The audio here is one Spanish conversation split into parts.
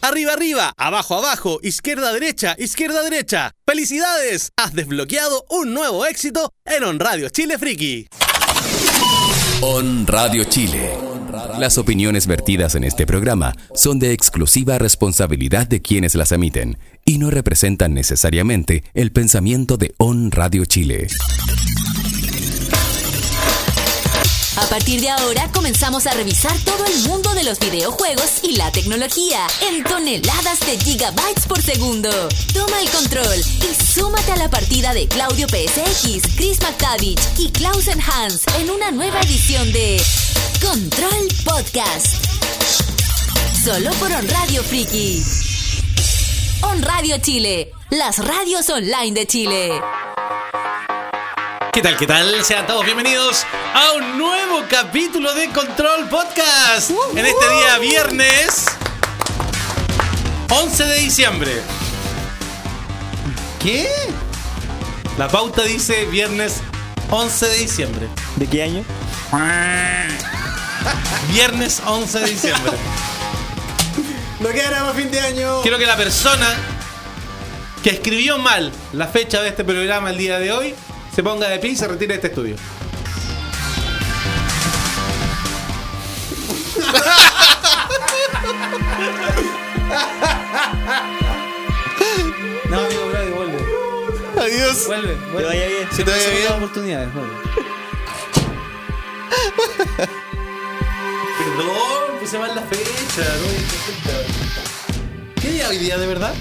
Arriba, arriba, abajo, abajo, izquierda, derecha, izquierda, derecha. ¡Felicidades! Has desbloqueado un nuevo éxito en On Radio Chile Friki. On Radio Chile. Las opiniones vertidas en este programa son de exclusiva responsabilidad de quienes las emiten y no representan necesariamente el pensamiento de On Radio Chile. A partir de ahora comenzamos a revisar todo el mundo de los videojuegos y la tecnología en toneladas de gigabytes por segundo. Toma el control y súmate a la partida de Claudio PSX, Chris McTavish y Klausen Hans en una nueva edición de Control Podcast. Solo por On Radio Friki. On Radio Chile, las radios online de Chile. ¿Qué tal? ¿Qué tal? Sean todos bienvenidos a un nuevo capítulo de Control Podcast. En este día viernes 11 de diciembre. ¿Qué? La pauta dice viernes 11 de diciembre. ¿De qué año? Viernes 11 de diciembre. No queda más fin de año. Quiero que la persona que escribió mal la fecha de este programa el día de hoy se ponga de pie y se retire de este estudio. No, amigo, Brady, vuelve. Adiós. Vuelve, Que vuelve. vaya bien. Si te vaya bien. oportunidades, vuelve. Perdón, puse mal la fecha. no. ¿Qué día hoy día de verdad?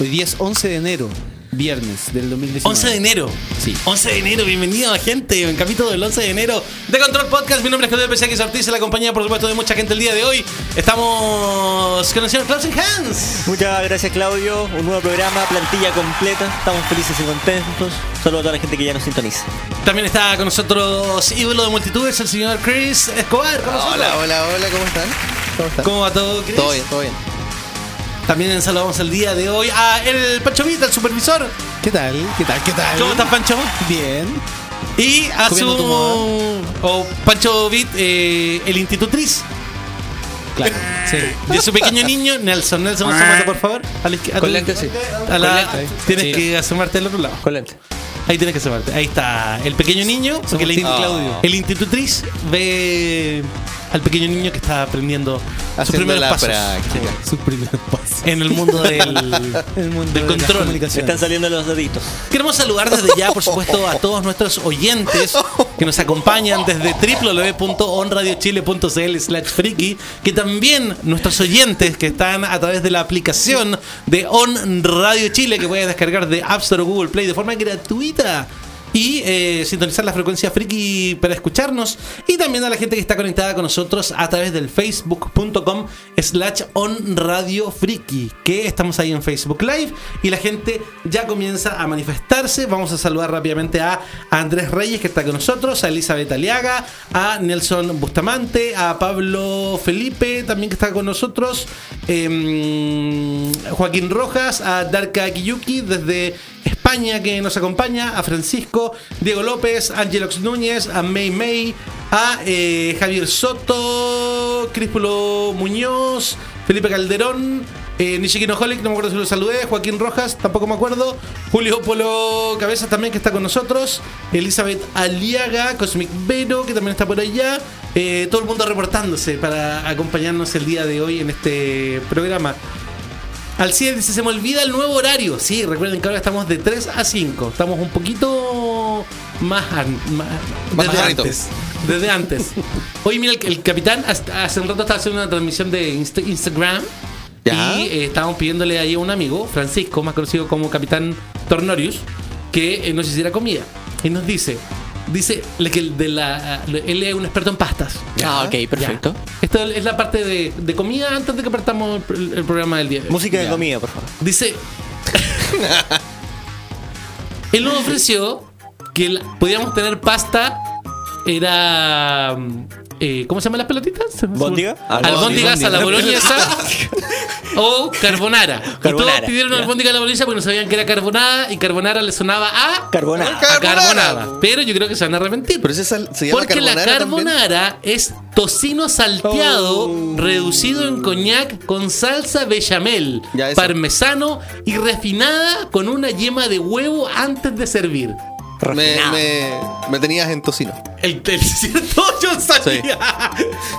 Hoy día es 11 de enero, viernes del 2019. 11 de enero. Sí. 11 de enero, bienvenido gente, en capítulo del 11 de enero de Control Podcast. Mi nombre es Claudio PSX Ortiz, en la compañía, por supuesto, de mucha gente el día de hoy. Estamos con el señor Klaus Hans. Muchas gracias Claudio, un nuevo programa, plantilla completa, estamos felices y contentos. Saludos a toda la gente que ya nos sintoniza. También está con nosotros, ídolo de multitudes, el señor Chris Escobar. Hola, hola, hola, ¿cómo están? ¿Cómo están? ¿Cómo va todo, Chris? Todo bien, todo bien. También saludamos el día de hoy a el Pancho Vita, el supervisor. ¿Qué tal? ¿Qué tal? ¿Qué tal? ¿Cómo estás, Pancho? Bien. Y a su. Comiendo tu O Pancho Vit, eh, el institutriz. Claro. Sí. De su pequeño niño, Nelson. Nelson, asómate, por favor. A la izquier- a Con lentes, sí. a la- Con lentes. tienes Sí. que asomarte al otro lado. Con lente. Ahí tienes que asomarte. Ahí está. El pequeño niño. Porque el, Claudio. el institutriz ve al pequeño niño que está aprendiendo sus primeros la pasos. práctica. Sus primeros pasos. En el mundo del, El mundo del de las control. Están saliendo los deditos. Queremos saludar desde ya, por supuesto, a todos nuestros oyentes que nos acompañan desde www.onradiochile.cl slash friki, que también nuestros oyentes que están a través de la aplicación de On Radio Chile, que puedes descargar de App Store o Google Play de forma gratuita. Y eh, sintonizar la frecuencia friki para escucharnos. Y también a la gente que está conectada con nosotros a través del facebook.com slash on radio friki. Que estamos ahí en Facebook Live. Y la gente ya comienza a manifestarse. Vamos a saludar rápidamente a Andrés Reyes que está con nosotros, a Elizabeth Aliaga, a Nelson Bustamante, a Pablo Felipe también que está con nosotros, em, Joaquín Rojas, a Darka Kiyuki desde España que nos acompaña, a Francisco, Diego López, Angelox Núñez, a May May, a eh, Javier Soto, Críspulo Muñoz, Felipe Calderón, eh, Nishiki Noholic, no me acuerdo si lo saludé, Joaquín Rojas, tampoco me acuerdo, Julio Polo Cabezas también que está con nosotros, Elizabeth Aliaga, Cosmic Vero que también está por allá, eh, todo el mundo reportándose para acompañarnos el día de hoy en este programa. Alcides dice, se me olvida el nuevo horario. Sí, recuerden que ahora estamos de 3 a 5. Estamos un poquito más... más Más desde antes. Desde antes. Hoy, mira, el, el capitán hasta- hace un rato estaba haciendo una transmisión de Insta- Instagram. Ya. Y eh, estábamos pidiéndole ahí a un amigo, Francisco, más conocido como Capitán Tornorius, que eh, nos hiciera comida. Y nos dice... Dice que el de la, él es un experto en pastas. Ah, ok, perfecto. Ya. Esto es la parte de, de comida antes de que partamos el, el programa del día. Música de comida, por favor. Dice. él nos ofreció que la- podíamos tener pasta. Era. Eh, ¿Cómo se llaman las pelotitas? Me- ¿Bóndiga? Albóndigas a la boloñesa o carbonara. Y todos pidieron ya. albóndiga a la boloñesa porque no sabían que era carbonara y carbonara le sonaba a, Carbonara. a Carbonara. carbonara. Pero yo creo que se van a arrepentir. Pero ese sal- se llama Porque la carbonara también. es tocino salteado, Oh. reducido en coñac con salsa bechamel, parmesano y refinada con una yema de huevo antes de servir. Me, me, me tenías en tocino. El, el cierto yo sabía.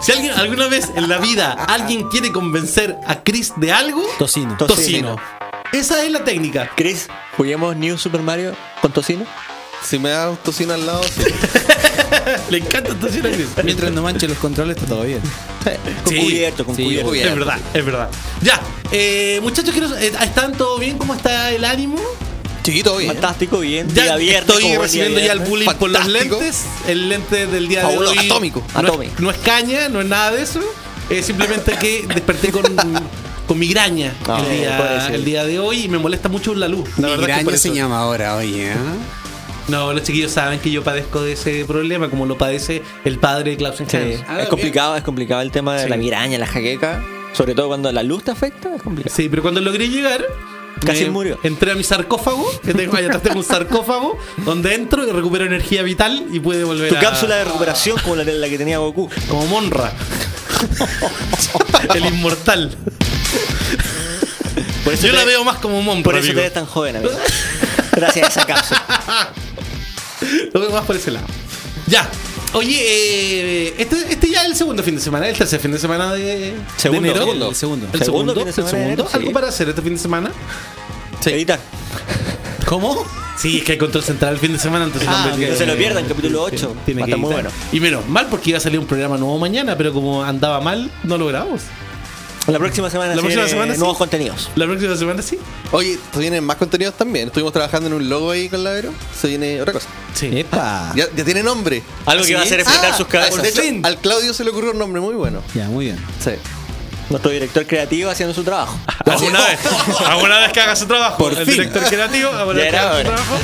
Si alguien alguna vez en la vida alguien quiere convencer a Chris de algo, Tocino. tocino. Esa es la técnica. Chris, ¿juguemos New Super Mario con tocino? Si me das tocino al lado, sí. Le encanta el tocino a Chris. Mientras no manche los controles está todo bien. Con Sí. cubierto, con Sí, cubierto. Es verdad, es verdad. Ya, eh, muchachos, eh, ¿están todo bien? ¿Cómo está el ánimo? Chiquito, bien. Fantástico, bien. Ya Día viernes, estoy como buen recibiendo día ya el bullying por los Fantástico. lentes. El lente del día Fabuloso, de hoy. atómico. No, es- Atómico. no es caña, no es nada de eso. Es simplemente que desperté con, con migraña Ah, el, día, el día de hoy y me molesta mucho la luz. La verdad que por Migraña se llama ahora, oye. ¿eh? No, los chiquillos saben que yo padezco de ese problema, como lo padece el padre de Klaus Sí, es complicado, es complicado el tema de Sí. la miraña, la jaqueca. Sobre todo cuando la luz te afecta, es complicado. Sí, pero cuando logré llegar. Casi me- murió. Entré a mi sarcófago, que tengo allá atrás tengo un sarcófago, donde entro y recupero energía vital y puede volver Tu a. cápsula de recuperación como la, la que tenía Goku. Como Monra. el inmortal. Por eso Yo te- la veo más como Monra. Por eso amigo. te ves tan joven, amigo. Gracias a esa cápsula. Lo veo más por ese lado. Ya. Oye, eh, este, este ya es el segundo fin de semana, el tercer fin de semana de, Segundo, de enero. segundo. El segundo. El segundo, Segundo fin de el semana de segundo. enero, sí. ¿Algo para hacer este fin de semana? Editar. ¿Cómo? Sí, es que hay control central el fin de semana, entonces Ah, No se lo pierdan, capítulo 8. Tiene que muy bueno. Y menos mal porque iba a salir un programa nuevo mañana, pero como andaba mal, no lo grabamos. La próxima semana, La próxima semana sí. nuevos contenidos. La próxima semana sí. Oye, ¿se vienen más contenidos también? Estuvimos trabajando en un logo ahí con la Vero. Se viene otra cosa. Sí. Epa. Ya, ya tiene nombre. Algo que va a hacer explotar sus cabezas. De hecho, al Claudio se le ocurrió un nombre muy bueno. Ya, muy bien. Sí. Nuestro director creativo haciendo su trabajo. ¿Alguna vez, alguna vez que haga su trabajo, Por el fin. director creativo, alguna Ya vez que haga su trabajo,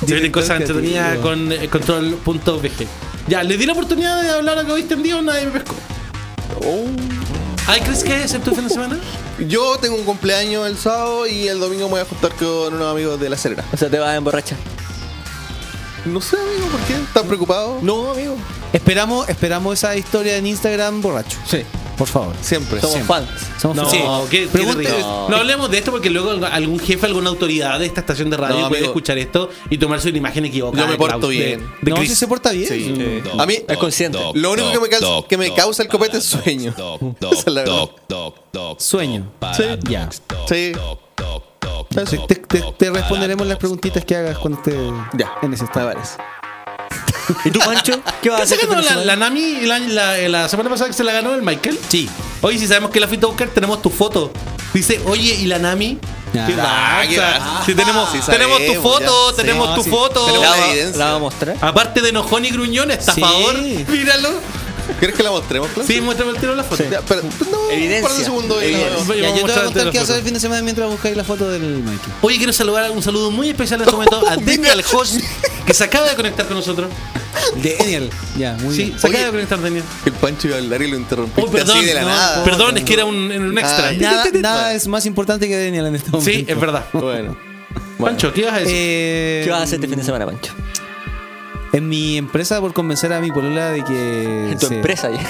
se vienen cosas entretenidas con eh, control.bg. Ya, le di la oportunidad de hablar a que hoy tendido, nadie me pescó. Ay, ¿crees que es el tu fin de semana? Yo tengo un cumpleaños el sábado y el domingo me voy a juntar con unos amigos de La Serena. O sea, te vas a emborrachar. No sé, amigo, ¿por qué? ¿Estás preocupado? No, amigo. Esperamos, esperamos esa historia en Instagram borracho. Sí, Por favor. siempre. Somos siempre. fans. Somos No, sí. qué, qué no. no hablemos de esto porque luego algún jefe, alguna autoridad de esta estación de radio No, puede amigo. escuchar esto y tomarse una imagen equivocada. Yo me porto de- bien. De, no, si se porta bien. Sí. A mí, Es consciente. lo único que me, causa, que me causa el copete es sueño. Esa es la verdad. Sueño. Sí. Ya. Sí. Te, te- te- te responderemos las preguntitas que hagas cuando esté Ya. en ese estado. ¿Y tú, Pancho? ¿Qué vas a ¿Qué se hacer? ganó la, la? Nami la, la- la semana pasada que se la ganó el Michael? Sí. Oye, si sabemos que la fuiste a buscar, tenemos tu foto. Dice, oye, ¿y la Nami? Ah, ¿Qué ah. Si tenemos, Sí tenemos tu foto, ya. tenemos Sí, tu sí. foto. Tenemos ¿La, la va- a mostrar? Aparte de enojón y gruñón, estafador. Sí. Míralo. ¿Quieres que la mostremos, Clau? Sí, muéstrame el tiro la foto. Ya, pero, no, Evidencia. Un par de segundos y no- Ya, yo te voy a contar qué vas a hacer el fin de semana mientras buscáis la foto del Mikey. Oye, quiero saludar un saludo muy especial en este momento a Daniel Hoss, que se acaba de conectar con nosotros. Daniel. Ya, muy Sí, bien. se Oye, acaba de conectar Daniel. El Pancho iba a hablar y lo interrumpiste Oh, perdón, así de la no, nada. perdón, es que era un, un extra. Ah, Nada, nada es más importante que Daniel en este momento. sí, es verdad. Bueno. Pancho, ¿qué ibas a decir? Eh, ¿Qué vas a hacer este fin de semana, Pancho? En mi empresa por convencer a mi polola de que... En tu se- empresa. ya.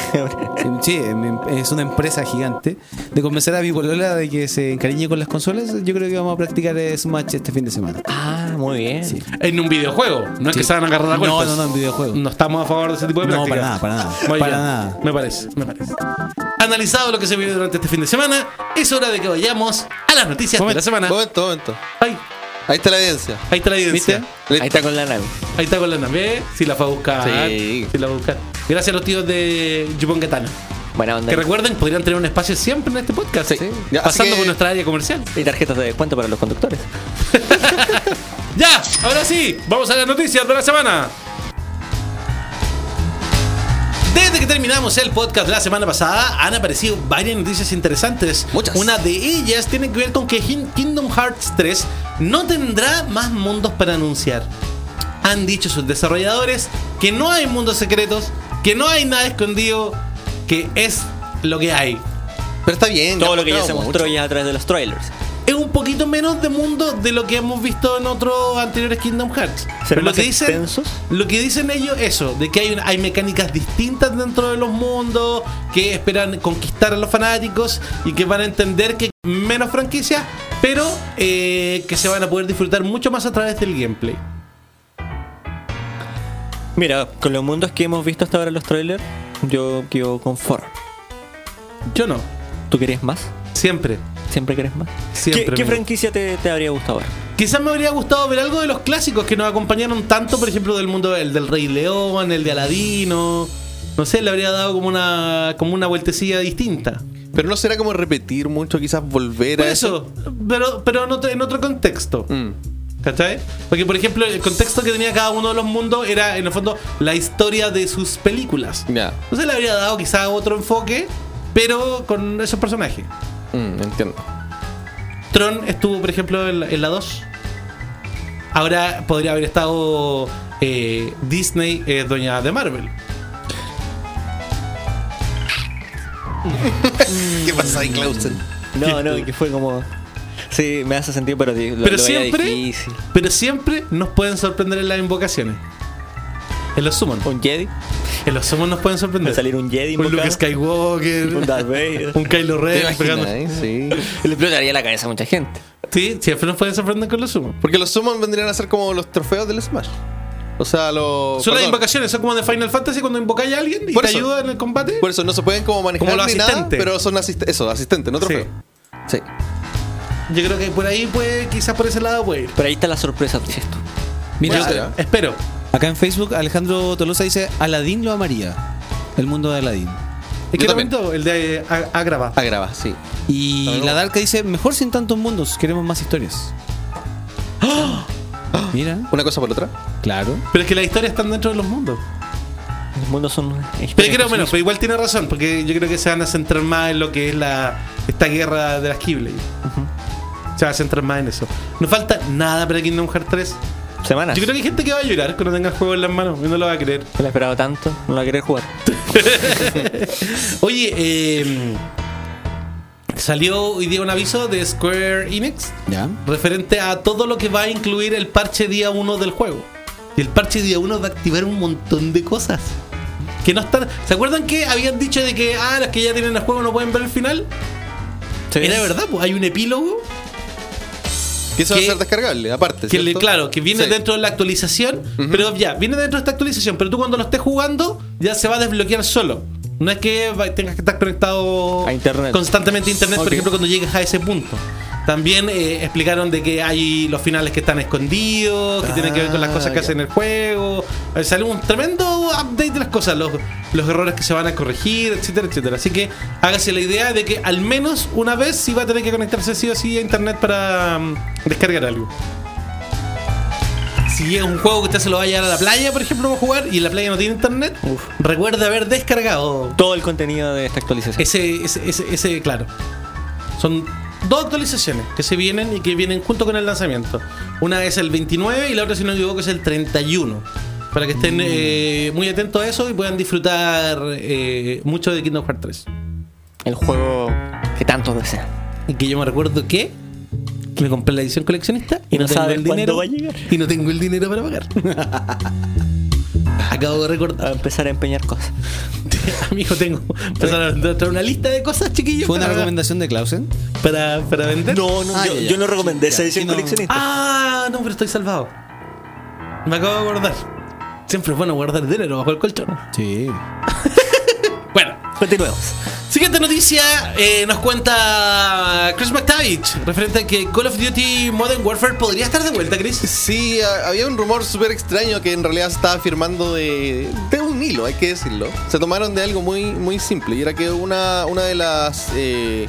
Sí, en mi- es una empresa gigante. De convencer a mi polola de que se encariñe con las consolas, yo creo que vamos a practicar Smash este fin de semana. ah, muy bien. Sí. En un videojuego, no es que se van a agarrar a No, no, no, en videojuego. No estamos a favor de ese tipo de No, prácticas. para nada, para nada. Muy Para bien. nada. Me parece, me parece. Analizado lo que se vive durante este fin de semana, es hora de que vayamos a las noticias de la semana. Momento, momento. Ay, Ahí está la evidencia. ahí está la evidencia. ¿Viste? Ahí está con la nave. Ahí está con la nave. Si la fue a buscar. Sí. Sí la fue a buscar. Gracias a los tíos de Yupongatana. Buena onda. Que recuerden, podrían tener un espacio siempre en este podcast. Sí. Ya, Pasando que- por nuestra área comercial. Y tarjetas de descuento para los conductores. Ya, ahora sí, vamos a las noticias de la semana. Desde que terminamos el podcast de la semana pasada, han aparecido varias noticias interesantes. Muchas. Una de ellas tiene que ver con que Kingdom Hearts 3 no tendrá más mundos para anunciar. Han dicho sus desarrolladores que no hay mundos secretos, que no hay nada escondido, que es lo que hay. Pero está bien. Todo lo que ya se mostramos mostró mucho. ya a través de los trailers. Es un poquito menos de mundo de lo que hemos visto en otros anteriores Kingdom Hearts. Pero lo más que dicen, extensos? lo que dicen ellos, eso, de que hay, hay mecánicas distintas dentro de los mundos, que esperan conquistar a los fanáticos y que van a entender que menos franquicias, pero eh, que se van a poder disfrutar mucho más a través del gameplay. Mira, con los mundos que hemos visto hasta ahora en los trailers, yo quedo conforme. Yo no, ¿Tú querías más? siempre. ¿Siempre querés más? Siempre, ¿Qué, franquicia te, te habría gustado ver? Quizás me habría gustado ver algo de los clásicos que nos acompañaron tanto, por ejemplo, del mundo el del Rey León, el de Aladino. No sé, le habría dado como una, como una vueltecilla distinta. Pero no será como repetir mucho, quizás volver Por a eso. eso, pero, pero en, otro, en otro contexto. Mm. ¿Cachai? Porque, por ejemplo, el contexto que tenía cada uno de los mundos era, en el fondo, la historia de sus películas. Ya. Entonces le habría dado quizás otro enfoque, pero con esos personajes. Mm, entiendo. Tron estuvo, por ejemplo, en la, en la 2. Ahora podría haber estado eh, Disney, eh, doña de Marvel. ¿Qué pasa ahí, Clausen? No, no, que fue como. Sí, me hace sentido, pero, lo, Pero lo veía siempre, difícil. pero siempre nos pueden sorprender en las invocaciones. En los summon. ¿Un Jedi? En los summon nos pueden ¿Va sorprender. a salir un Jedi? un Luke? Skywalker. Un Darth Vader. un Kylo ¿Te Ren. imaginas, eh? Sí. Le explotaría la cabeza a mucha gente. Sí, siempre nos pueden sorprender con los summon. Porque los summon vendrían a ser como los trofeos del Smash. O sea, los. Son las invocaciones, son como de Final Fantasy cuando invocáis a alguien y Por te eso. ayuda en el combate. Por eso no se pueden como manejar Como los ni nada, asistentes. pero son asist eso, asistentes, no Sí. trofeos. Sí. Yo creo que por ahí puede, quizás por ese lado puede ir. Pero ahí está la sorpresa, dices tú. Mira, Bueno. Espero. Acá en Facebook Alejandro Tolosa dice Aladín lo amaría. El mundo de Aladín. Es que Yo también. momento el de eh, Agrava. Agrava, sí. Y la Darka dice, mejor sin tantos mundos, queremos más historias. Mira, Una cosa por otra. claro. Pero es que las historias están dentro de los mundos. Los mundos son. Pero creo, sí pero igual tiene razón, porque yo creo que se van a centrar más en lo que es la esta guerra de las Keyblade. Se va a centrar más en eso. No falta nada para Kingdom Hearts 3. Semanas. Yo creo que hay gente que va a llorar cuando tenga el juego en las manos y no lo va a creer. No lo he esperado tanto, no la querer jugar. Oye, eh, salió hoy día un aviso de Square Enix Ya. referente a todo lo que va a incluir el parche día 1 del juego. Y el parche día 1 va a activar un montón de cosas. Que no están. ¿Se acuerdan que habían dicho de que ah, los que ya tienen el juego no pueden ver el final? Era verdad, pues hay un epílogo Que eso va a ser descargable, aparte. que le, ¿cierto? claro, que viene Sí. dentro de la actualización, pero ya, viene dentro de esta actualización, pero tú cuando lo estés jugando ya se va a desbloquear solo. No es que tengas que estar conectado A internet. constantemente a internet, por ejemplo, cuando llegues a ese punto. También eh, explicaron de que hay los finales que están escondidos, que tienen que ver con las cosas que ya. hacen el juego. Eh, salió un tremendo update de las cosas, los, los errores que se van a corregir, etcétera, etcétera. Así que hágase la idea de que al menos una vez sí va a tener que conectarse sí o sí a internet para mm, descargar algo. Si es un juego que usted se lo va a llevar a la playa, por ejemplo, para jugar y la playa no tiene internet, recuerde haber descargado Todo el contenido de esta actualización. ese, ese, ese, ese, claro. Son dos actualizaciones que se vienen y que vienen junto con el lanzamiento. Una es el 29 y la otra, si no me equivoco, es el 31. Para que estén eh, muy atentos a eso y puedan disfrutar eh, mucho de Kingdom Hearts 3. El juego que tantos desean. Y que yo me recuerdo que me compré la edición coleccionista y no no, el cuándo dinero. va a llegar. Y no tengo el dinero para pagar. Acabo de A recordar. empezar a empeñar cosas. Amigo, tengo empezar a traer una lista de cosas, chiquillos. ¿Fue una para- recomendación de Clausen? para, para vender. No, no, Ah, yo, ya, ya. yo no recomendé esa edición no. coleccionista. Ah, no, pero estoy salvado. Me acabo de guardar. Siempre es bueno guardar dinero bajo el colchón. Sí. Bueno, Continuemos. Siguiente noticia eh, nos cuenta Chris McTavish referente a que Call of Duty Modern Warfare podría estar de vuelta, Chris. Sí, había un rumor súper extraño que en realidad se estaba firmando de, de un hilo, hay que decirlo. Se tomaron de algo muy, muy simple y era que una, una de las eh, eh,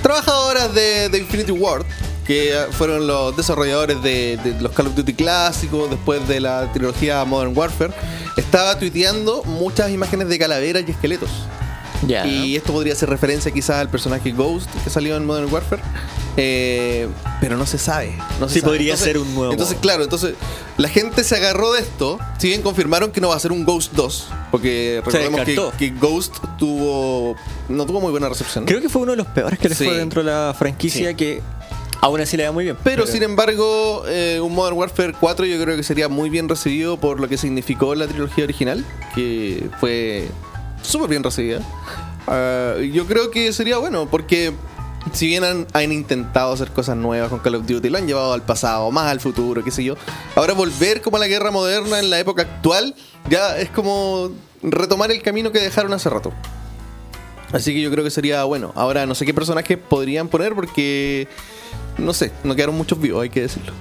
trabajadoras de, Infinity Ward, que fueron los desarrolladores de, de los Call of Duty clásicos después de la trilogía Modern Warfare, estaba tuiteando muchas imágenes de calaveras y esqueletos. Y esto podría ser referencia quizás al personaje Ghost que salió en Modern Warfare. Eh, pero no se sabe. No se Sí, sabe. podría ser un nuevo Entonces, claro, entonces la gente se agarró de esto. Si bien confirmaron que no va a ser un Ghost 2, Porque recordemos que, Ghost tuvo no tuvo muy buena recepción. Creo que fue uno de los peores que les Sí. fue dentro de la franquicia que aún así le da muy bien. Pero, sin embargo, eh, un Modern Warfare 4 yo creo que sería muy bien recibido por lo que significó la trilogía original, que fue súper bien recibida. Ah, yo creo que sería bueno, porque si bien han, han intentado hacer cosas nuevas con Call of Duty, lo han llevado al pasado, más al futuro, qué sé yo. Ahora volver como a la guerra moderna en la época actual, ya es como retomar el camino que dejaron hace rato. Así que yo creo que sería bueno. Ahora no sé qué personajes podrían poner porque no sé, no quedaron muchos vivos, hay que decirlo.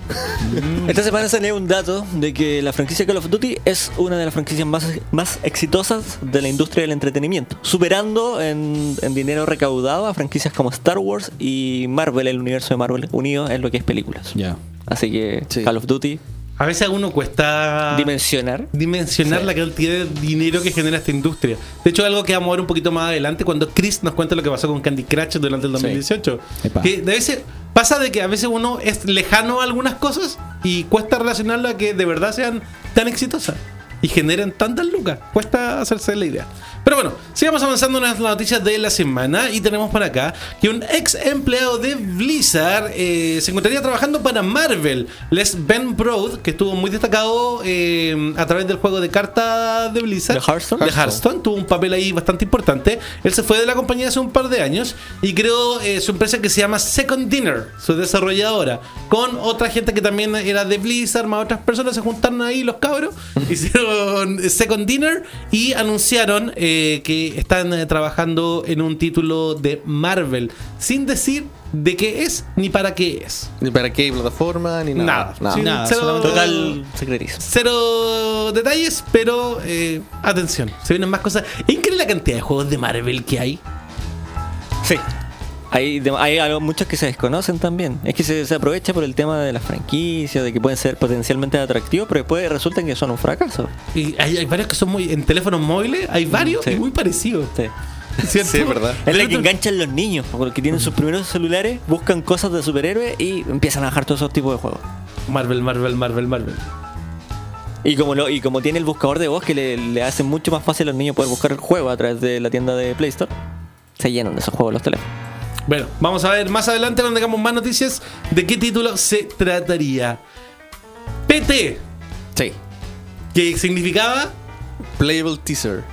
Esta semana salió un dato de que la franquicia Call of Duty es una de las franquicias más, más exitosas de la industria del entretenimiento, superando en, en dinero recaudado a franquicias como Star Wars y Marvel, el universo de Marvel unido en lo que es películas. Ya. Así que Sí. Call of Duty, A veces a uno cuesta dimensionar. dimensionar Sí. la cantidad de dinero que genera esta industria. De hecho, algo que vamos a ver un poquito más adelante cuando Chris nos cuenta lo que pasó con Candy Crush durante el 2018. Epa. Que de veces pasa de que a veces uno es lejano a algunas cosas y cuesta relacionarlo a que de verdad sean tan exitosas y generen tantas lucas. Cuesta hacerse la idea. Pero bueno, sigamos avanzando en las noticias de la semana y tenemos por acá que un ex empleado de Blizzard eh, se encontraría trabajando para Marvel. Les Ben Broad, que estuvo muy destacado eh, a través del juego de cartas de Blizzard. ¿De Hearthstone? De Hearthstone, tuvo un papel ahí bastante importante. Él se fue de la compañía hace un par de años y creó eh, su empresa que se llama Second Dinner, su desarrolladora, con otra gente que también era de Blizzard, más otras personas se juntaron ahí los cabros, hicieron Second Dinner y anunciaron eh, que están eh, trabajando en un título de Marvel, sin decir de qué es ni para qué es. Ni para qué plataforma, ni nada. Nada. Sí, nada, cero- Total secretismo. Cero detalles, pero eh, atención, se vienen más cosas. ¿Es increíble la cantidad de juegos de Marvel que hay? Sí. Hay, hay algo- muchos que se desconocen también. Es que se, se aprovecha por el tema de las franquicias, de que pueden ser potencialmente atractivos, pero después resultan que son un fracaso. Y hay, hay varios que son muy. En teléfonos móviles hay varios sí. y muy parecidos. Sí. ¿cierto? Sí, es verdad. Es la que enganchan los niños, porque tienen sus primeros celulares, buscan cosas de superhéroes y empiezan a bajar todos esos tipos de juegos. Marvel, Marvel, Marvel, Marvel. Y como lo, y como tiene el buscador de voz que le, le hace mucho más fácil a los niños poder buscar el juego a través de la tienda de Play Store, se llenan de esos juegos los teléfonos. Bueno, vamos a ver más adelante cuando tengamos más noticias de qué título se trataría. PT, Sí. que significaba. Playable Teaser.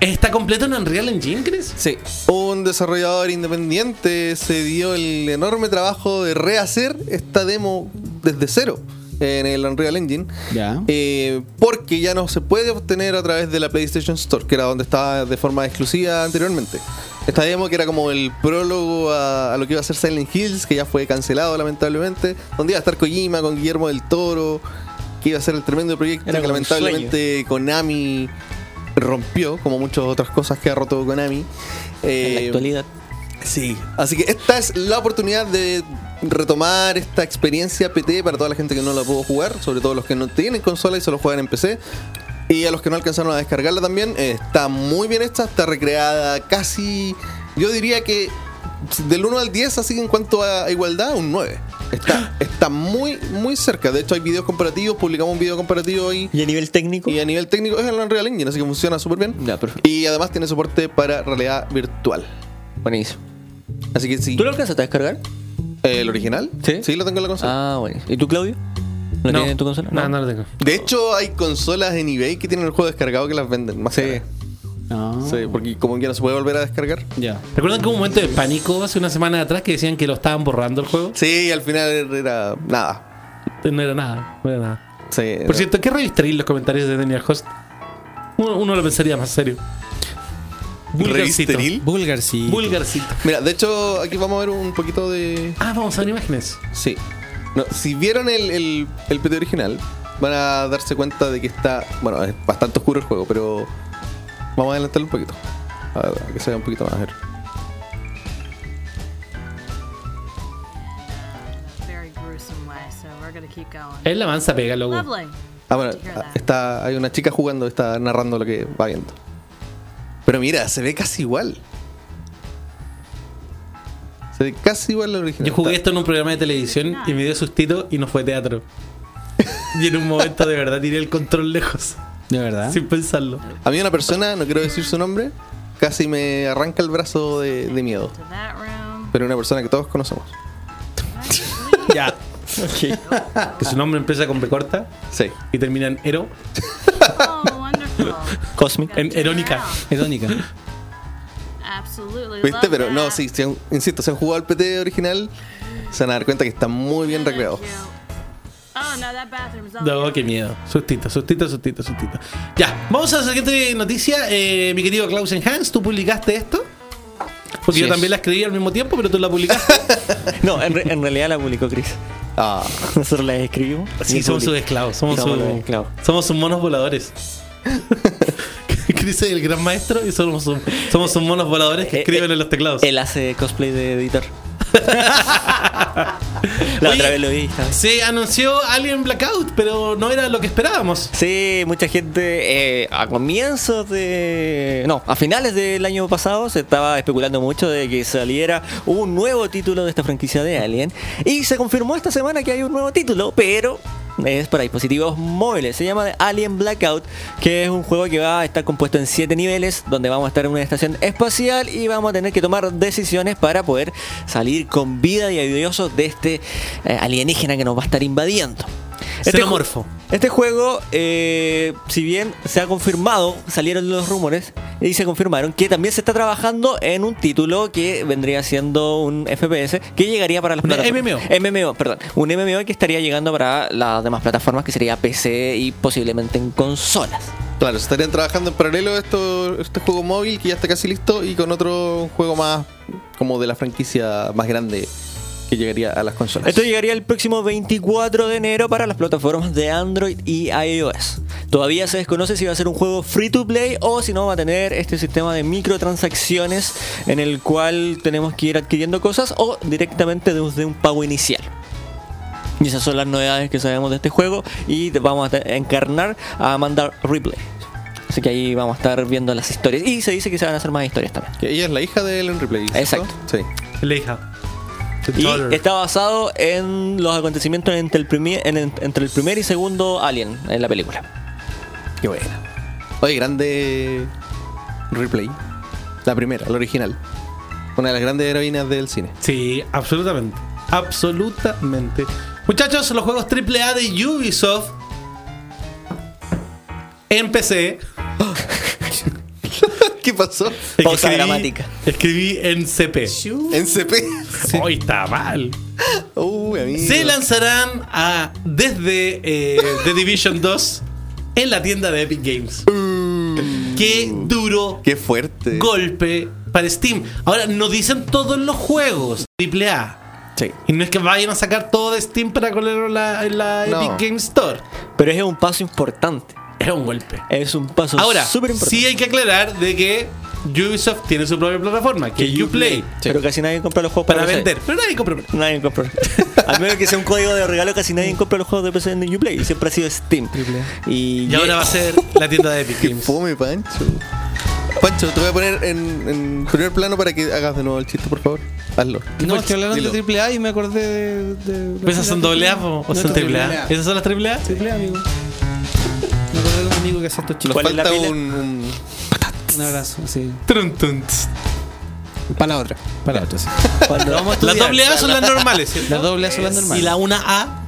¿Está completo en Unreal Engine, crees? Sí. Un desarrollador independiente se dio el enorme trabajo de rehacer esta demo desde cero en el Unreal Engine. Ya. Eh, porque ya no se puede obtener a través de la PlayStation Store, que era donde estaba de forma exclusiva anteriormente. Esta demo que era como el prólogo a, a lo que iba a ser Silent Hills, que ya fue cancelado lamentablemente, donde iba a estar Kojima con Guillermo del Toro, que iba a ser el tremendo proyecto Era que lamentablemente Konami rompió, como muchas otras cosas que ha roto Konami. En Eh, la actualidad. Sí, así que esta es la oportunidad de retomar esta experiencia PT para toda la gente que no la pudo jugar, sobre todo los que no tienen consola y solo juegan en PC. Y a los que no alcanzaron a descargarla también, eh, está muy bien hecha, está recreada casi, yo diría que del 1 al 10, así en cuanto a igualdad, un 9. Está, está muy, muy cerca. De hecho, hay videos comparativos, publicamos un video comparativo ahí. Y a nivel técnico, Y a nivel técnico es el Unreal Engine, así que funciona súper bien. Ya, perfecto. Y además tiene soporte para realidad virtual. buenísimo. Así que sí. ¿Tú lo alcanzaste a descargar? ¿El original? Sí. Sí, lo tengo en la consola. Ah, bueno. ¿Y tú, Claudio? ¿Lo tienes en tu consola? No, no lo tengo. De hecho, hay consolas en eBay que tienen el juego descargado que las venden más Sí. caras. No. Sí, porque como que no se puede volver a descargar. Ya. ¿Recuerdan que hubo un momento de pánico hace una semana atrás que decían que lo estaban borrando el juego? Sí, y al final era nada. No era nada, no era nada. Sí, Por era- cierto, ¿qué revistaréis los comentarios de Daniel Host? Uno, uno lo pensaría más serio. Vulgarcito. ¿Revisteril? Vulgar, sí. Vulgarcito. Mira, de hecho, aquí vamos a ver un poquito de. Ah, vamos a ver imágenes. Sí. No, si vieron el, el, el PT original, van a darse cuenta de que está. Bueno, es bastante oscuro el juego, pero. Vamos a adelantarlo un poquito. A ver, a que se vea un poquito más. A ver. Es la mansa pega, loco. Ah, bueno, está, hay una chica jugando, está narrando lo que va viendo. Pero mira, se ve casi igual. Se ve casi igual al original. Yo jugué esto en un programa de televisión y me dio sustito y no fue teatro. y en un momento de verdad tiré el control lejos. De verdad. Sin pensarlo. A mí una persona, no quiero decir su nombre, casi me arranca el brazo de, de miedo. Pero una persona que todos conocemos. Ya. Que su nombre empieza con B corta Sí. y termina en Ero. Oh, wonderful. Cosmic. En Erónica. Erónica. Absolutely. ¿Viste? Pero no, sí, si han- insisto, si han jugado al PT original, se van a dar cuenta que está muy bien recreado. Oh, no, that bathroom's all No, qué miedo. Sustito, sustito, sustito, sustito. Ya, vamos a la siguiente noticia. Eh, mi querido Klausen Hans, ¿tú publicaste esto? Porque yo también la escribí al mismo tiempo, pero tú la publicaste. No, en, re- en realidad la publicó Chris. Ah, Nosotros la escribimos. Sí, somos sus esclavos. Somos, Somos sus- esclavos. somos sus monos voladores. Chris es el gran maestro y somos somos sus monos voladores que Eh, escriben eh, en los teclados. Él hace cosplay de editor. la Oye, otra vez lo vi. Se anunció Alien Blackout, pero no era lo que esperábamos. Sí, mucha gente eh, a comienzos de... No, a finales del año pasado se estaba especulando mucho de que saliera un nuevo título de esta franquicia de Alien. Y se confirmó esta semana que hay un nuevo título, pero es para dispositivos móviles. Se llama Alien Blackout, que es un juego que va a estar compuesto en 7 niveles, donde vamos a estar en una estación espacial y vamos a tener que tomar decisiones para poder salir con vida y avidiosos de este eh, alienígena que nos va a estar invadiendo. Este ju- este juego, eh, si bien se ha confirmado, salieron los rumores y se confirmaron que también se está trabajando en un título que vendría siendo un FPS que llegaría para las plataformas. MMO, perdón. Un MMO que estaría llegando para las demás plataformas, que sería PC y posiblemente en consolas. claro, se estarían trabajando en paralelo esto, este juego móvil que ya está casi listo y con otro juego más como de la franquicia más grande que llegaría a las consolas. Esto llegaría el próximo 24 de enero para las plataformas de Android y iOS. Todavía se desconoce si va a ser un juego free to play o si no va a tener este sistema de microtransacciones en el cual tenemos que ir adquiriendo cosas o directamente desde un pago inicial. Y esas son las novedades que sabemos de este juego y te- vamos a encarnar a Amanda Ripley. Así que ahí vamos a estar viendo las historias. Y se dice que se van a hacer más historias también. Que ella es la hija de Ellen Ripley. ¿cierto? Exacto. Sí. La hija. The Y daughter. está basado en los acontecimientos entre el, primer, en- entre el primer y segundo Alien en la película. Qué buena. Oye, grande Ripley. La primera, la original. Una de las grandes heroínas del cine. Sí, absolutamente. Absolutamente. Muchachos, los juegos AAA de Ubisoft en PC. ¿Qué pasó? Pausa escribí- dramática. Escribí en CP. En CP. Hoy está mal. Uy, amigo. Se lanzarán a, desde eh, The Division 2 en la tienda de Epic Games. Qué duro Qué fuerte. golpe para Steam. Ahora, no dicen todos los juegos AAA. Sí. Y no es que vayan a sacar todo de Steam para colarlo en la, en la No. Epic Games Store. Pero es un paso importante. Es un golpe. Es un paso Ahora, súper importante. sí hay que aclarar de que Ubisoft tiene su propia plataforma, que es Uplay, Pero casi nadie compra los juegos para PC. vender. Pero nadie compra. Nadie compra. Al menos que sea un código de regalo, casi nadie compra los juegos de PC en Uplay. Y siempre ha sido Steam. Y, Y ahora va a ser la tienda de Epic Games. fome, Pancho. Pancho, te voy a poner en, en primer plano para que hagas de nuevo el chiste, por favor. Hazlo. No, es que hablaron Dilo. de AAA y me acordé de. de ¿Pues ¿Esas son doble A o No, son triple A? ¿Esas son las triple A? Triple A, amigo. Me acordé de un amigo que hace estos Nos chicos. ¿Cuál es la falta un, un- Un abrazo, sí. Trun, tss. Para la otra. Para la otra, sí. Vamos a Las doble A son las normales. ¿cierto? Las doble A son las normales. ¿Y la 1A?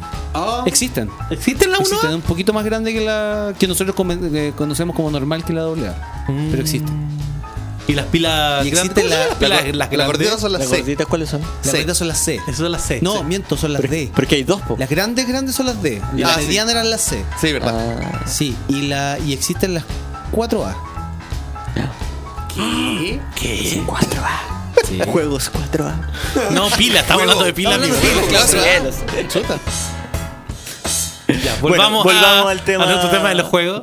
Existen. ¿Existe la 1A? Existen, un poquito más grande que la que nosotros que conocemos como normal que la doble A. Pero existe. ¿Y las pilas Y grandes? la- ¿Cuáles son las pilas- la, las la grandes? gordita son las ¿Las C. gorditas cuáles son? Las C. gorditas son las C. Esas son las C. No, sí. miento, son las D. Porque hay dos, po. Las grandes, grandes son las D. Las Ah, sí. medianas eran las C. Sí, verdad. Ah, Sí, y la y existen las 4A. ¿Qué? 4A. Juegos 4A. No, pila, estamos hablando de pila, amigo. Chuta. Ya, volvamos, Bueno, volvamos a, al tema- a nuestro tema de los juegos.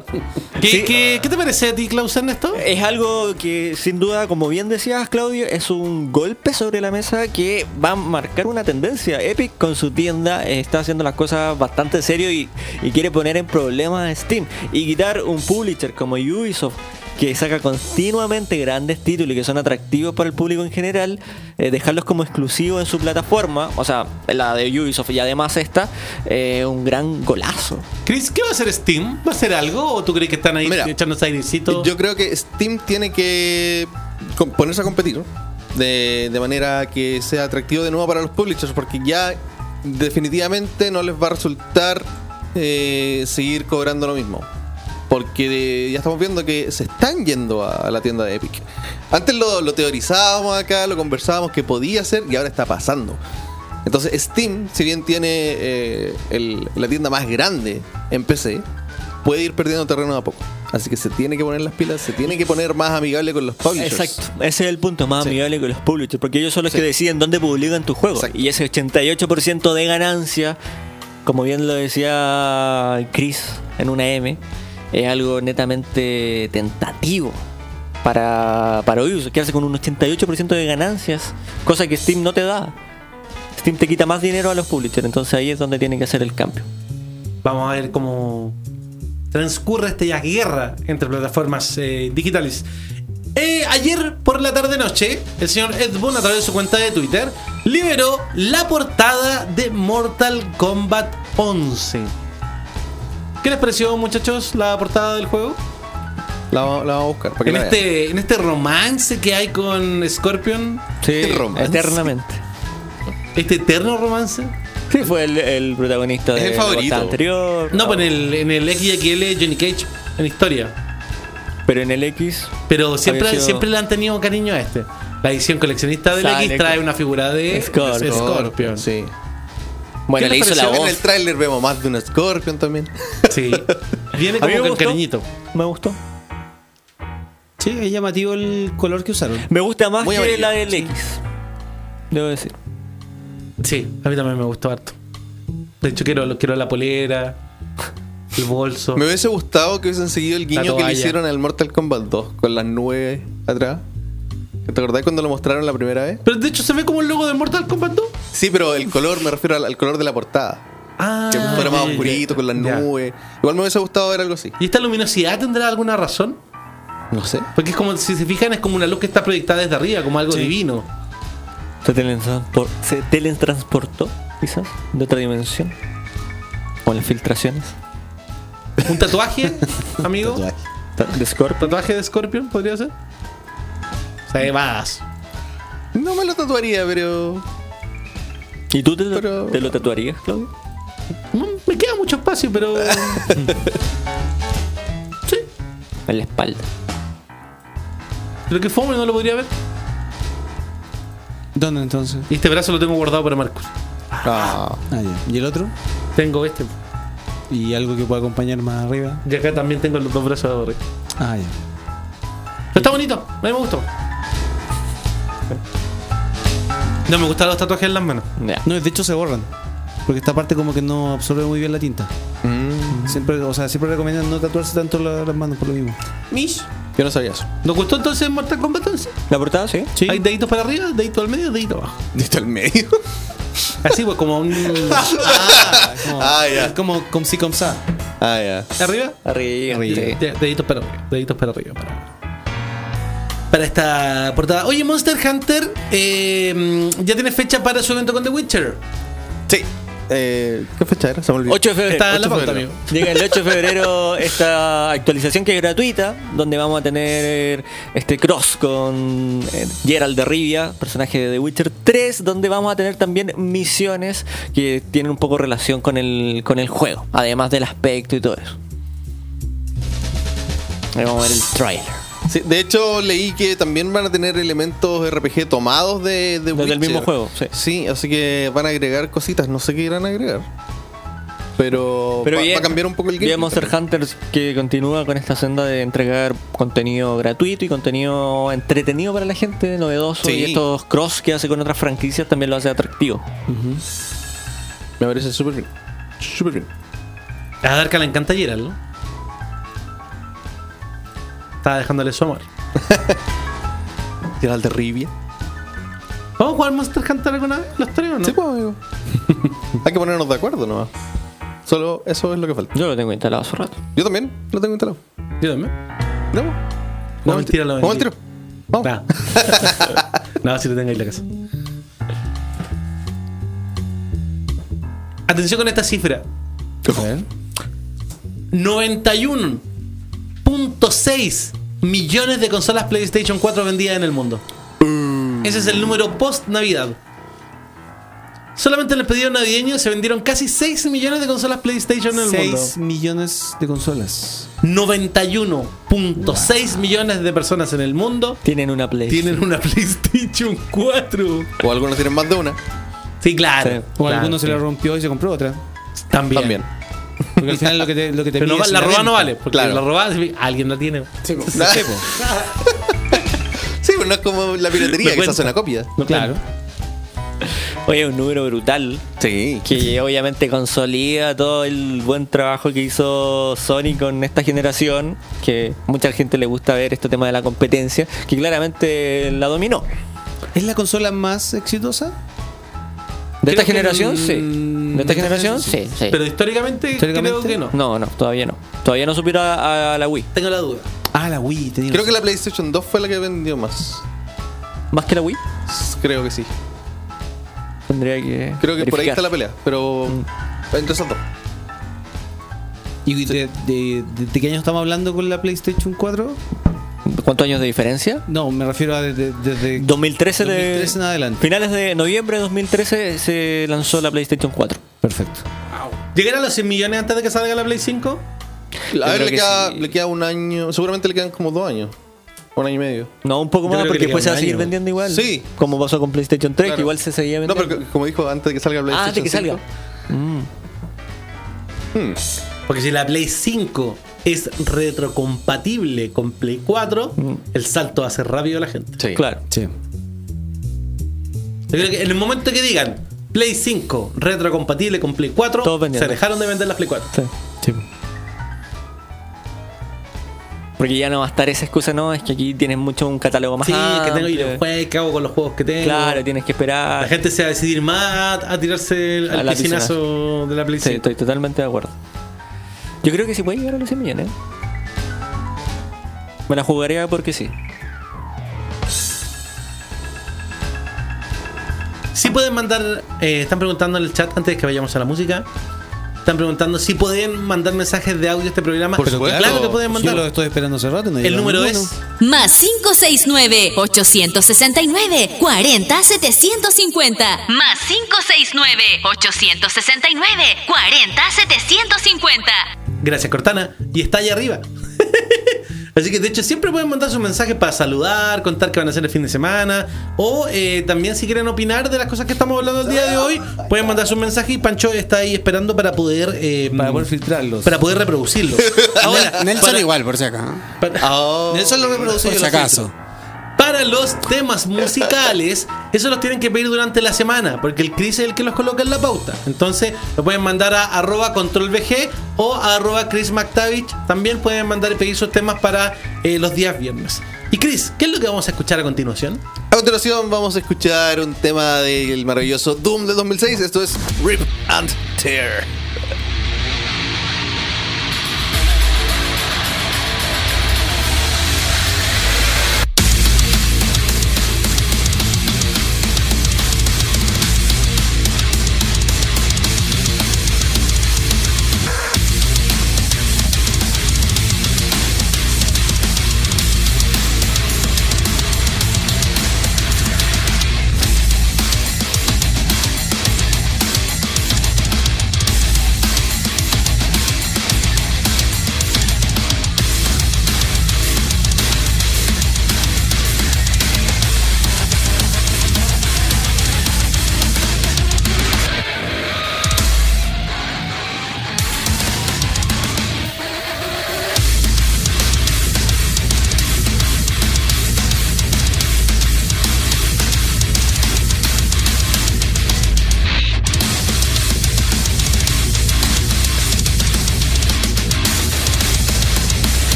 ¿Qué, Sí. qué, qué te parece a ti, Clausen, esto? Es algo que sin duda, como bien decías Claudio, es un golpe sobre la mesa que va a marcar una tendencia. Epic con su tienda está haciendo las cosas bastante serio y, y quiere poner en problemas a Steam. Y quitar un publisher como Ubisoft que saca continuamente grandes títulos y que son atractivos para el público en general, eh, dejarlos como exclusivos en su plataforma, o sea, la de Ubisoft y además esta, eh, un gran golazo. Chris, ¿qué va a hacer Steam? ¿Va a hacer algo o tú crees que están ahí Mira, echándose airecito? Yo creo que Steam tiene que ponerse a competir de manera que sea atractivo de nuevo para los publishers, porque ya definitivamente no les va a resultar eh, seguir cobrando lo mismo. Porque ya estamos viendo que se están yendo a, la tienda de Epic. Antes lo, lo teorizábamos acá, lo conversábamos que podía ser y ahora está pasando. Entonces Steam, si bien tiene eh, el- la tienda más grande en PC, puede ir perdiendo terreno de a poco. Así que se tiene que poner las pilas, se tiene que poner más amigable con los publishers. Exacto, ese es el punto más Sí. amigable con los publishers, porque ellos son los Sí. que deciden dónde publican tu juego. Exacto. Y ese 88% de ganancia, como bien lo decía Chris en una M, es algo netamente tentativo para, para que hace con un 88% de ganancias, cosa que Steam no te da. Steam te quita más dinero a los publishers, entonces ahí es donde tiene que hacer el cambio. Vamos a ver cómo transcurre esta guerra entre plataformas eh, digitales. Eh, ayer por la tarde-noche, el señor Ed Boon, a través de su cuenta de Twitter, liberó la portada de Mortal Kombat 11. ¿Qué les pareció, muchachos, la portada del juego? La, va- la vamos a buscar. Para que En la este, en este romance que hay con Scorpion, Sí, Qué romance. eternamente. este eterno romance. Sí, fue el, el protagonista Es de anterior. No, pues en el, en el XXL Johnny Cage, en historia. Pero en el X Pero siempre, sido- siempre le han tenido cariño a este. La edición coleccionista del X con- trae una figura de Scorpion. Scorpion. Sí. Bueno, ¿Qué le hizo la pareció? En voz. el tráiler vemos más de un Scorpion también. Sí. Viene A como mí me con gustó. cariñito. Me gustó. Sí, es llamativo el color que usaron. Me gusta más Muy que amarillo, la del X. Debo decir. Sí, a mí también me gustó harto. De hecho, quiero, quiero la polera, el bolso. Me hubiese gustado que hubiesen seguido el guiño que le hicieron al Mortal Kombat 2 con las nubes atrás. ¿Te acordás cuando lo mostraron la primera vez? Pero de hecho se ve como el logo de Mortal Kombat 2. Sí, pero el color, me refiero al, al color de la portada. Ah, Que fuera más oscurito, con las ya. nubes. Igual me hubiese gustado ver algo así. ¿Y esta luminosidad tendrá alguna razón? No sé. Porque es como, si se fijan, es como una luz que está proyectada desde arriba, como algo divino. Se, teletranspor- se teletransportó, quizás, de otra dimensión. O las filtraciones. ¿Un tatuaje, amigo? Ta- De Scorpio. ¿Tatuaje de Scorpion podría ser? Se vas. No me lo tatuaría, pero. ¿Y tú te lo, Pero- te lo tatuarías, Claudio? Me queda mucho espacio, pero. sí. En la espalda. Pero que fome no lo podría ver. ¿Dónde entonces? Y este brazo lo tengo guardado para Marcos. Ah, Ah, ya. ¿Y el otro? Tengo este. ¿Y algo que pueda acompañar más arriba? Y acá también tengo los dos brazos de arriba. Ah, ya. Pero está bonito. A mí me gustó. No me gustan los tatuajes en las manos. No, de hecho se borran. Porque esta parte como que no absorbe muy bien la tinta. mm, Siempre, o sea, siempre recomiendan no tatuarse tanto la- las manos por lo mismo. Mish. yo no sabía eso. ¿Nos gustó entonces Mortal Kombat 11? ¿La portada, sí? Sí. ¿Hay deditos para arriba, dedito al medio, dedito abajo? ¿Está al medio? Así pues como un... ah, ya. Es como como si como sa. Ah, ya. ¿Arriba? Arriba. Arriba. sí. De- deditos para arriba, deditos para arriba. Para, para esta portada. Oye, Monster Hunter eh, ya tiene fecha para su evento con The Witcher. Sí. Eh, ¿Qué fecha era? Se me olvidó. 8 de febrero. Está en la 8 de pauta, febrero. amigo. Llega el 8 de febrero esta actualización que es gratuita, donde vamos a tener este cross con eh, Geralt de Rivia, personaje de The Witcher 3, donde vamos a tener también misiones que tienen un poco relación con el, con el juego, además del aspecto y todo eso. Ahí vamos a ver el trailer. Sí, de hecho, leí que también van a tener elementos RPG tomados de, de Desde el mismo juego, sí. Sí, así que van a agregar cositas. No sé qué irán a agregar. Pero, Pero va, bien, va a cambiar un poco el gameplay. Monster. Hunter que continúa con esta senda de entregar contenido gratuito y contenido entretenido para la gente, novedoso. Sí. Y estos cross que hace con otras franquicias también lo hace atractivo. Me parece súper bien. Súper bien. A Darka le encanta Geralt, ¿no? Estaba dejándole su amor. Geralt de Rivia. ¿Vamos a jugar Monster Hunter alguna vez? ¿Los tres o no? Sí, pues, amigo. Hay que ponernos de acuerdo nomás. Solo eso es lo que falta. Yo lo tengo instalado hace rato. Yo también lo tengo instalado. Yo también. ¿No? No, mentira, lo Vamos al vendí. tiro. Vamos. Nah. no, si lo tengo ahí en la casa. Atención con esta cifra. 91.6 millones de consolas PlayStation 4 vendidas en el mundo. Ese es el número post Navidad. Solamente en el pedido navideño se vendieron casi 6 millones de consolas PlayStation en el 6 mundo. millones de consolas. 91.6 millones de personas en el mundo Tienen una Play. tienen una PlayStation 4. O algunos tienen más de una. Sí, claro. Sí. O claro, alguno se la rompió y se compró otra. También. También. Porque al final lo que te, lo que te Pero no, es la robada no vale, porque Claro. la robada alguien la tiene. Sí, po. Nah. Sí, pues no es como la piratería que se hace una copia. Claro. Oye, un número brutal. Sí. Que obviamente consolida todo el buen trabajo que hizo Sony con esta generación. Que mucha gente le gusta ver este tema de la competencia. Que claramente la dominó. ¿Es la consola más exitosa? ¿De esta que, generación? Sí. Mm, ¿De esta generación? Sí, sí. Pero históricamente, Históricamente, creo que no. No, no, todavía no. Todavía no supera a, a la Wii. Tengo la duda. Ah, la Wii. tenía Creo que la PlayStation 2 fue la que vendió más. ¿Más que la Wii? Creo que sí. Tendría que. Creo que por ahí está la pelea. Pero. Entre esas dos. ¿Y de, de- de- de qué año estamos hablando con la PlayStation 4? ¿Cuántos años de diferencia? No, me refiero a desde... desde 2013, de, 2013 en adelante. Finales de noviembre de 2013 se lanzó la PlayStation 4. Perfecto. ¿Llegará a los 100 millones antes de que salga la Play 5? A ver, le que queda, sí. le queda un año. Seguramente le quedan como dos años. Un año y medio. No, un poco Yo más porque después se va a seguir vendiendo igual. Sí. Como pasó con PlayStation 3, Claro. que igual se seguía No, vendiendo. pero como dijo antes de que salga la PlayStation ah, de que 5. salga. Porque si la Play 5 es retrocompatible con Play 4, el salto va a ser rápido a la gente. Sí. Claro. Sí. Yo creo que en el momento que digan Play 5 retrocompatible con Play 4, Todos vendiendo. se dejaron de vender las Play 4. Sí. Sí. Porque ya no va a estar esa excusa, no, es que aquí tienes mucho un catálogo más Sí, que tengo y los juegos, ¿qué hago con los juegos que tengo? Claro, tienes que esperar. La gente se va a decidir más a, a tirarse el, A al piscinazo de la Play Sí, 5. estoy totalmente de acuerdo. Yo creo que sí puede llegar a los 100 millones. Me la jugaría porque sí. Si pueden mandar, eh, están preguntando en el chat antes de que vayamos a la música. Están preguntando si pueden mandar mensajes de audio a este programa. Por supuesto. Claro que pueden Yo mandar. lo estoy esperando hace rato. y no El número ninguno. es Más 569-869-40750. Más 569-869-40750. Gracias, Cortana. Y está ahí arriba. Así que de hecho siempre pueden mandar sus mensajes para saludar, contar qué van a hacer el fin de semana. O eh, también si quieren opinar de las cosas que estamos hablando el día de hoy, pueden mandar sus mensajes y Pancho está ahí esperando para poder... eh, Para poder filtrarlos. para poder reproducirlos. Ahora, Nelson para- igual, por si acá. para- Oh. Nelson lo reproduce Por si acaso. Los temas musicales, eso los tienen que pedir durante la semana, porque el Chris es el que los coloca en la pauta. Entonces, lo pueden mandar a arroba controlvg o a arroba Chris McTavish. También pueden mandar y pedir sus temas para eh, los días viernes. Y Chris, ¿qué es lo que vamos a escuchar a continuación? A continuación vamos a escuchar un tema del maravilloso Doom del 2006. Esto es Rip and Tear.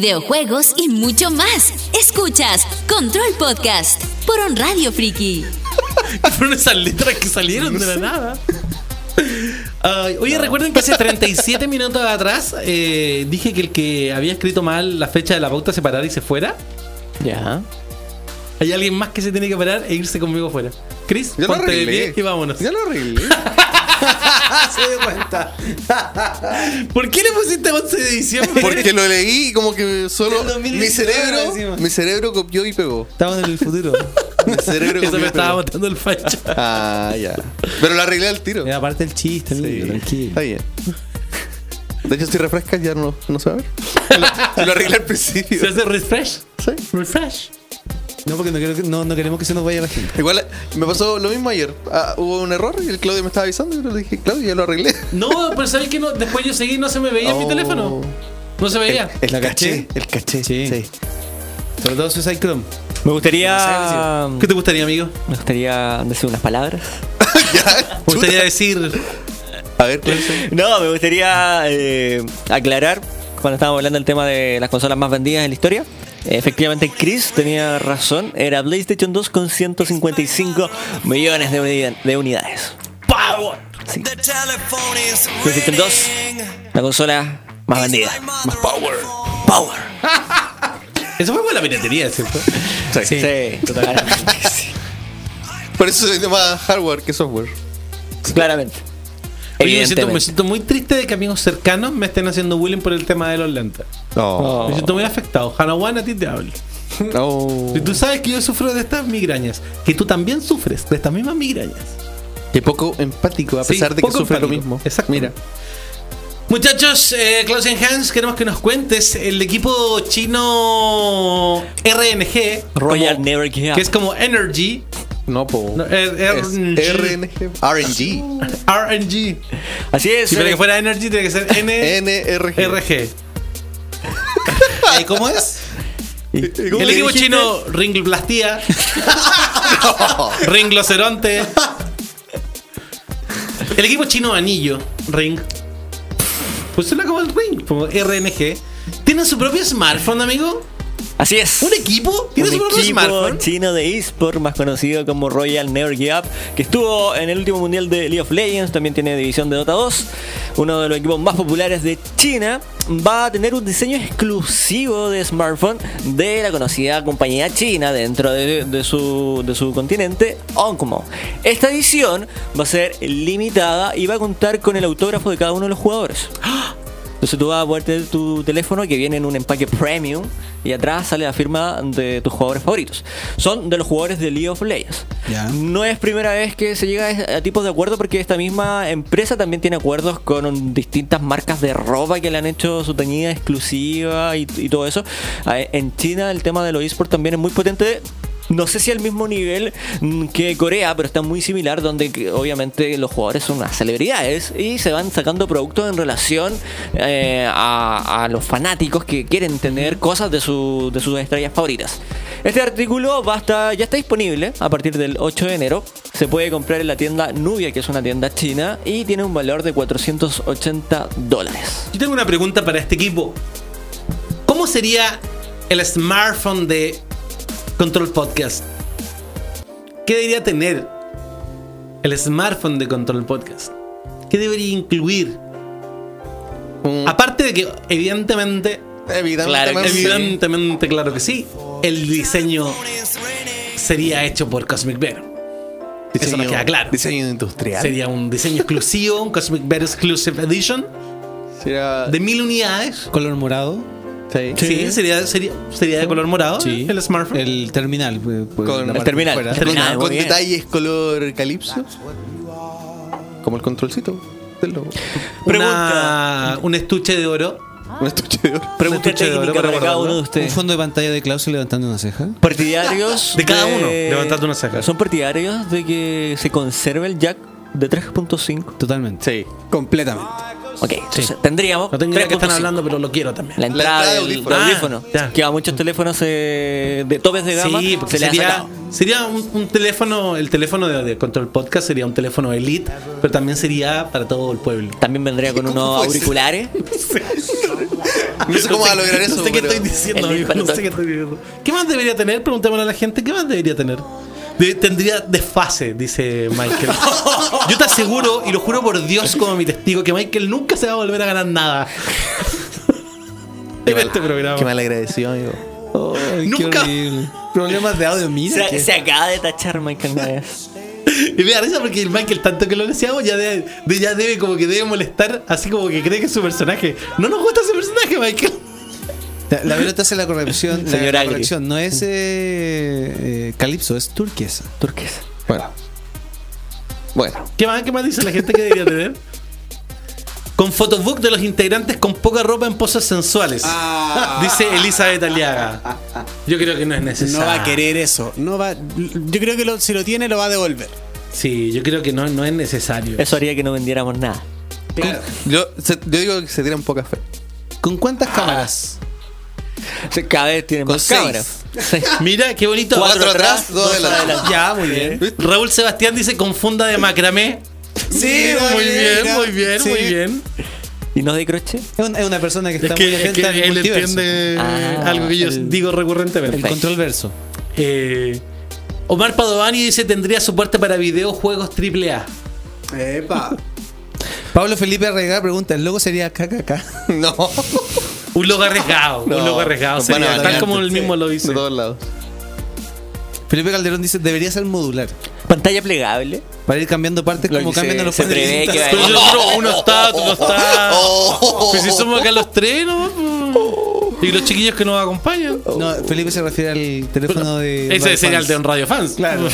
Videojuegos y mucho más. Escuchas Control Podcast por On Radio Friki. Fueron esas letras que salieron de la nada. Oye, recuerden que hace 37 minutos atrás eh, dije que el que había escrito mal la fecha de la pauta se parara y se fuera. Ya. Hay alguien más que se tiene que parar e irse conmigo fuera. Chris, Ya lo ponte arreglé. pie y vámonos. Ya lo arreglé. Se dio cuenta. ¿Por qué le pusiste 11 de diciembre? Porque lo leí y como que solo El 2019 mi cerebro, mi cerebro copió y pegó. Estamos en el futuro. Mi cerebro Eso copió me y estaba pegó. botando el facho. Ah, ya. Pero lo arreglé al tiro. Era parte del chiste, amigo, Sí, tranquilo. Está bien. De hecho, si refrescas ya no, no se va a ver. Lo, lo arreglé al principio. ¿Se hace refresh? Sí. Refresh. No, porque no, quiero que- no, no queremos que se nos vaya la gente. Igual me pasó lo mismo ayer. Ah, hubo un error y el Claudio me estaba avisando y yo le dije, Claudio, ya lo arreglé. No, pero ¿sabes que no? Después yo seguí y no se me veía en mi Oh. teléfono. No se veía. El ¿La caché. caché? El caché. Sí. Sí. Sobre todo Suicide Chrome. Me gustaría. ¿Qué te gustaría, amigo? Me gustaría decir unas palabras. ya. Me gustaría decir. A ver, ¿cuál es? No, me gustaría eh, aclarar cuando estábamos hablando del tema de las consolas más vendidas en la historia. Efectivamente, Chris tenía razón. Era PlayStation 2 con 155 millones de, de unidades. ¡Power! Sí. PlayStation 2, la consola más vendida. Más power. Power. Eso fue por la piratería, ¿cierto? Sí. Sí, totalmente. sí. Por eso se llama hardware que software. Claramente. Oye, me siento, me Evidentemente. siento muy triste de que amigos cercanos me estén haciendo bullying por el tema de los lentes. No. Oh. Me siento muy afectado. Hanawan, a ti te hablo. No. Si tú sabes que yo sufro de estas migrañas, que tú también sufres de estas mismas migrañas. Qué poco empático, a Sí, pesar de que sufre lo empático. mismo. Exacto. Mira. Muchachos, eh, Klaus Hans, queremos que nos cuentes el equipo chino RNG, Royal como- Never Give Up. que es como Energy, No, po. No, Es RNG. RNG. RNG. RNG. Así es. Si para eh, que fuera Energy tiene que ser NRG. NRG. Eh, ¿Cómo es? El equipo chino Ringloplastia, Ringloceronte. El equipo chino Anillo, Ring. Pues suena como el Ring, como RNG. ¿Tienen su propio smartphone, amigo? Así es. ¿Un equipo? ¿Tiene un equipo smartphone? chino de eSport, más conocido como Royal Never Give Up, que estuvo en el último mundial de League of Legends, también tiene división de Dota 2, uno de los equipos más populares de China, va a tener un diseño exclusivo de smartphone de la conocida compañía china dentro de, de su, de su continente, Oncomo. Esta edición va a ser limitada y va a contar con el autógrafo de cada uno de los jugadores. Entonces tú vas a poder tener tu teléfono que viene en un empaque premium y atrás sale la firma de tus jugadores favoritos. Son de los jugadores de League of Legends. No es primera vez que se llega a a tipos de acuerdo porque esta misma empresa también tiene acuerdos con distintas marcas de ropa que le han hecho su teñida exclusiva y, y todo eso. En China el tema de los esports también es muy potente. No sé si al mismo nivel que Corea, pero está muy similar, donde obviamente los jugadores son unas celebridades y se van sacando productos en relación eh, a, los fanáticos que quieren tener cosas de, su- de sus estrellas favoritas. Este artículo va ya está disponible a partir del 8 de enero. Se puede comprar en la tienda Nubia, que es una tienda china, y tiene un valor de 480 dólares. Yo tengo una pregunta para este equipo. ¿Cómo sería el smartphone de Control Podcast? ¿Qué debería tener el smartphone de Control Podcast? ¿Qué debería incluir? Un- Aparte de que, evidentemente, Evidentemente. evidentemente, claro que sí, el diseño sería hecho por Cosmic Bear. Eso nos queda claro. Diseño industrial. Sería un diseño exclusivo, un Cosmic Bear Exclusive Edition Sería. de mil unidades. Color morado. Sí. Sí, sería, sería, sería de color morado Sí. el smartphone. El terminal. pues, pues, Con- el terminal. fuera. Detalles color calipso. Como el controlcito del logo. Una, un estuche de oro. Un estuche de oro. Pregunta estuche de oro para para cada uno de Un ustedes. fondo de pantalla de Klaus levantando una ceja. Partidarios De cada uno, levantando una ceja. ¿Son partidarios de que se conserve el jack de 3.5? Totalmente. Sí. Completamente. Ok, entonces tendríamos. No tengo idea de qué están 3.5. hablando, pero lo quiero también. La entrada entrada de del, audífono. del Ah, audífono. Que a muchos teléfonos eh, de topes de gama Sí, porque se sería, sería un, un teléfono, el teléfono de, de Control Podcast sería un teléfono Elite, pero también sería para todo el pueblo. También vendría con ¿Cómo unos auriculares. No sé cómo va a lograr eso. No sé qué estoy diciendo, amigo, no sé qué estoy diciendo. ¿Qué más debería tener? Preguntémosle a la gente, ¿qué más debería tener? De- tendría desfase, dice Michael. Yo te aseguro, y lo juro por Dios como mi testigo, que Michael nunca se va a volver a ganar nada. en este programa. Qué mal agradecido, amigo. Nunca-. Problemas de audio, mira. Se, acaba de tachar Michael Myers. Y me da risa porque el Michael, tanto que lo deseamos, ya debe, de- ya debe como que debe molestar, así como que cree que es su personaje. No nos gusta ese personaje, Michael. La, la te hace la corrección. Señor la, corrección no es eh, eh, Calypso, es turquesa. Turquesa. Bueno. Bueno. ¿Qué más, ¿Qué más dice la gente que debería tener? Con fotobook de los integrantes con poca ropa en poses sensuales. Dice Elizabeth Aliaga. Yo creo que no es necesario. No va a querer eso. No va, yo creo que lo- si lo tiene, lo va a devolver. Sí, yo creo que no, no es necesario. Eso haría que no vendiéramos nada. Yo, se- yo digo que se tiran poca fe. ¿Con cuántas cámaras? Cada vez tienen Con más seis. cámaras. Seis. Mira, qué bonito. Cuatro atrás, dos adelante. Ya, muy bien. Raúl Sebastián dice con funda de macramé. Sí, muy bien, muy bien, Sí. muy bien. ¿Y no de crochet? Es una, es una persona que Es está que, muy es atenta que al él multiverso. entiende Ah, algo que yo el- digo recurrentemente. El control verso. Eh, Omar Padovani dice tendría soporte para videojuegos AAA. Epa. Pablo Felipe Arregada pregunta: ¿el logo sería KKK? No. Un logo arriesgado, No, un logo arriesgado. sería, banear. tal como el mismo lo dice. De todos lados. Felipe Calderón dice: debería ser modular. Pantalla plegable. Para ir cambiando partes Lo como que cambian se- los Pero nosotros, uno está, otro no está. Pues si somos acá los tres, ¿no? Y los chiquillos que nos acompañan. No, Felipe se refiere al teléfono de. Ese Radio sería el Fans. de un Radio Fans. Claro.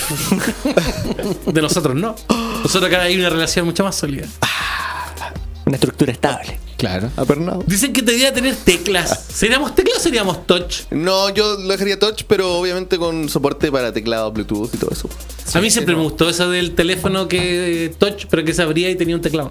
De nosotros no. Nosotros acá hay una relación mucho más sólida. Una estructura estable. Claro. Apernado. Dicen que debería tener teclas. ¿Seríamos teclas o seríamos touch? No, yo lo dejaría touch, pero obviamente con soporte para teclado, Bluetooth y todo eso. A mí siempre me gustó eso del teléfono que touch, pero que se abría y tenía un teclado.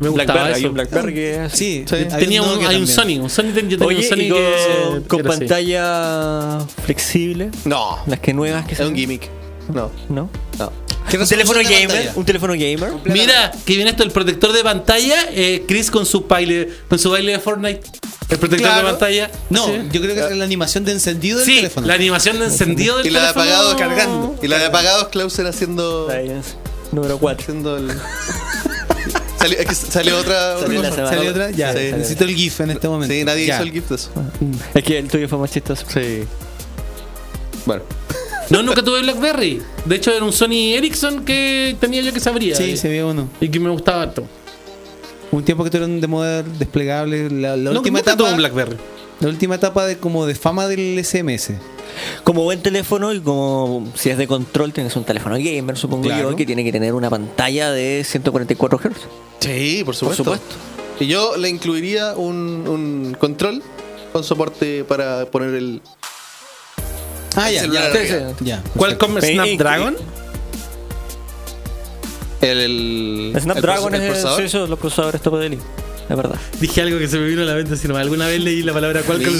Me gustaba Blackberry, hay eso. un Blackberry que. Sí, hay Tenía un, hay un. Sony, un Sony, ten- yo tenía Oye, un Sony y con, que con así. pantalla flexible. No. Las que nuevas que Es un gimmick. No. ¿No? No. ¿Qué Un teléfono gamer. pantalla? Un teléfono gamer. Mira, que viene esto, el protector de pantalla, eh, Chris con su baile, con su baile de Fortnite. El protector Claro. de pantalla. No, Sí. yo creo que es la animación de encendido del Sí, teléfono. la animación de encendido del Y la de teléfono. apagados cargando. Y la de apagados, Klauser haciendo. Ahí es. Número 4. Haciendo el. salió, es que salió otra. otra Salió la cosa. semana. ¿Salió otra? Ya, Sí. necesito el GIF en este momento. Sí, nadie Ya. hizo el gift de eso. Es que el tuyo fue más chistoso. Sí. Bueno. No, nunca tuve Blackberry. De hecho, era un Sony Ericsson que tenía yo que se abría. Sí, se vio uno. y que me gustaba harto. Un tiempo que tuvieron de moda desplegable. La, la No, última nunca tuve etapa. un Blackberry. La última etapa de como de fama del SMS. Como buen teléfono y como si es de control, tienes un teléfono gamer, supongo Claro. yo, que tiene que tener una pantalla de 144 Hz. Sí, por supuesto. supuesto. Y yo le incluiría un, un control con soporte para poner el. Ah, ya, ya. ya. Qualcomm. Snapdragon. El, el, Snapdragon el, es procesador. sí, eso, los procesadores de línea. Es verdad. Dije algo que se me vino a la mente. Si no, alguna vez leí la palabra Qualcomm.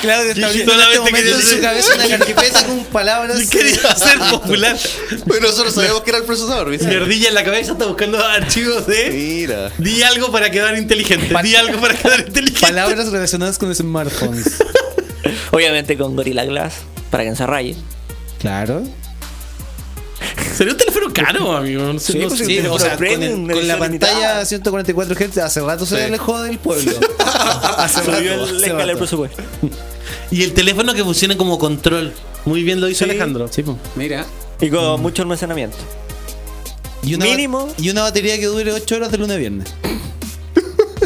Claudio, Claudio está abriendo en este Solamente momento quería en su cabeza una carpeta con palabras. Quería ser popular. Bueno, nosotros sabíamos que era el procesador, ¿viste? Mi ardilla en la cabeza está buscando archivos de. Mira. Di algo para quedar inteligente. Di algo para quedar inteligente. Palabras relacionadas con smartphones. Obviamente con Gorilla Glass, para que no se raye. Claro. Sería un teléfono caro, amigo. No sé, Sí, no pues sé. sí, o sea, con, el- la pantalla limitada. 144 Hz hace rato se Sí. alejó del pueblo. hace Subió rato. el hace rato. presupuesto. Y el teléfono que funcione como control. Muy bien lo hizo Sí. Alejandro. Sí, po. Mira. Y con mucho almacenamiento. y una, Mínimo. Y una batería que dure 8 horas de lunes a viernes.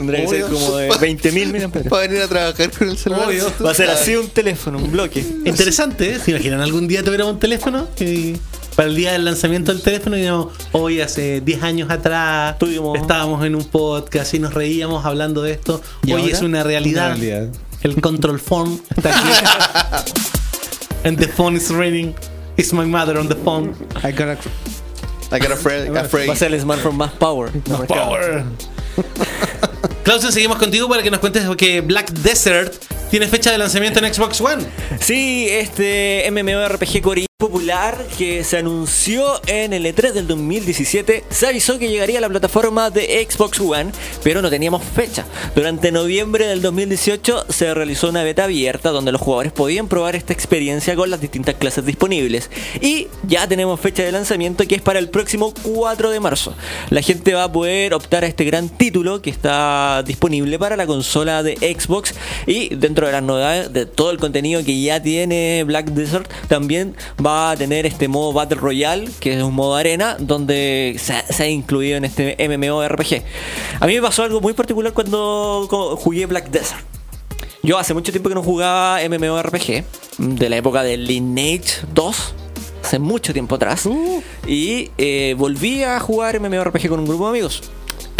Tendría que ser como de 20.000 mAh. Para venir a trabajar con el celular. Obvio. Va a ser así un teléfono, un bloque. Interesante, ¿eh? ¿Se imaginan algún día tuviéramos un teléfono? Y para el día del lanzamiento del teléfono, digamos, hoy hace 10 años atrás Tuvimos- estábamos en un podcast y nos reíamos hablando de esto. ¿Y hoy ahora? es una realidad. Una realidad. El control phone está aquí. And the phone is ringing. It's my mother on the phone. I got a- I got afraid. afraid. Va a ser el smartphone más power. mercado. Power. Clausen, seguimos contigo para que nos cuentes que Black Desert tiene fecha de lanzamiento en Xbox One. Sí, este MMORPG coreano popular que se anunció en el E3 del 2017 se avisó que llegaría a la plataforma de Xbox One, pero no teníamos fecha. Durante noviembre del 2018 se realizó una beta abierta donde los jugadores podían probar esta experiencia con las distintas clases disponibles. Y ya tenemos fecha de lanzamiento que es para el próximo 4 de marzo. La gente va a poder optar a este gran título que está disponible para la consola de Xbox y dentro de las novedades de todo el contenido que ya tiene Black Desert también va a tener este modo Battle Royale que es un modo arena donde se, se ha incluido en este MMORPG. A mí me pasó algo muy particular cuando jugué Black Desert. Yo hace mucho tiempo que no jugaba MMORPG, de la época de Lineage 2, hace mucho tiempo atrás, y eh, volví a jugar MMORPG con un grupo de amigos.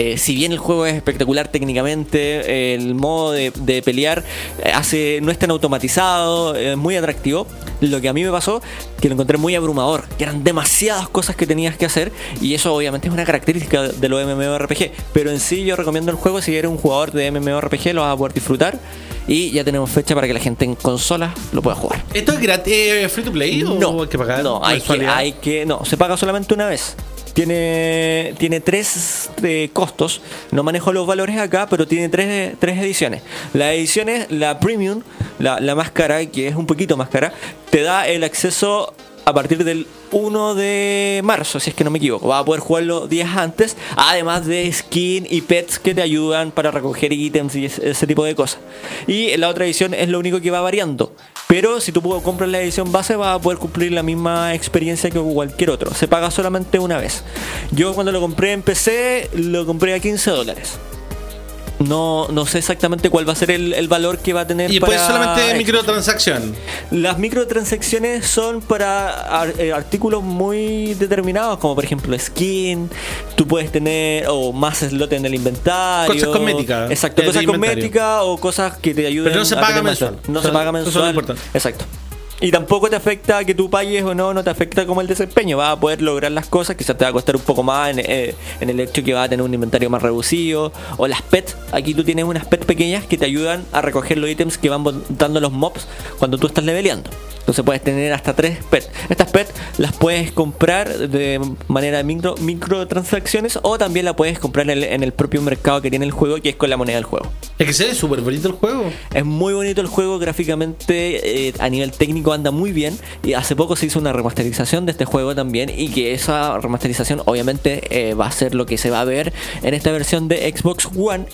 Eh, si bien el juego es espectacular técnicamente, el modo de, de pelear eh, hace, no es tan automatizado, es muy atractivo. Lo que a mí me pasó, que lo encontré muy abrumador, que eran demasiadas cosas que tenías que hacer, y eso obviamente es una característica de los MMORPG. Pero en sí yo recomiendo el juego, si eres un jugador de MMORPG lo vas a poder disfrutar, y ya tenemos fecha para que la gente en consolas lo pueda jugar. ¿Esto es gratis, eh, free to play o No, hay que pagar? no, hay que, mensualidad? hay que, no, se paga solamente una vez. Tiene, tiene tres eh, costos. No manejo los valores acá, pero tiene tres, tres ediciones. La edición es la premium, la, la más cara, que es un poquito más cara. Te da el acceso a partir del 1 de marzo, si es que no me equivoco. Vas a poder jugarlo días antes, además de skin y pets que te ayudan para recoger ítems y ese tipo de cosas. Y la otra edición es lo único que va variando. Pero si tú compras la edición base vas a poder cumplir la misma experiencia que cualquier otro. Se paga solamente una vez. Yo cuando lo compré en PC lo compré a 15 dólares. No, no sé exactamente cuál va a ser el, el valor que va a tener. Y para solamente microtransacción. Las microtransacciones son para ar- eh, artículos muy determinados, como por ejemplo skin, tú puedes tener o más slot en el inventario. Cosas cosméticas, Exacto, eh, cosas inventario. cosméticas o cosas que te ayuden Pero no se a paga mensual. No se paga eso es lo mensual. importante. Exacto. Y tampoco te afecta que tú pagues o no, no te afecta como el desempeño. Vas a poder lograr las cosas, quizás te va a costar un poco más en, eh, en el hecho que vas a tener un inventario más reducido. O las pets, aquí tú tienes unas pets pequeñas que te ayudan a recoger los ítems que van dando los mobs cuando tú estás leveleando. Entonces puedes tener hasta tres pets. Estas pets las puedes comprar de manera de micro, microtransacciones o también la puedes comprar en el, en el propio mercado que tiene el juego, que es con la moneda del juego. Es que se ve súper bonito el juego. Es muy bonito el juego, gráficamente eh, a nivel técnico anda muy bien y hace poco se hizo una remasterización de este juego también y que esa remasterización obviamente eh, va a ser lo que se va a ver en esta versión de Xbox One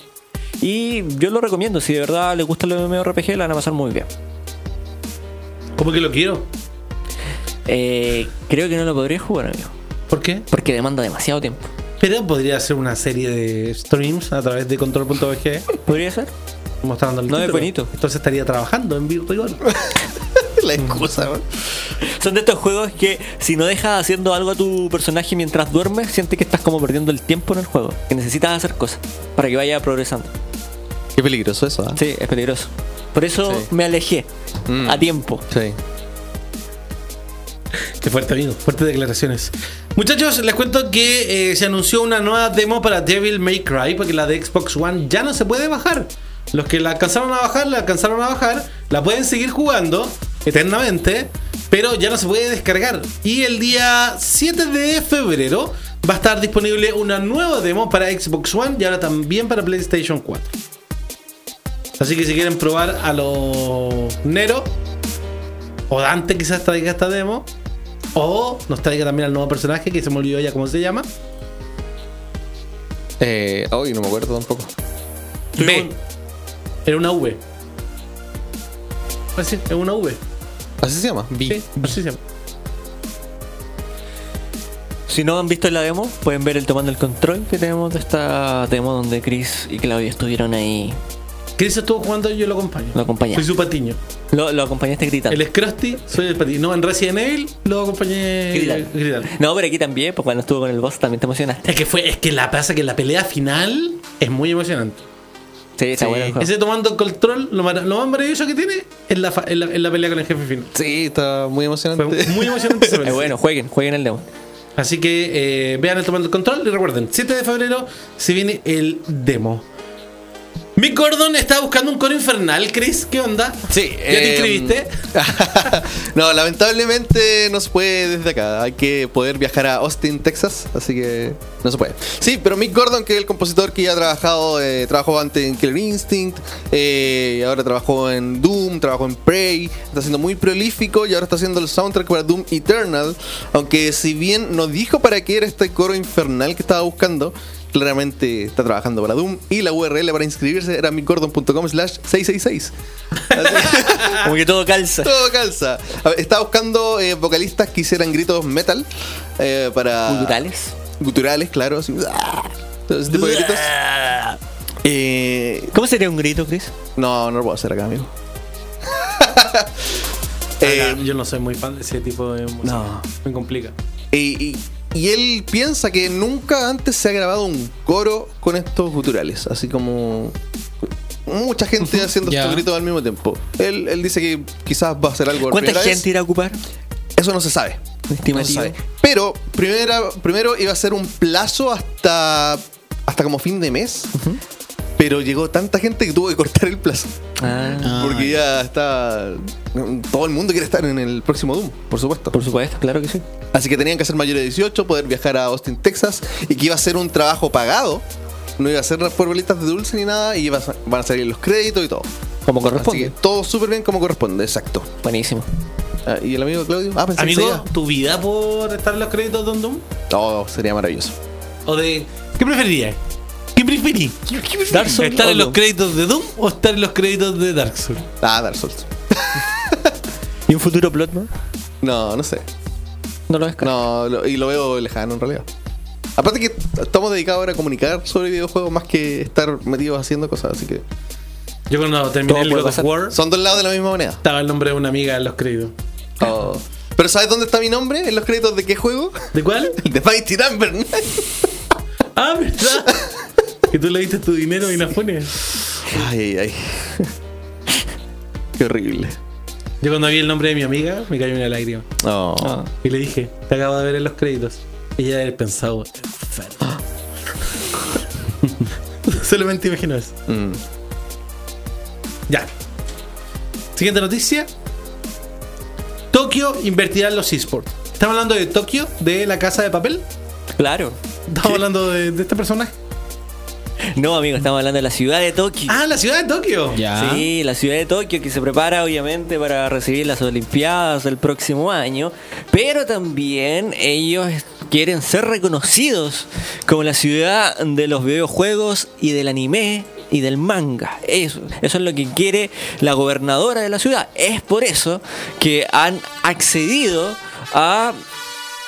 y yo lo recomiendo, si de verdad les gusta el MMORPG la van a pasar muy bien. Como que lo quiero. Eh, creo que no lo podría jugar, amigo, ¿Por qué? porque demanda demasiado tiempo. Pero podría ser una serie de streams a través de control.bg. ¿Podría ser? Dando el No, es bonito. Entonces estaría trabajando en virtual. La excusa, weón. Son de estos juegos que si no dejas haciendo algo a tu personaje mientras duermes, sientes que estás como perdiendo el tiempo en el juego. Que necesitas hacer cosas para que vaya progresando. Qué peligroso eso, ¿ah? Sí, es peligroso. Por eso Sí. me alejé Mm. a tiempo. Sí. Qué fuerte, amigo. Fuertes declaraciones. Muchachos, les cuento que eh, se anunció una nueva demo para Devil May Cry, porque la de Xbox One ya no se puede bajar. Los que la alcanzaron a bajar, la alcanzaron a bajar, la pueden seguir jugando eternamente, pero ya no se puede descargar. Y el día 7 de febrero va a estar disponible una nueva demo para Xbox One y ahora también para PlayStation 4. Así que si quieren probar a los Nero, o Dante quizás traiga esta demo, o nos traiga también al nuevo personaje que se me olvidó ya cómo se llama. Eh, hoy no me acuerdo tampoco. B. Era una V. Así, es una V. Así se llama. B. Sí, así se llama. Si no han visto la demo, pueden ver el tomando el control que tenemos de esta demo donde Chris y Claudia estuvieron ahí. Chris estuvo jugando y yo lo acompaño. Lo acompañé. Soy su patiño. Lo, lo acompañaste gritando. Él es Krusty, soy el patiño. No, en Resident Evil lo acompañé Gritando. gritando. No, pero aquí también, pues cuando estuvo con el boss también te emocionaste. Es que fue, es que la pasa que la pelea final es muy emocionante. Sí, está Sí. bueno el juego. Ese tomando control, lo, más maravilloso que tiene es la, fa- es la, la pelea con el jefe final. Sí, está muy emocionante. Fue muy emocionante esa pelea. Es bueno, jueguen, jueguen el demo. Así que eh, vean el tomando el control y recuerden, 7 de febrero se viene el demo. Mick Gordon está buscando un coro infernal, Chris. ¿Qué onda? Sí, ¿Ya te eh, inscribiste? no, lamentablemente no se puede desde acá. Hay que poder viajar a Austin, Texas, así que no se puede. Sí, pero Mick Gordon, que es el compositor que ya ha trabajado, eh, trabajó antes en Killer Instinct, eh, ahora trabajó en Doom, trabajó en Prey, está siendo muy prolífico y ahora está haciendo el soundtrack para Doom Eternal. Aunque si bien no dijo para qué era este coro infernal que estaba buscando, claramente está trabajando para Doom y la URL para inscribirse era mickgordon.com slash 666. Como que todo calza. Todo calza. A ver, Estaba buscando eh, vocalistas que hicieran gritos metal eh, para. Culturales. Guturales, claro. así, ¡ah! todo ese tipo de gritos. Eh, ¿Cómo sería un grito, Chris? no, no lo puedo hacer acá, amigo. Yo no soy muy fan de ese tipo de música. No. Me complica. y, y- y él piensa que nunca antes se ha grabado un coro con estos guturales. Así como. Mucha gente haciendo estos gritos al mismo tiempo. Él, él dice que quizás va a hacer algo ¿Cuánta gente vez. irá a ocupar? Eso no se sabe. No se Estimativo. sabe. Pero primera, primero iba a ser un plazo hasta, hasta como fin de mes. Pero llegó tanta gente que tuvo que cortar el plazo. Ah, porque ya está. Todo el mundo quiere estar en el próximo Doom, por supuesto. por supuesto, claro que sí. Así que tenían que ser mayores de 18, poder viajar a Austin, Texas. Y que iba a ser un trabajo pagado. No iba a ser por bolitas de dulce ni nada. Y iba a- van a salir los créditos y todo. Como Así corresponde. que todo súper bien como corresponde, exacto. Buenísimo. Ah, ¿Y el amigo Claudio? Ah, pensé que Amigo. ¿tu vida por estar en los créditos de un Doom? Oh, sería maravilloso. ¿O de. ¿Qué preferirías? ¿Qué preferís? Dark Souls ¿Estar en los créditos de Doom o estar en los créditos de Dark Souls? Ah, Dark Souls. ¿Y un futuro plot, no? No, no sé. No lo descarto. No, lo- y lo veo lejano en realidad. Aparte que estamos dedicados ahora a comunicar sobre videojuegos más que estar metidos haciendo cosas, así que Yo cuando terminé el God of. War, son dos lados de la misma moneda. estaba el nombre de una amiga en los créditos. Oh. Pero ¿sabes dónde está mi nombre en los créditos de qué juego? ¿De cuál? El de Mighty Number 9. Ah, ¿verdad? Que tú le diste tu dinero y la pones. Ay, ay, ay. Qué horrible. Yo cuando vi el nombre de mi amiga, me cayó una lágrima. Oh. Y le dije, te acabo de ver en los créditos. Ella debe haber pensado, enfermo. Solamente imagino eso. Mm. Ya. Siguiente noticia. Tokio invertirá en los esports. Estamos hablando de Tokio, de la casa de papel. Claro. Estamos hablando de, de este personaje. No, amigo, estamos hablando de la ciudad de Tokio. Ah, la ciudad de Tokio. Ya. Sí, la ciudad de Tokio que se prepara obviamente para recibir las Olimpiadas del próximo año, pero también ellos quieren ser reconocidos como la ciudad de los videojuegos y del anime y del manga. Eso, eso es lo que quiere la gobernadora de la ciudad. Es por eso que han accedido a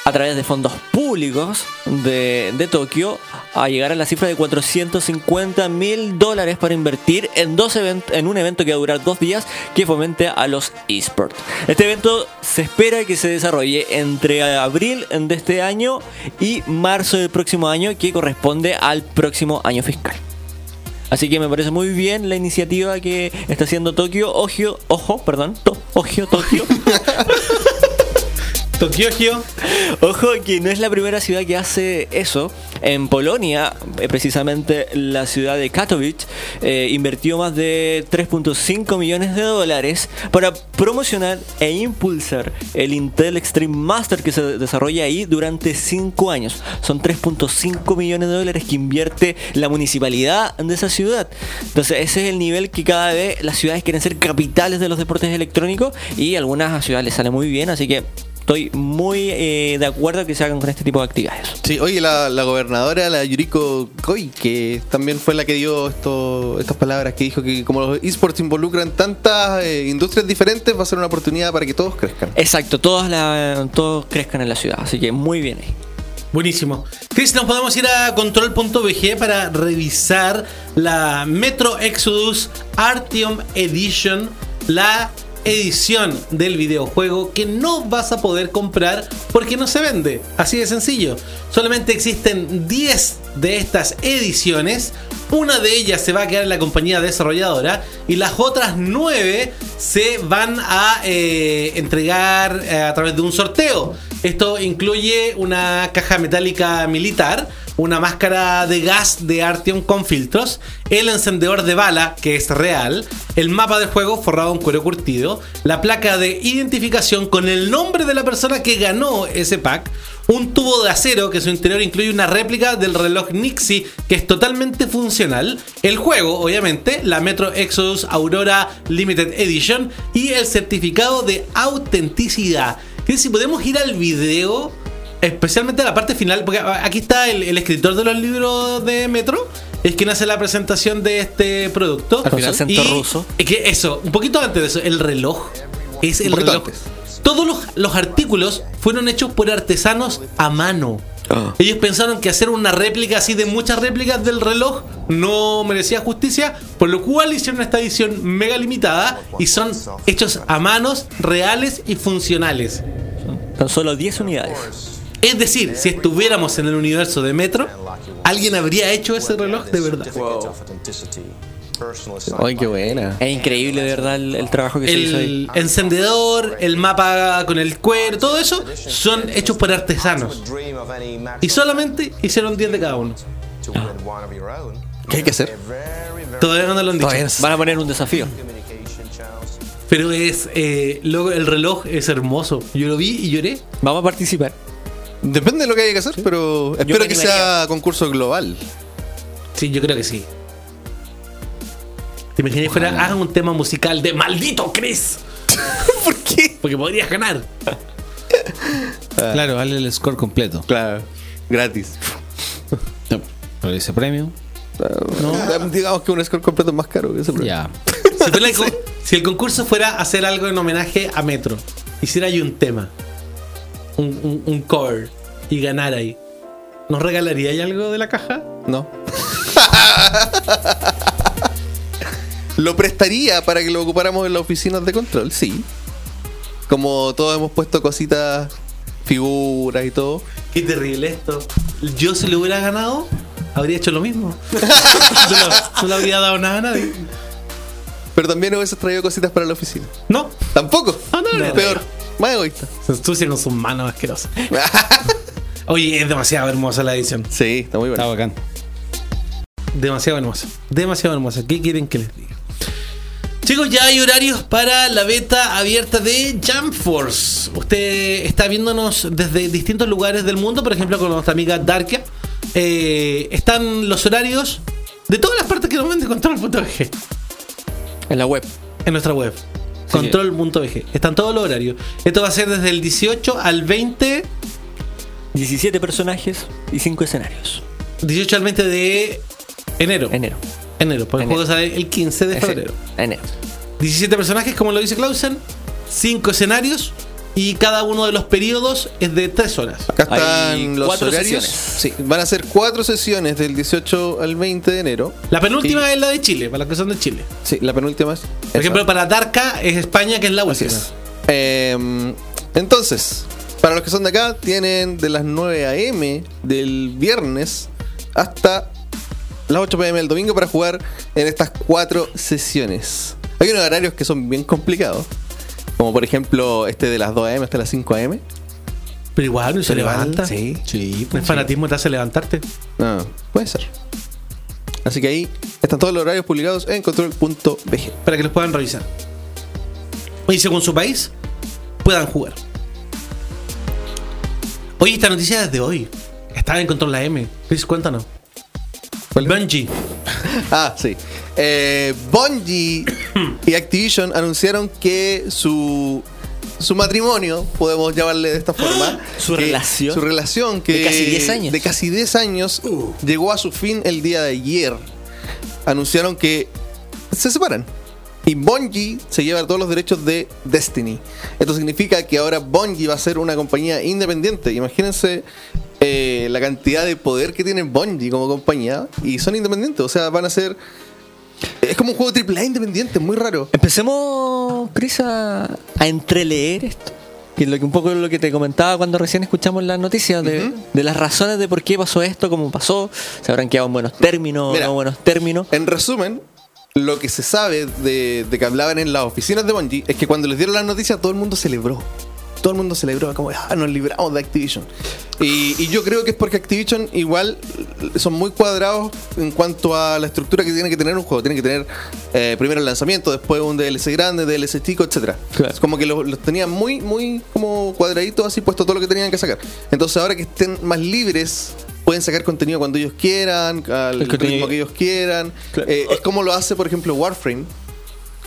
a través de fondos públicos de, de Tokio a llegar a la cifra de 450 mil dólares para invertir en, dos en un evento que va a durar dos días que fomente a los esports. Este evento se espera que se desarrolle entre abril de este año y marzo del próximo año que corresponde al próximo año fiscal. Así que me parece muy bien la iniciativa que está haciendo Tokio. Ojo, ojo, perdón, to, ojo, Tokio. Tokio, Gio. Ojo que no es la primera ciudad que hace eso. En Polonia, eh, precisamente la ciudad de Katowice, eh, invirtió más de 3.5 millones de dólares para promocionar e impulsar el Intel Extreme Master que se desarrolla ahí durante 5 años. Son 3.5 millones de dólares que invierte la municipalidad de esa ciudad. Entonces ese es el nivel que cada vez las ciudades quieren ser capitales de los deportes electrónicos y algunas ciudades les sale muy bien, así que estoy muy eh, de acuerdo que se hagan con este tipo de actividades. Sí, oye, la, la gobernadora, la Yuriko Koi, que también fue la que dio esto, estas palabras, que dijo que como los esports involucran tantas eh, industrias diferentes, va a ser una oportunidad para que todos crezcan. Exacto, todos, la, todos crezcan en la ciudad, así que muy bien ahí. Buenísimo. Chris, nos podemos ir a control.bg para revisar la Metro Exodus Artium Edition, la edición del videojuego que no vas a poder comprar porque no se vende. Así de sencillo. Solamente existen 10 de estas ediciones. Una de ellas se va a quedar en la compañía desarrolladora y las otras 9 se van a eh, entregar eh, a través de un sorteo Esto incluye una caja metálica militar, una máscara de gas de Artyom con filtros, el encendedor de bala, que es real, el mapa del juego forrado en cuero curtido, la placa de identificación con el nombre de la persona que ganó ese pack, un tubo de acero que su interior incluye una réplica del reloj Nixie que es totalmente funcional, el juego, obviamente, la Metro Exodus Aurora Limited Edition y el certificado de autenticidad. Si podemos ir al video, especialmente a la parte final, porque aquí está el, el escritor de los libros de Metro, es quien hace la presentación de este producto. Su acento Y- ruso. es que eso, un poquito antes de eso, el reloj. Es el reloj. antes. Todos los, los artículos fueron hechos por artesanos a mano. Ah. Ellos pensaron que hacer una réplica así de muchas réplicas del reloj no merecía justicia, por lo cual hicieron esta edición mega limitada y son hechos a manos, reales y funcionales. Tan solo 10 unidades. Es decir, si estuviéramos en el universo de Metro, alguien habría hecho ese reloj de verdad. Ay, qué buena. Es increíble, de verdad, el, el trabajo que se hizo ahí. El encendedor, el mapa con el cuero, todo eso son hechos por artesanos. Y solamente hicieron 10 de cada uno. ¿Qué hay que hacer? Todavía no lo han dicho. Van a poner un desafío. Pero es. Eh, luego el reloj es hermoso. Yo lo vi y lloré. Vamos a participar. Depende de lo que haya que hacer, pero espero que sea concurso global. Sí, yo creo que sí. ¿Te imaginas que fuera hagan un tema musical de maldito Chris? ¿Por qué? Porque podrías ganar. Claro, vale el score completo. Claro, gratis. Por ese premio. No. Digamos que un score completo es más caro que ese premio. Ya. Si, fuera el, con- si el concurso fuera hacer algo en homenaje a Metro, hiciera ahí un tema, un, un, un cover, y ganar ahí, ¿nos regalaría ahí algo de la caja? No. lo prestaría para que lo ocupáramos en las oficinas de control, sí. Como todos hemos puesto cositas, figuras y todo. Qué terrible esto. Yo si lo hubiera ganado, habría hecho lo mismo. no, no le habría dado nada a nadie. Pero también hubieses traído cositas para la oficina. No, Tampoco. Ah, no, no. Peor. Más egoísta. se ensucia con sus manos asquerosas. Oye, es demasiado hermosa la edición. sí, está muy Está bueno. bacán. Demasiado hermosa. Demasiado hermosa. ¿Qué quieren que les diga? Chicos, ya hay horarios para la beta abierta de Jump Force. Usted está viéndonos desde distintos lugares del mundo, por ejemplo, con nuestra amiga Darkia. Eh, están los horarios de todas las partes que nos vende control.bg En la web. en nuestra web. Control.bg. Están todos los horarios. Esto va a ser desde el 18 al 20. 17 personajes y 5 escenarios. 18 al 20 de enero. Enero. Enero, porque el Enero. juego sale el 15 de febrero. Enero. 17 personajes, como lo dice Clausen, 5 escenarios y cada uno de los periodos es de 3 horas. Acá Hay están los cuatro horarios. sesiones. Sí, van a ser cuatro sesiones del 18 al 20 de enero. La penúltima es la de Chile, para los que son de Chile. Sí, la penúltima es. Por ejemplo, para Darka es España, que es la Así última. es. Em, entonces, para los que son de acá, tienen de las 9 a.m. del viernes hasta las 8 p.m. del domingo para jugar en estas cuatro sesiones. Hay unos horarios que son bien complicados. Como por ejemplo este de las 2 a.m. hasta las 5 a.m. Pero igual, no se levanta. sí. Sí, el fanatismo te hace levantarte. Ah, puede ser. Así que ahí están todos los horarios publicados en control.bg. Para que los puedan revisar. Y según su país, puedan jugar. Oye, esta noticia es de hoy. Estaba en Control la M. Chris, cuéntanos. ¿Cuál? Bungie. Ah, sí. Eh, Bungie y Activision anunciaron que su su matrimonio, podemos llamarle de esta forma, Su que- relación. su relación que De casi 10 años. de casi 10 años llegó a su fin el día de ayer. Anunciaron que se separan. Y Bungie se lleva todos los derechos de Destiny. Esto significa que ahora Bungie va a ser una compañía independiente. Imagínense eh, la cantidad de poder que tiene Bungie como compañía. Y son independientes. O sea, van a ser... Es como un juego AAA independiente, muy raro. Empecemos, Chris, a, a entreleer esto. Que lo que un poco lo que te comentaba cuando recién escuchamos las noticias de, de las razones de por qué pasó esto, cómo pasó, se habrán quedado en buenos términos, Mira. no buenos términos. En resumen, lo que se sabe de, de que hablaban en las oficinas de Bungie es que cuando les dieron las noticias todo el mundo celebró. Todo el mundo celebró como, ah, nos libramos de Activision. Y, y yo creo que es porque Activision igual son muy cuadrados en cuanto a la estructura que tiene que tener un juego. Tiene que tener eh, primero el lanzamiento, después un DLC grande, DLC chico, etcétera. Claro. Es como que los, los tenían muy, muy como cuadraditos, así puesto todo lo que tenían que sacar. Entonces ahora que estén más libres, pueden sacar contenido cuando ellos quieran, al El ritmo que ellos quieran. Claro. Eh, es como lo hace, por ejemplo, Warframe,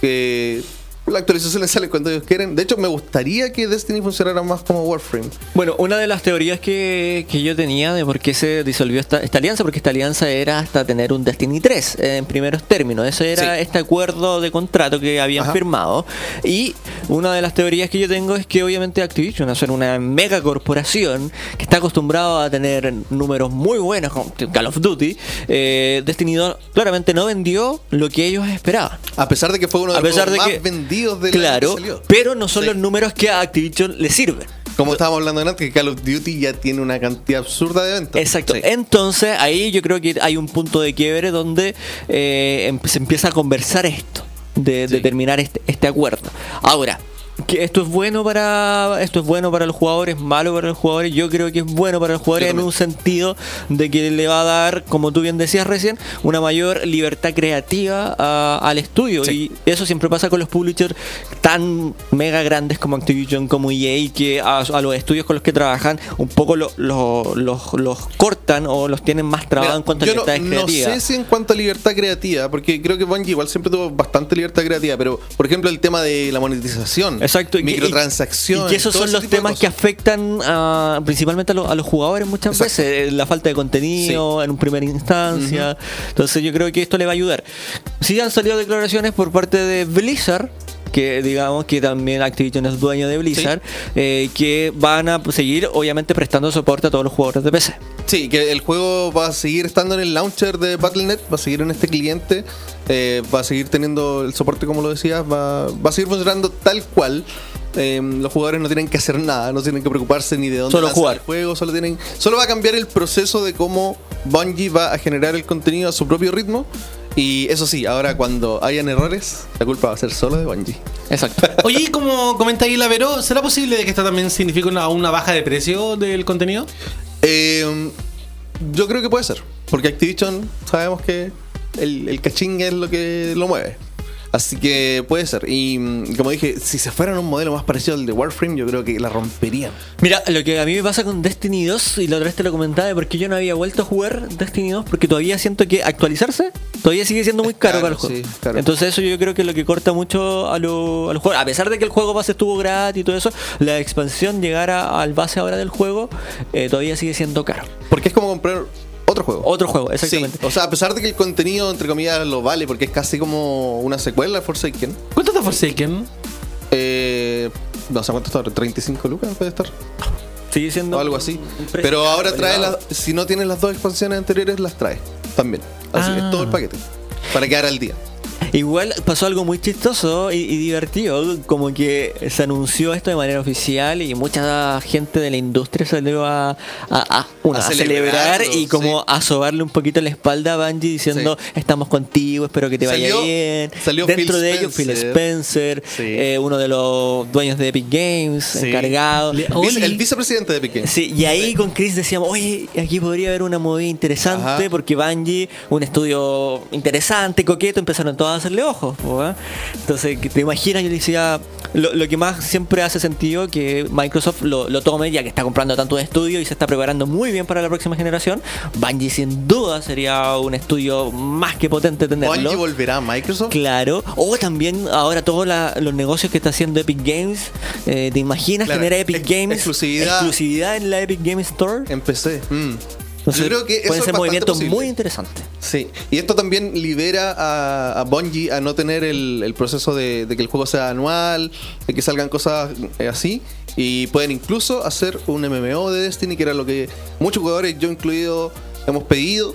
que la actualización le sale cuando ellos quieren. De hecho, me gustaría que Destiny funcionara más como Warframe. Bueno, una de las teorías que, que yo tenía de por qué se disolvió esta, esta alianza, porque esta alianza era hasta tener un Destiny 3 eh, en primeros términos. Ese era Sí. este acuerdo de contrato que habían Ajá. firmado. Y una de las teorías que yo tengo es que obviamente Activision, a ser una mega corporación que está acostumbrado a tener números muy buenos como Call of Duty, eh, Destiny 2 claramente no vendió lo que ellos esperaban. A pesar de que fue uno de los más que vendidos de claro, pero no son Sí. los números que a Activision le sirven. Como estábamos hablando antes, que Call of Duty ya tiene una cantidad absurda de ventas. Exacto. Sí. Entonces ahí yo creo que hay un punto de quiebre donde eh, em- se empieza a conversar esto, de, terminar este, este acuerdo. Ahora, que esto es bueno para esto es bueno para los jugadores, malo para los jugadores. Yo creo que es bueno para los jugadores en un sentido de que le va a dar, como tú bien decías recién, una mayor libertad creativa a- al estudio. Sí. Y eso siempre pasa con los publishers tan mega grandes como Activision, como EA, que a, a los estudios con los que trabajan un poco lo- lo- los, los cortan o los tienen más trabados en cuanto a no, libertad no creativa. sé si en cuanto a libertad creativa, porque creo que Bungie igual siempre tuvo bastante libertad creativa, pero por ejemplo el tema de la monetización, Exacto, microtransacciones, Y que esos son los temas que afectan a- principalmente a, los- a los jugadores muchas Exacto. veces. eh, La falta de contenido en un primera instancia. Entonces yo creo que esto le va a ayudar. Sí han salido declaraciones por parte de Blizzard. Que digamos que también Activision es dueño de Blizzard, eh, que van a seguir obviamente prestando soporte a todos los jugadores de PC. Sí, que el juego va a seguir estando en el launcher de Battle.net, va a seguir en este cliente, eh, va a seguir teniendo el soporte como lo decías, va, va a seguir funcionando tal cual. Eh, los jugadores no tienen que hacer nada, no tienen que preocuparse ni de dónde Solo jugar. el juego, solo tienen, solo va a cambiar el proceso de cómo Bungie va a generar el contenido a su propio ritmo. Y eso sí, ahora cuando hayan errores, la culpa va a ser solo de Bungie. Exacto. Oye, y como comenta ahí la Vero, ¿será posible de que esto también signifique una, una baja de precio del contenido? Eh, yo creo que puede ser, porque Activision sabemos que el, el cachingue es lo que lo mueve. Así que puede ser. Y mm, como dije, si se fueran un modelo más parecido al de Warframe, yo creo que la romperían. Mira, lo que a mí me pasa con Destiny 2, y la otra vez te lo comentaba, de porque yo no había vuelto a jugar Destiny 2, porque todavía siento que actualizarse todavía sigue siendo muy caro, para el juego. sí, claro. Entonces eso yo creo que es lo que corta mucho a, lo- a los juegos. A pesar de que el juego base estuvo gratis y todo eso, la expansión llegar a- al base ahora del juego eh, todavía sigue siendo caro. Porque es como comprar otro juego. Otro juego, exactamente. Sí, o sea, a pesar de que el contenido, entre comillas, lo vale, porque es casi como una secuela de Forsaken. ¿Cuánto está Forsaken? Eh, no sé cuánto está, 35 lucas puede estar. Sigue siendo o algo así. Pero ahora trae las. Si no tienes las dos expansiones anteriores, las trae también. Así Ah. es todo el paquete. Para quedar al día. Igual pasó algo muy chistoso y, y divertido, como que se anunció esto de manera oficial y mucha gente de la industria salió a, a, a- una, A a celebrar y como sí. a sobarle un poquito la espalda a Bungie diciendo Sí. estamos contigo, espero que te vaya bien. salió Dentro Phil de ellos Phil Spencer. Sí. eh, uno de los dueños de Epic Games, encargado. Le- el vicepresidente de Piqué. Sí, y ahí con Chris decíamos, oye, aquí podría haber una movida interesante Ajá. porque Bungie, un estudio interesante, coqueto, empezaron todos a hacerle ojos. ¿eh? Entonces, te imaginas, yo decía, lo, lo que más siempre hace sentido que Microsoft lo, lo tome ya que está comprando tantos estudios y se está preparando muy bien para la próxima generación. Bungie sin duda sería un estudio más que potente tenerlo. Bungie volverá a Microsoft. Claro, o también ahora todos la- los negocios que está haciendo Epic Games, eh, ¿te imaginas Claro, tener a Epic ex- Games exclusividad. exclusividad en la Epic Games Store? Empecé. Mm. Entonces, Yo creo que eso puede es ser bastante movimiento posible. muy interesante. Sí, y esto también libera a, a Bungie a no tener el, el proceso de, de que el juego sea anual, de que salgan cosas eh, así, y pueden incluso hacer un MMO de Destiny, que era lo que muchos jugadores, yo incluido, hemos pedido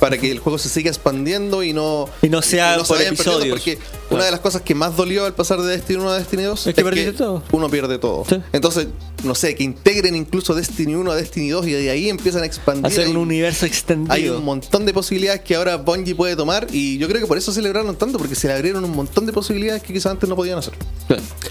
para que el juego se siga expandiendo y no, Y no sea se por vayan perdiendo, episodios. Porque Claro. una de las cosas que más dolió al pasar de Destiny 1 a Destiny 2 Es que perdiste todo. uno pierde todo. Sí. Entonces, no sé, que integren incluso Destiny 1 a Destiny 2 y de ahí empiezan a expandir. Hacer un Hay- universo hay extendido. un montón de posibilidades que ahora Bungie puede tomar y yo creo que por eso celebraron tanto, porque se le abrieron un montón de posibilidades que quizás antes no podían hacer.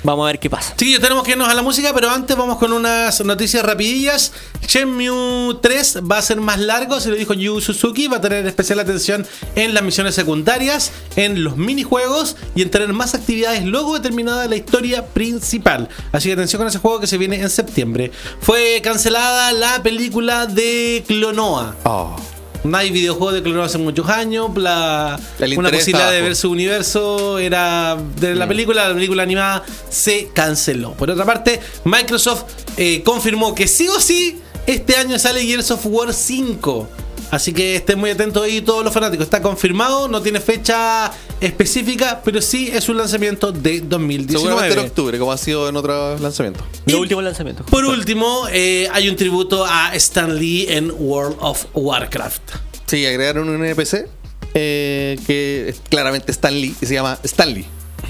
Vamos a ver qué pasa. Chiquillos, tenemos que irnos a la música, pero antes vamos con unas noticias rapidillas. Shenmue 3 va a ser más largo, se lo dijo Yu Suzuki, va a tener especial atención en las misiones secundarias, en los minijuegos y en tener más actividades luego de terminada la historia principal. Así que atención con ese juego que se viene en septiembre. Fue cancelada la película de Clonoa. Oh. No hay videojuego de Clonoa hace muchos años. La, una posibilidad de ver su universo era de la película, la película animada se canceló. Por otra parte, Microsoft eh, confirmó que sí o sí este año sale Gears of War 5. Así que estén muy atentos ahí todos los fanáticos. Está confirmado, no tiene fecha específica, pero sí es un lanzamiento de 2019. Seguramente en octubre, como ha sido en otros lanzamientos. Y- Los últimos lanzamientos. Por último, eh, hay un tributo a Stan Lee en World of Warcraft. Sí, agregaron un NPC eh, que es claramente Stan Lee y se llama Stanley.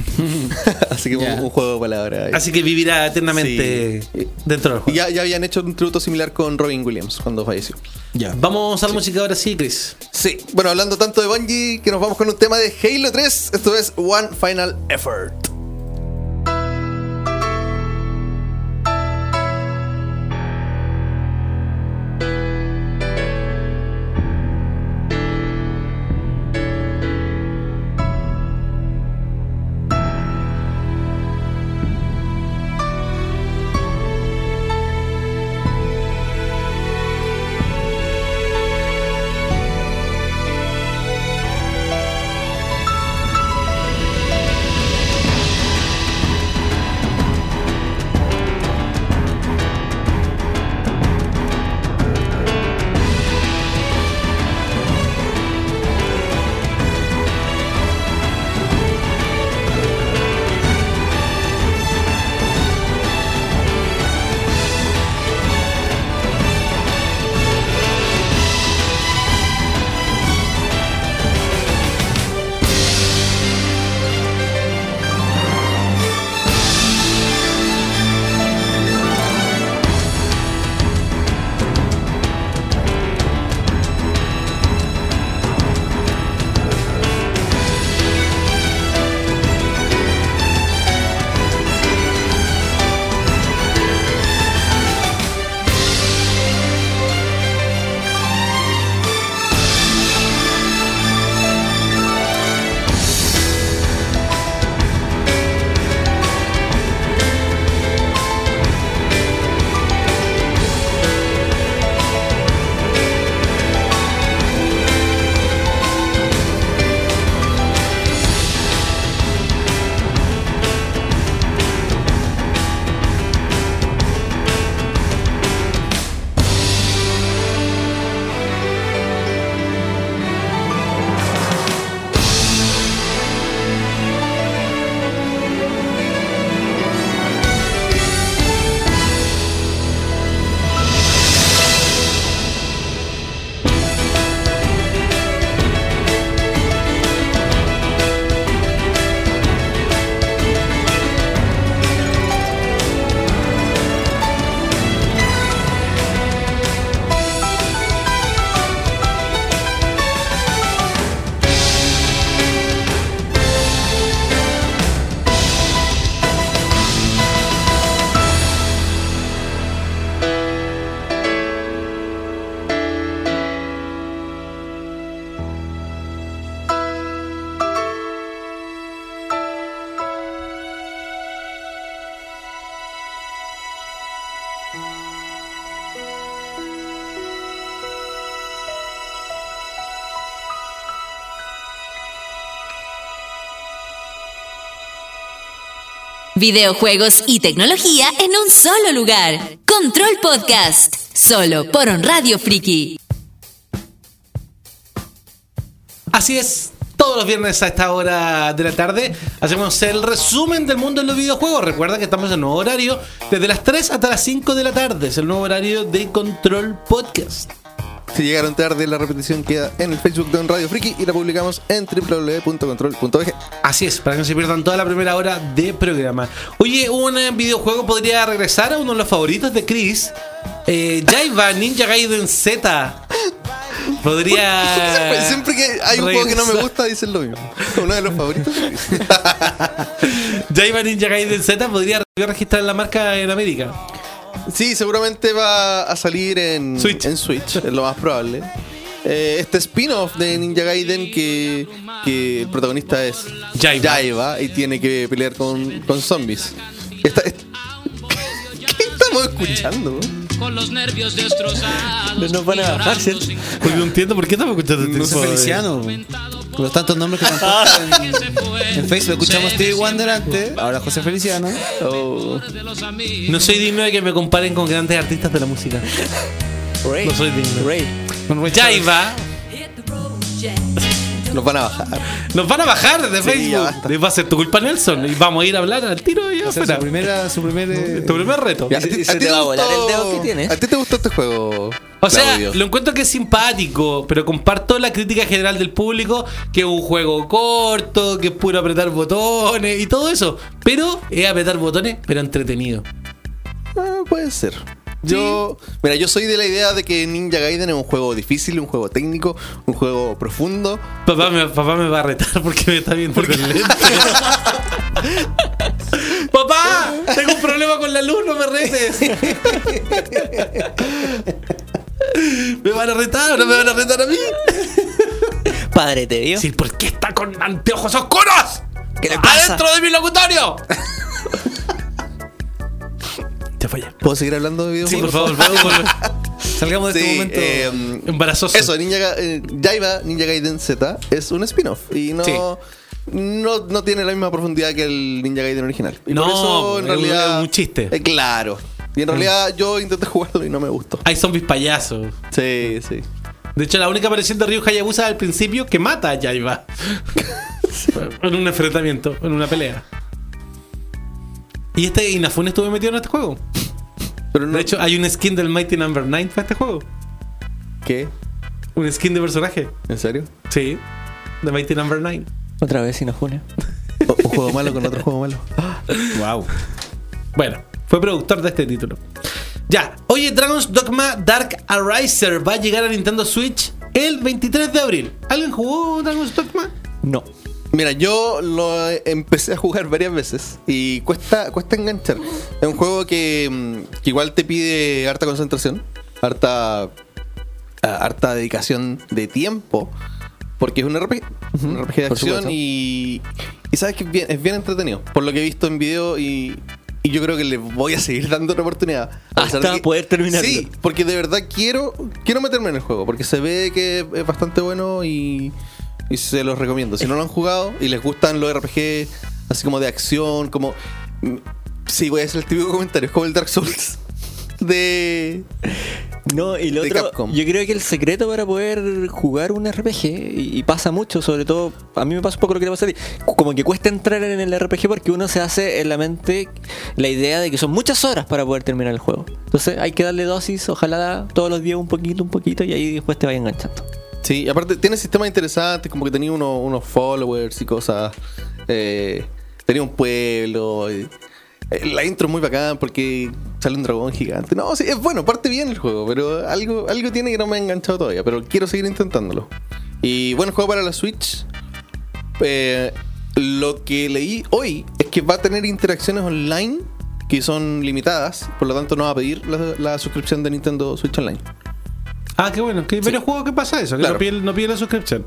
Así que un, un juego de palabras. ahí. Así que vivirá eternamente Sí. dentro del juego. ya, ya habían hecho un tributo similar con Robin Williams cuando falleció. Ya. Vamos a la música ahora sí, Chris. Sí, bueno, hablando tanto de Bungie, que nos vamos con un tema de Halo 3. Esto es One Final Effort. Videojuegos y tecnología en un solo lugar. Control Podcast. Solo por On Radio Friki. Así es. Todos los viernes a esta hora de la tarde hacemos el resumen del mundo de los videojuegos. Recuerda que estamos en nuevo horario desde las 3 hasta las 5 de la tarde. Es el nuevo horario de Control Podcast. Si llegaron tarde, la repetición queda en el Facebook de Un Radio Friki y la publicamos en www.control.bg. Así es, para que no se pierdan toda la primera hora de programa. Oye, un eh, videojuego podría regresar a uno de los favoritos de Chris. Eh, Ninja Gaiden Z. Podría. Siempre que hay un juego que no me gusta, dicen lo mismo. Uno de los favoritos. Jaiba Ninja Gaiden Z podría registrar la marca en América. Sí, seguramente va a salir en Switch. en Switch, es lo más probable. Eh, este spin-off de Ninja Gaiden que, que el protagonista es Jaiba. y tiene que pelear con, con zombies. Esta- ¿Qué estamos escuchando? Con los nervios destrozados. No nos van a bajar, ¿cierto? Porque no entiendo por qué estamos escuchando este José tipo de- Feliciano. Con los tantos nombres que tampoco en, en Facebook escuchamos Stevie Wonder antes, ahora José Feliciano. Oh, No soy digno de que me comparen con grandes artistas de la música. Ray. No soy digno. Ray. Jaiba nos van a bajar. nos van a bajar de Sí, Facebook. Va a ser tu culpa, Nelson. Y vamos a ir a hablar al tiro y afuera. su primera, su primer eh, Tu primer reto. Ya, se- ¿a ti- se a te va a volar gustó- el dedo que tienes. ¿A ti te gustó este juego? O sea, Claudio? lo encuentro que es simpático, pero comparto la crítica general del público, que es un juego corto, que es puro apretar botones y todo eso. Pero es apretar botones, pero entretenido. Ah, puede ser. Yo, mira, yo soy de la idea de que Ninja Gaiden es un juego difícil, un juego técnico, un juego profundo. Papá me, papá me va a retar porque me está viendo con lente. ¡Papá! Tengo un problema con la luz, no me retes. ¿Me van a retar o no me van a retar a mí? Padre te vio. Sí, ¿por qué está con anteojos oscuros? ¿Qué le pasa? ¡Adentro de mi locutorio! Te. ¿Puedo seguir hablando de Sí, videojuegos? por favor, podemos volver. Salgamos de este Sí, momento. eh, Embarazoso. Eso, Ninja, eh, Jaiba Ninja Gaiden Z es un spin-off y no, Sí. no, no tiene la misma profundidad que el Ninja Gaiden original. Y No, por eso en es realidad. es un chiste. eh, claro. Y en realidad yo intenté jugarlo y no me gustó. Hay zombies payasos. Sí, sí. De hecho, la única aparición de Ryu Hayabusa al principio que mata a Jaiba. en un enfrentamiento, en una pelea. Y este Inafune estuvo metido en este juego. Pero no, De hecho, hay un skin del Mighty Number 9 para este juego. ¿qué? Un skin de personaje. ¿En serio? Sí. De Mighty Number 9. Otra vez junio. O- Un juego malo con otro juego malo. wow. Bueno, fue productor de este título. Ya, oye, Dragon's Dogma Dark Ariser va a llegar a Nintendo Switch el 23 de abril. ¿Alguien jugó Dragon's Dogma? No. Mira, yo lo empecé a jugar varias veces y cuesta, cuesta enganchar. Es un juego que, mm, que igual te pide harta concentración, harta, ah, harta dedicación de tiempo, porque es un RPG, un RPG de acción y, y sabes que es bien, es bien entretenido, por lo que he visto en video y, y yo creo que le voy a seguir dando una oportunidad. Hasta que- poder terminarlo. Sí, porque de verdad quiero, quiero meterme en el juego, porque se ve que es bastante bueno y, y se los recomiendo. Si no lo han jugado y les gustan los RPG así como de acción, como... mm, Sí, voy a hacer el típico comentario, es como el Dark Souls de... No, y lo otro, Capcom. yo creo que el secreto para poder jugar un RPG, y, y pasa mucho, sobre todo, a mí me pasa un poco lo que te pasa a ti, como que cuesta entrar en el RPG porque uno se hace en la mente la idea de que son muchas horas para poder terminar el juego. Entonces hay que darle dosis, ojalá todos los días un poquito, un poquito, y ahí después te vaya enganchando. Sí, y aparte tiene sistemas interesantes, como que tenía uno- unos followers y cosas. Eh, tenía un pueblo. eh, la intro es muy bacán porque sale un dragón gigante. No, sí, es bueno, parte bien el juego, pero algo, algo tiene que no me ha enganchado todavía. Pero quiero seguir intentándolo. Y bueno, juego para la Switch. Eh, lo que leí hoy es que va a tener interacciones online que son limitadas, por lo tanto no va a pedir la suscripción de Nintendo Switch Online. Ah, qué bueno. Que hay varios juegos que pasa eso, que Claro. no, piden la suscripción.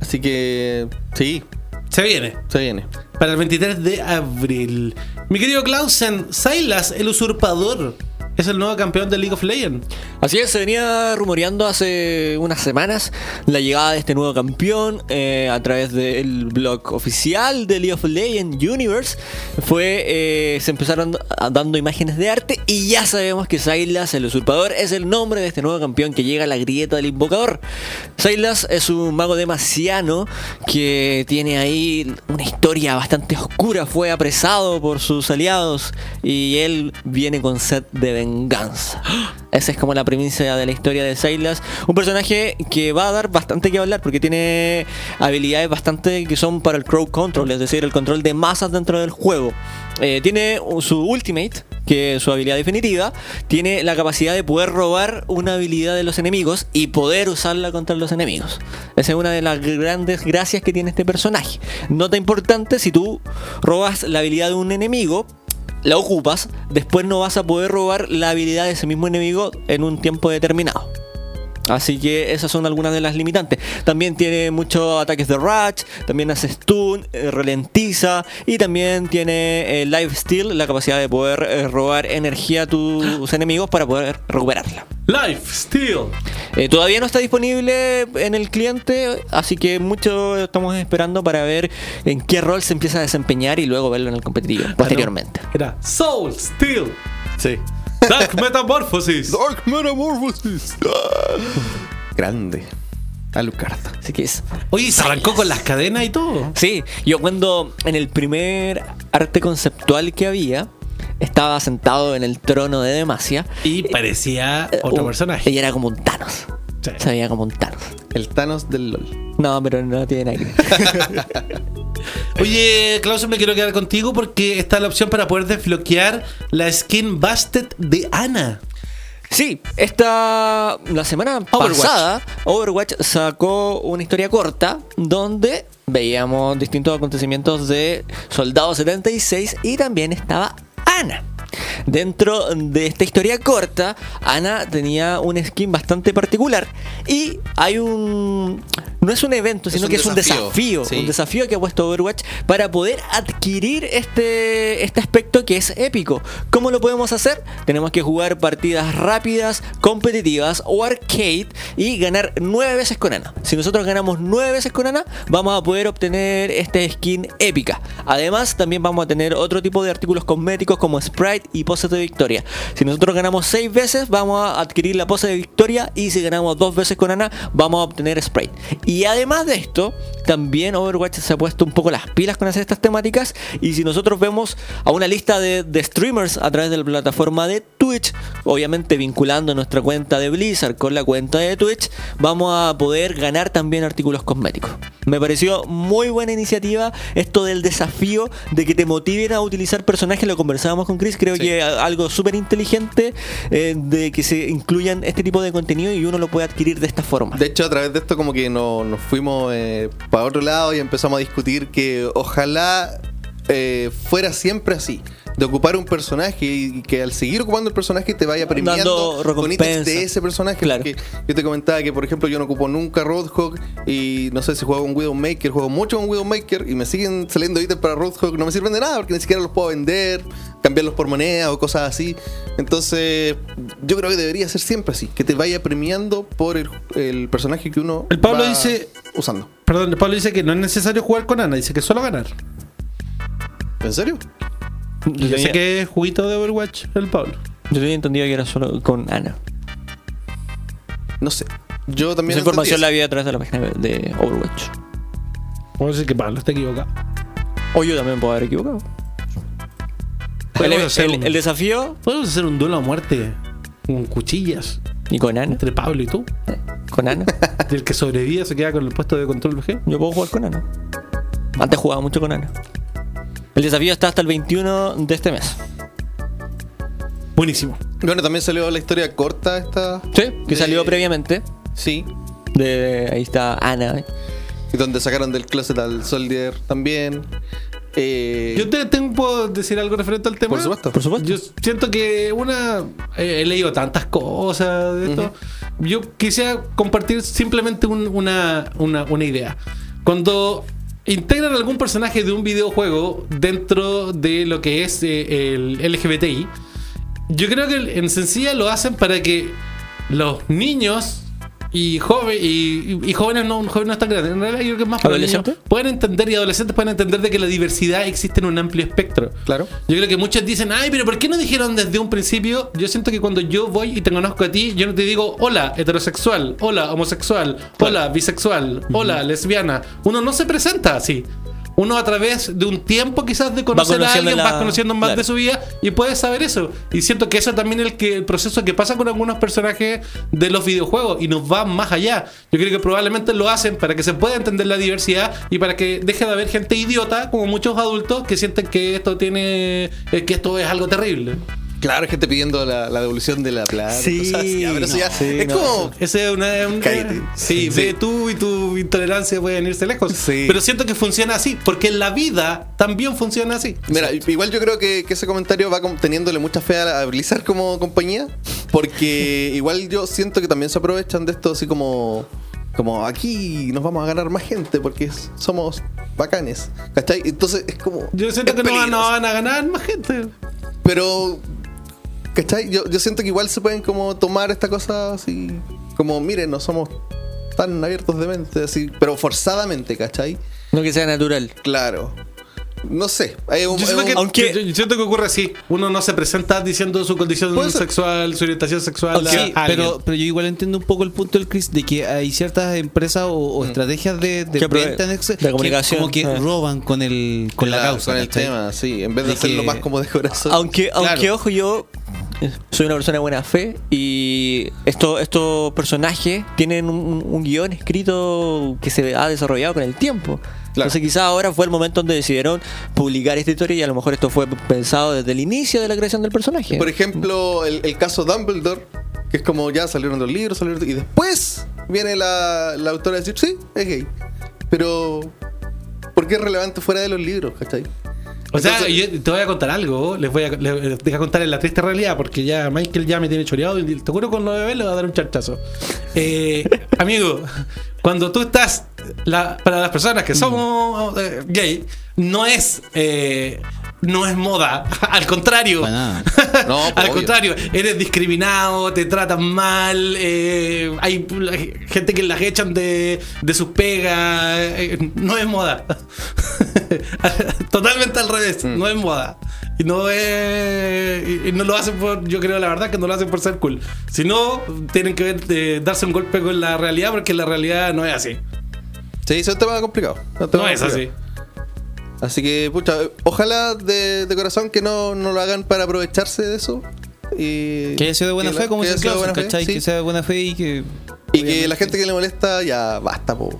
Así que sí, Se viene. se viene. Para el 23 de abril. Mi querido Clausen, Silas, el usurpador, es el nuevo campeón de League of Legends. Así es, se venía rumoreando hace unas semanas la llegada de este nuevo campeón eh, a través del blog oficial de League of Legends Universe. Fue, eh, se empezaron dando imágenes de arte y ya sabemos que Silas, el usurpador, es el nombre de este nuevo campeón que llega a la grieta del invocador. Silas es un mago demasiano que tiene ahí una historia bastante oscura. Fue apresado por sus aliados y él viene con sed de venganza. Esa es como la primicia de la historia de Silas. Un personaje que va a dar bastante que hablar porque tiene habilidades bastante que son para el crowd control, es decir, el control de masas dentro del juego. Eh, tiene su ultimate que es su habilidad definitiva, tiene la capacidad de poder robar una habilidad de los enemigos y poder usarla contra los enemigos. Esa es una de las grandes gracias que tiene este personaje. Nota importante, si tú robas la habilidad de un enemigo, la ocupas, después no vas a poder robar la habilidad de ese mismo enemigo en un tiempo determinado. Así que esas son algunas de las limitantes. También tiene muchos ataques de Ratch, también hace stun, eh, ralentiza y también tiene eh, Life Steal, la capacidad de poder eh, robar energía a tus enemigos para poder recuperarla. Life Steal. Eh, todavía no está disponible en el cliente, así que mucho estamos esperando para ver en qué rol se empieza a desempeñar y luego verlo en el competitivo posteriormente. Era Soul Steal. Sí. Dark Metamorphosis. Dark Metamorphosis. Grande. Alucard. Así que es. Oye, se arrancó con las cadenas y todo. Sí, yo cuando en el primer arte conceptual que había, estaba sentado en el trono de Demacia. Y parecía otro un- personaje. Y era como un Thanos. Sí. Se veía como un Thanos. El Thanos del LOL. No, pero no tiene ver. Oye, Klaus, me quiero quedar contigo porque está la opción para poder desbloquear la skin Busted de Ana. Sí, esta la semana Overwatch. pasada Overwatch sacó una historia corta donde veíamos distintos acontecimientos de Soldado 76 y también estaba Ana. Dentro de esta historia corta, Ana tenía un skin bastante particular y hay un... No es un evento, Es sino un que es un desafío, sí. Un desafío que ha puesto Overwatch para poder adquirir este, este aspecto que es épico. ¿Cómo lo podemos hacer? Tenemos que jugar partidas rápidas, competitivas o arcade y ganar nueve veces con Ana. Si nosotros ganamos nueve veces con Ana, vamos a poder obtener esta skin épica. Además, también vamos a tener otro tipo de artículos cosméticos como Y poses de victoria. Si nosotros ganamos seis veces, vamos a adquirir la pose de victoria y si ganamos dos veces con Ana, vamos a obtener Sprite. Y además de esto, también Overwatch se ha puesto un poco las pilas con hacer estas temáticas. Y si nosotros vemos a una lista de, de streamers a través de la plataforma de Twitch, obviamente vinculando nuestra cuenta de Blizzard con la cuenta de Twitch, vamos a poder ganar también artículos cosméticos. Me pareció muy buena iniciativa esto del desafío de que te motiven a utilizar personajes. Lo conversábamos con Chris, creo Sí. que algo súper inteligente eh, de que se incluyan este tipo de contenido y uno lo puede adquirir de esta forma. De hecho, a través de esto como que no- nos fuimos para otro lado y empezamos a discutir que ojalá eh, fuera siempre así. De ocupar un personaje y que al seguir ocupando el personaje te vaya premiando con ítems de ese personaje. Claro. Porque yo te comentaba que, por ejemplo, yo no ocupo nunca Roadhog y no sé si juego con Widowmaker, juego mucho con Widowmaker y me siguen saliendo ítems para Roadhog. No me sirven de nada porque ni siquiera los puedo vender, cambiarlos por moneda o cosas así. Entonces, yo creo que debería ser siempre así, que te vaya premiando por el, el personaje que uno El Pablo va dice- usando. Perdón, el Pablo dice que no es necesario jugar con Ana, dice que solo ganar. ¿En serio? Yo tenía- sé que es juguito de Overwatch el Pablo. Yo tenía entendido que era solo con Ana. No sé. Yo también Esa información la vi a través de la página de Overwatch. Vamos a decir que Pablo está equivocado. O yo también puedo haber equivocado. El, el- un- el desafío Podemos hacer un duelo a muerte con cuchillas y con Ana. entre Pablo y tú. Con Ana. El que sobrevive se queda con el puesto de control VG. Yo puedo jugar con Ana. Antes jugaba mucho con Ana. El desafío está hasta el 21 de este mes. Buenísimo. Bueno, también salió la historia corta esta. Sí, que de- salió previamente. Sí. De, ahí está Ana. Y donde sacaron del closet al Soldier también. Eh, Yo te, tengo, puedo decir algo referente al tema. Por supuesto. Por supuesto. Yo siento que una. eh, he leído tantas cosas de esto. Yo quisiera compartir simplemente un- una, una, una idea. Cuando integran algún personaje de un videojuego dentro de lo que es eh, el LGBTI, yo creo que en sencilla lo hacen para que los niños y, joven, y, y jóvenes no, jóvenes no están grandes, en realidad yo creo que es más para niños, ¿Adolescentes? pueden entender y adolescentes pueden entender de que la diversidad existe en un amplio espectro. Claro. Yo creo que muchos dicen, ay, pero ¿por qué no dijeron desde un principio? Yo siento que cuando yo voy y te conozco a ti, yo no te digo, hola, heterosexual, hola, homosexual, hola, bisexual, hola, lesbiana. Uno no se presenta así. Uno a través de un tiempo quizás de conocer a alguien, la- va conociendo más claro. de su vida y puedes saber eso. Y siento que eso también es el, que, el proceso que pasa con algunos personajes de los videojuegos y nos va más allá. Yo creo que probablemente lo hacen para que se pueda entender la diversidad y para que deje de haber gente idiota, como muchos adultos, que sienten que esto tiene, eh, que esto es algo terrible. Claro, gente pidiendo la, la devolución de la plata. Sí, así. Ya, pero eso no, ya sí, es no, como. Ese es una. Sí, Sí. ve tú y tu intolerancia pueden irse lejos. Sí. Pero siento que funciona así, porque en la vida también funciona así. Mira, igual yo creo que, que ese comentario va teniéndole mucha fe a, a Blizzard como compañía, porque igual yo siento que también se aprovechan de esto así como, como aquí nos vamos a ganar más gente porque somos bacanes, ¿cachai? Entonces es como... Yo siento es que no no van a ganar más gente. Pero, ¿cachai? Yo, yo siento que igual se pueden como tomar esta cosa así, como miren, no somos tan abiertos de mente, así, pero forzadamente, ¿cachai? No que sea natural. Claro. No sé. hay un- Yo siento, hay que, un- aunque- yo- yo siento que ocurre así. Uno no se presenta diciendo su condición sexual, su orientación sexual. A alguien. pero, pero yo igual entiendo un poco el punto del Chris de que hay ciertas empresas o, o estrategias de, Que venta de que comunicación. como que Ah. roban con el con la causa con el tema, sí. En vez de, De hacerlo que- más como de corazón. Aunque, Claro. aunque ojo, yo soy una persona de buena fe y estos estos personajes tienen un, un guion escrito que se ha desarrollado con el tiempo. Claro. Entonces quizás ahora fue el momento donde decidieron publicar esta historia y a lo mejor esto fue pensado desde el inicio de la creación del personaje. Por ejemplo, el, el caso Dumbledore, que es como ya salieron los libros, salieron, y después viene la, la autora a decir, sí, es gay. Pero, ¿por qué es relevante fuera de los libros, cachai? O sea, yo te voy a contar algo. Les voy a, les deja contar en la triste realidad porque ya Michael ya me tiene choreado y te juro con los bebés le va a dar un charchazo. Eh, amigo, cuando tú estás, la- para las personas que somos eh, gay, no es. eh, no es moda, al contrario. Para nada. No, pues, al obvio. contrario, eres discriminado, te tratan mal, eh, hay gente que las echan de, de sus pegas, eh, no es moda. Totalmente al revés, Mm. no es moda. Y no es. Y no lo hacen por. Yo creo la verdad que no lo hacen por ser cool. Si no, tienen que ver, eh, darse un golpe con la realidad porque la realidad no es así. Sí, eso es un tema complicado. un tema No es así. Así que, pucha, ojalá de, de corazón que no, no lo hagan para aprovecharse de eso. Y Que haya sido de buena la- fe, como dice fe, ¿cachai? sí. Que sea de buena fe y que. Y que la gente que le molesta ya basta, po.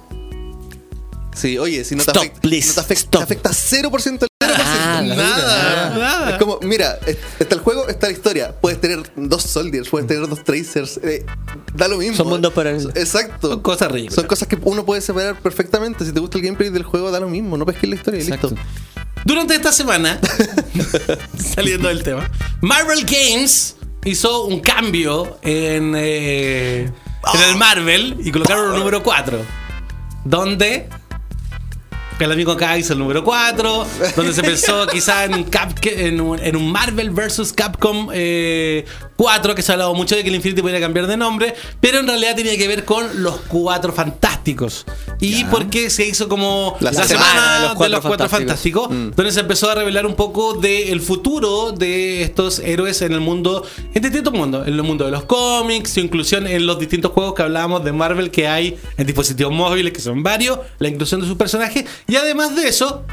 Sí, oye, si no te Stop, afecta, no te afecta, te afecta 0%, 0%, Ah, la nada, nada. Es como, mira, es- está el juego, está la historia. Puedes tener dos soldiers, puedes tener dos tracers. eh, da lo mismo. Son mundos paralelos. Exacto. Son cosas ridículas. Son cosas que uno puede separar perfectamente. Si te gusta el gameplay del juego, da lo mismo. No pesques la historia y Exacto. listo. Durante esta semana, saliendo del tema, Marvel Games hizo un cambio en, eh, en el Marvel y colocaron el número 4. Donde el amigo acá hizo el número 4, donde se pensó quizá en un, Cap- en un, en un Marvel vs. Capcom eh, 4, que se ha hablado mucho de que el Infinity podría cambiar de nombre, pero en realidad tenía que ver con los Cuatro Fantásticos. Y porque se hizo como La la, semana semana de de los Cuatro Fantásticos. Fantásticos, donde se empezó a revelar un poco del futuro de estos héroes en el mundo, en distintos mundos, en el mundo de los cómics, su inclusión en los distintos juegos que hablábamos de Marvel que hay en dispositivos móviles, que son varios, la inclusión de sus personajes, y además de eso,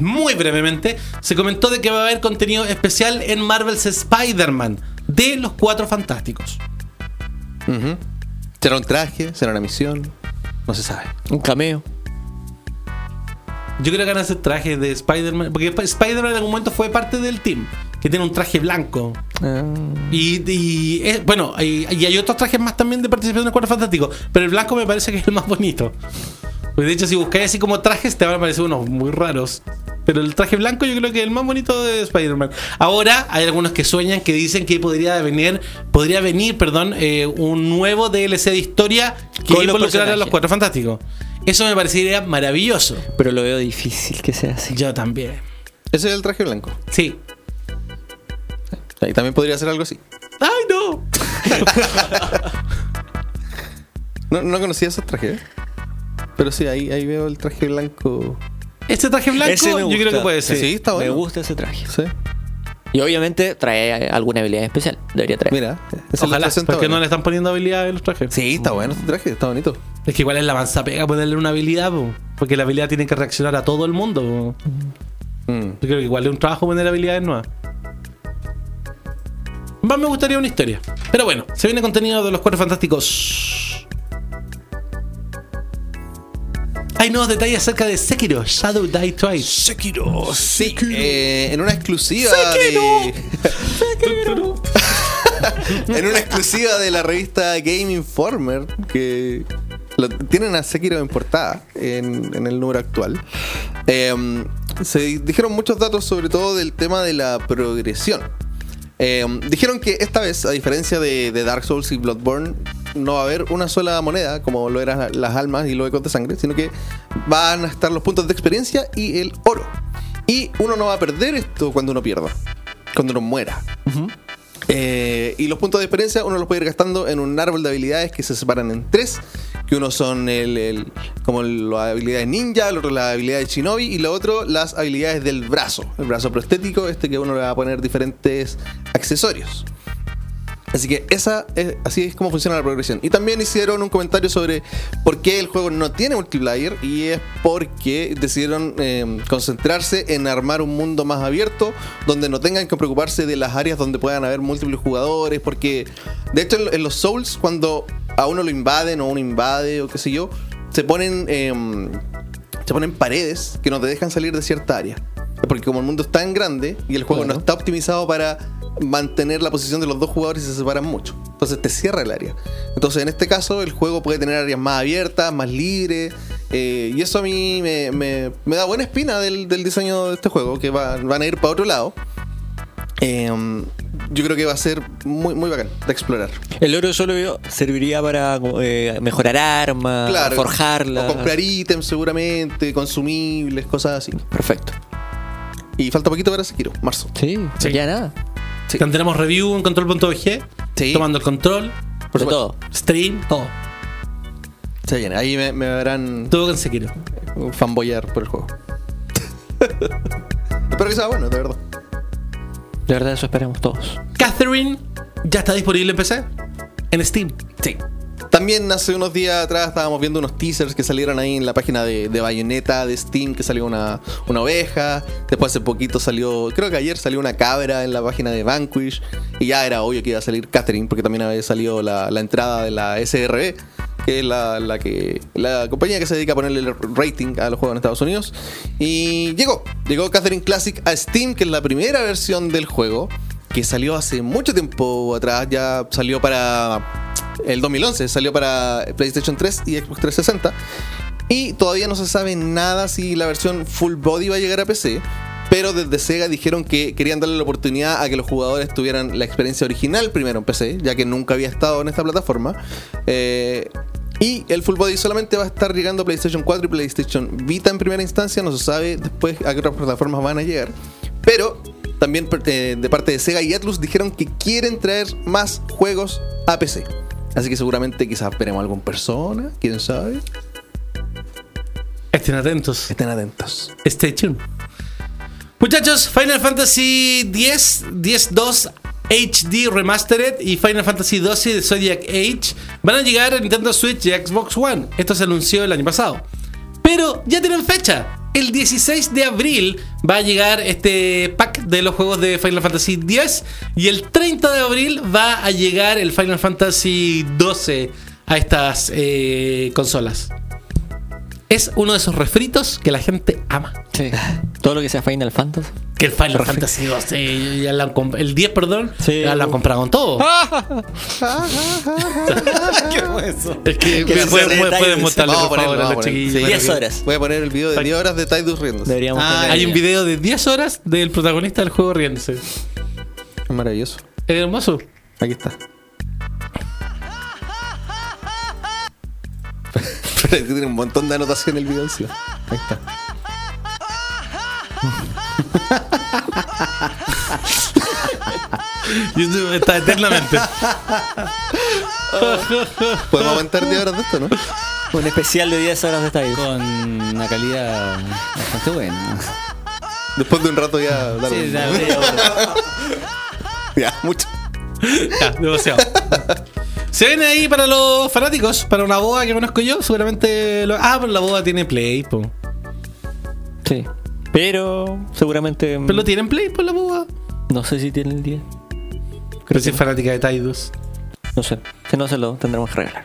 muy brevemente, se comentó de que va a haber contenido especial en Marvel's Spider-Man de los Cuatro Fantásticos. ¿Será un traje? ¿Será una misión? No se sabe. Un cameo. Yo creo que van a hacer trajes de Spider-Man, porque Sp- Spider-Man en algún momento fue parte del team, que tiene un traje blanco. Ah. Y, y, bueno, y, y hay otros trajes más también de participación en el Cuadro Fantástico, pero el blanco me parece que es el más bonito. Porque de hecho, si buscáis así como trajes, te van a aparecer unos muy raros. Pero el traje blanco yo creo que es el más bonito de Spider-Man. Ahora hay algunos que sueñan que dicen que podría venir, podría venir, perdón, eh, un nuevo DLC de historia que involucrara a los Cuatro Fantásticos. Eso me parecería maravilloso. Pero lo veo difícil que sea así. Yo también. Ese es el traje blanco. Sí. Y también podría ser algo así. ¡Ay, no! No, no conocía esos trajes. Pero sí, ahí, ahí veo el traje blanco. Este traje blanco Ese me yo creo gusta. que puede ser. Sí, está bueno. Me gusta ese traje. Sí. Y obviamente trae alguna habilidad especial. Debería traer. Mira, esa Ojalá, porque no le están poniendo habilidad en los trajes. Sí, está bueno este traje, está bonito. Es que igual es la mansa pega ponerle una habilidad, po. porque la habilidad tiene que reaccionar a todo el mundo. Mm. Yo creo que igual es un trabajo poner habilidades nuevas. Más me gustaría una historia. Pero bueno, se viene contenido de los cuatro fantásticos. Hay nuevos detalles acerca de Sekiro Shadow Die Twice. Sekiro. Sí, eh, en una exclusiva de... en una exclusiva de la revista Game Informer, que lo- tienen a Sekiro en portada en, en el número actual, eh, se dijeron muchos datos sobre todo del tema de la progresión. Eh, dijeron que esta vez, a diferencia de, de Dark Souls y Bloodborne, no va a haber una sola moneda, como lo eran las almas y los ecos de sangre, sino que van a estar los puntos de experiencia y el oro. Y uno no va a perder esto cuando uno pierda, cuando uno muera. Eh, y los puntos de experiencia uno los puede ir gastando en un árbol de habilidades que se separan en tres. Que uno son el, el- como las habilidades ninja, el otro las habilidades shinobi y lo otro las habilidades del brazo. El brazo prostético, este que uno le va a poner diferentes accesorios. Así que esa es, así es como funciona la progresión. Y también hicieron un comentario sobre por qué el juego no tiene multiplayer y es porque decidieron eh, concentrarse en armar un mundo más abierto donde no tengan que preocuparse de las áreas donde puedan haber múltiples jugadores. Porque de hecho en, los Souls cuando a uno lo invaden o uno invade o qué sé yo, se ponen... em, se ponen paredes que no te dejan salir de cierta área. Porque como el mundo es tan grande y el juego no está optimizado para mantener la posición de los dos jugadores y se separan mucho. Entonces te cierra el área. Entonces en este caso el juego puede tener áreas más abiertas, más libres. eh, y eso a mí me, me- me da buena espina del, del diseño de este juego, que va- van a ir para otro lado. Eh, yo creo que va a ser muy, muy bacán de explorar. El oro solo serviría para eh, mejorar armas, Claro. forjarlas. O comprar ítems seguramente, consumibles, cosas así. Perfecto. Y falta poquito para Sekiro, marzo. Sí, Sí. ya nada. Tendremos review en control.bg. Sí. Tomando el control. Por todo. Stream, todo. Se viene, ahí me, me verán Todo con Sekiro. fanboyar por el juego. Espero que sea bueno, de verdad. De verdad, eso esperamos todos. Catherine ya está disponible en PC. En Steam. Sí. También hace unos días atrás estábamos viendo unos teasers que salieron ahí en la página de, Bayonetta de Steam, que salió una, una oveja. Después hace poquito salió, creo que ayer salió una cabra en la página de Vanquish. Y ya era obvio que iba a salir Catherine, porque también había salido la, la entrada de la SRB, que es la, la que la compañía que se dedica a ponerle el rating a los juegos en Estados Unidos. Y llegó, llegó Catherine Classic a Steam, que es la primera versión del juego, que salió hace mucho tiempo atrás, ya salió para el 2011, salió para PlayStation 3 y Xbox 360. Y todavía no se sabe nada si la versión full body va a llegar a PC. Pero desde Sega dijeron que querían darle la oportunidad a que los jugadores tuvieran la experiencia original primero en PC, ya que nunca había estado en esta plataforma. Eh, y el Full Body solamente va a estar llegando a PlayStation 4 y PlayStation Vita en primera instancia. No se sabe después a qué otras plataformas van a llegar. Pero también eh, de parte de Sega y Atlus dijeron que quieren traer más juegos a PC. Así que seguramente quizás veremos algo en persona, quién sabe. Estén atentos. Estén atentos. Stay tuned. Muchachos, Final Fantasy X, 10-2 HD Remastered y Final Fantasy 12 de Zodiac Age van a llegar a Nintendo Switch y Xbox One. Esto se anunció el año pasado. Pero ya tienen fecha. El 16 de abril va a llegar este pack de los juegos de Final Fantasy X y el 30 de abril va a llegar el Final Fantasy 12 a estas eh, consolas. Es uno de esos refritos que la gente ama. Sí. Todo lo que sea Final Fantasy. Que el Final Fantasy 12, ya lo han el 10, perdón, Sí. ya lo han comprado con todo. ¿Qué fue eso? Es que pueden, mostrarle por ponerlo, favor a los chiquillos. Sí, para 10 que- horas. Voy a poner el video de 10 horas de Tidus riéndose. Deberíamos Ah, Hay un video de 10 horas del protagonista del juego riéndose. Es maravilloso. Es hermoso. Aquí está. Pero tiene un montón de anotación el video encima. Ahí está. YouTube está eternamente. Podemos aguantar 10 horas de esto, ¿no? Un especial de 10 horas de esta Con una calidad bastante buena. Después de un rato ya. Sí, ya, hora. Ya, mucho. Ya, demasiado. Se viene ahí para los fanáticos, para una boda que conozco yo, seguramente lo- Ah, pero la boda tiene play, po. Sí. Pero seguramente. Pero lo tienen play por la boda. No sé si tiene el 10. Pero si es fanática de Tidus. No sé. Si no se lo tendremos que regalar.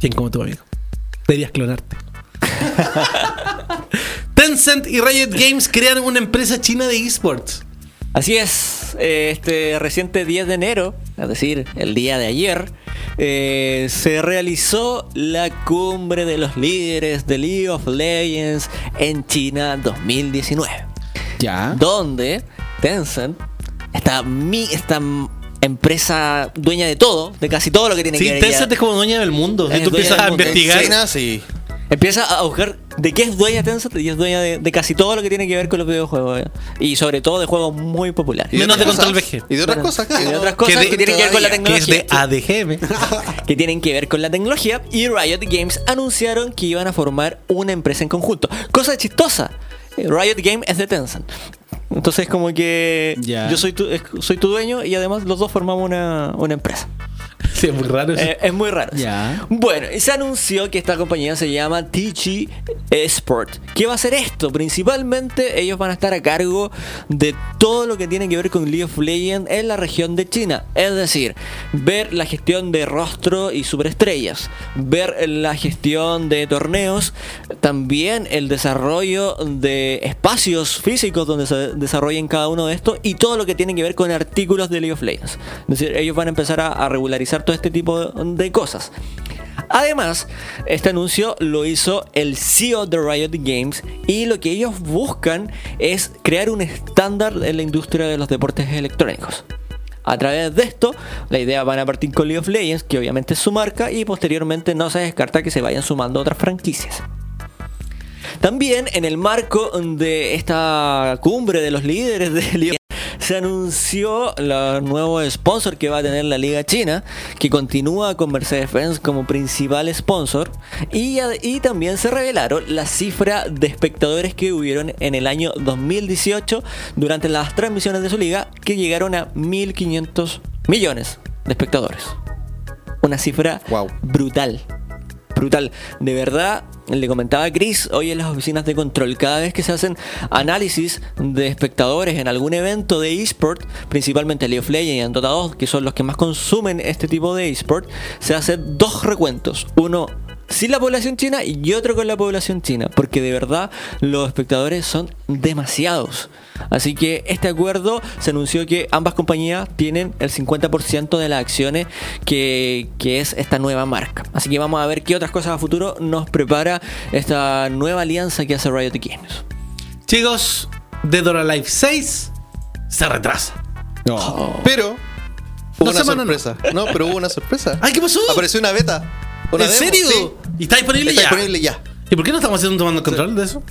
¿Quién como tu amigo? Deberías clonarte. Tencent y Riot Games crean una empresa china de esports. Así es, eh, este reciente 10 de enero, es decir, el día de ayer, eh, se realizó la cumbre de los líderes de League of Legends en China 2019, Ya. donde Tencent, esta, mi, esta empresa dueña de todo, de casi todo lo que tiene Sí, que ver Tencent ya, es como dueña del mundo. Si tú empiezas a investigar. China, sí. Empieza a buscar de qué es dueña Tencent y es dueña de, de casi todo lo que tiene que ver con los videojuegos. ¿eh? Y sobre todo de juegos muy populares. Y Menos de otras Control cosas- VG. Y de otras cosas y de no- otras cosas de- que tienen que ver con la todavía, que es tecnología. de ADGM. que tienen que ver con la tecnología y Riot Games anunciaron que iban a formar una empresa en conjunto. Cosa chistosa. eh, Riot Games es de Tencent. Entonces como que yo soy tu, es- soy tu dueño y además los dos formamos una, una empresa. Sí, es muy raro. eso. Eh, es muy raro. Ya. Bueno, y se anunció que esta compañía se llama TG Esport. ¿Qué va a hacer esto? Principalmente ellos van a estar a cargo de todo lo que tiene que ver con League of Legends en la región de China. Es decir, ver la gestión de rostro y superestrellas, ver la gestión de torneos, también el desarrollo de espacios físicos donde se desarrollen cada uno de estos y todo lo que tiene que ver con artículos de League of Legends. Es decir, ellos van a empezar a, a regularizar todo este tipo de, cosas. Además, este anuncio lo hizo el CEO de Riot Games y lo que ellos buscan es crear un estándar en la industria de los deportes electrónicos. A través de esto, la idea van a partir con League of Legends, que obviamente es su marca, y posteriormente no se descarta que se vayan sumando otras franquicias. También en el marco de esta cumbre de los líderes de League se anunció el nuevo sponsor que va a tener la Liga China, que continúa con Mercedes-Benz como principal sponsor, y, también se revelaron la cifra de espectadores que hubieron en el año 2018 durante las transmisiones de su liga, que llegaron a 1.500 millones de espectadores. Una cifra Wow. brutal. Brutal. De verdad, le comentaba a Chris hoy en las oficinas de control, cada vez que se hacen análisis de espectadores en algún evento de eSport, principalmente League of Legends y Dota 2, que son los que más consumen este tipo de eSport, se hacen dos recuentos. Uno sin la población china y otro con la población china, porque de verdad los espectadores son demasiados. Así que este acuerdo se anunció que ambas compañías tienen el 50% de las acciones que, que es esta nueva marca. Así que vamos a ver qué otras cosas a futuro nos prepara esta nueva alianza que hace Riot Games. Chicos, Dead or Alive 6 se retrasa. Pero hubo No una semana, no. sorpresa. No, pero hubo una sorpresa. Ay, ¿qué pasó? Apareció una beta. Una ¿En demo, serio? sí. ¿Y está disponible Está ya? disponible ya. ¿Y por qué no estamos haciendo tomando control de eso?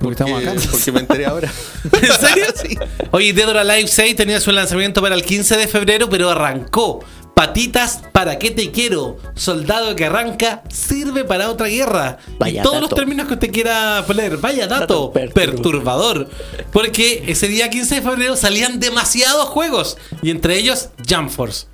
Porque estamos acá. Porque me enteré ahora. ¿En serio? Sí. Oye, Dead or Alive 6 tenía su lanzamiento para el 15 de febrero, pero arrancó. Patitas, ¿para qué te quiero? Soldado que arranca, sirve para otra guerra. Vaya y todos dato. los términos que usted quiera poner. Vaya dato, Dato perturbador. perturbador. Porque ese día 15 de febrero salían demasiados juegos. Y entre ellos, Jump Force.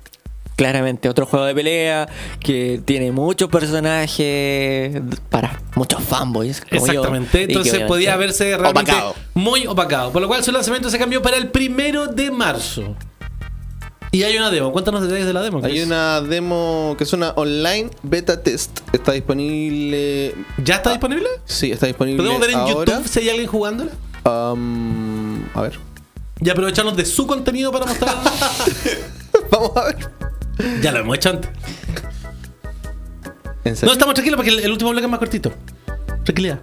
Claramente, otro juego de pelea que tiene muchos personajes para muchos fanboys. como yo, Exactamente. y que Entonces podía verse realmente Opacado. muy opacado. Por lo cual su lanzamiento se cambió para el primero de marzo. Y hay una demo. Cuéntanos detalles de la demo. Hay una demo que es una online beta test. Está disponible. ¿Ya está disponible? Sí, está disponible. ¿Podemos ver en ahora. YouTube si hay alguien jugándola? Am, a ver. Y aprovecharnos de su contenido para mostrar. Vamos a ver. Ya lo hemos hecho antes. ¿En No, estamos tranquilos porque el, el último bloque es más cortito. Tranquilidad.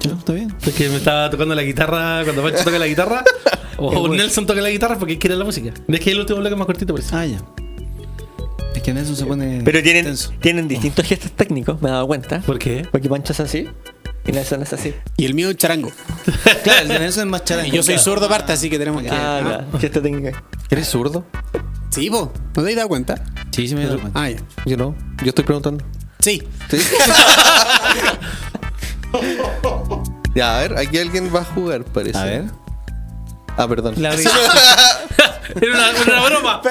Ya, está bien. Es que me estaba tocando la guitarra cuando Pancho toca la guitarra. o Nelson toca la guitarra porque quiere la música. Es que el último bloque es más cortito por eso. Ah, ya. Es que Nelson se pone. Pero tienen, tenso. tienen distintos gestos técnicos, me he dado cuenta. ¿Por qué? Porque Pancho es así y Nelson es así. Y el mío es charango. Claro, el de Nelson es más charango. Y yo soy zurdo aparte, así que tenemos que. Ah. ¿Eres zurdo? Sí, po. ¿No te has dado cuenta? Sí, sí me he dado cuenta. Ah, ya. Yo no. Yo estoy preguntando. Sí. ¿Sí? ya, a ver, aquí alguien va a jugar, parece. A ver. Ah, perdón. La era, una, broma.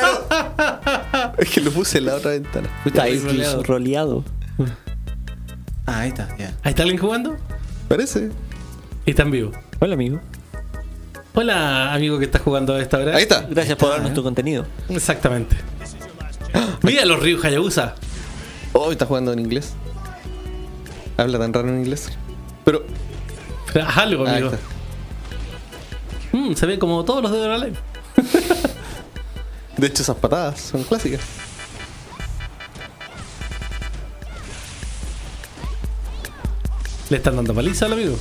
Es que lo puse en la otra ventana. Está ahí roleado. roleado. Ah, ahí está, ya. Ahí está alguien jugando Parece. y está en vivo. Hola, amigo. Hola, amigo que está jugando a esta hora. Ahí está. Gracias por darnos tu contenido. Exactamente. Mira los Ryu Hayabusa. Oh, está jugando en inglés. Habla tan raro en inglés. Pero. Pero haz algo, Ah, amigo. Mm, se ve como todos los de Live. De hecho, esas patadas son clásicas. Le están dando paliza al amigo.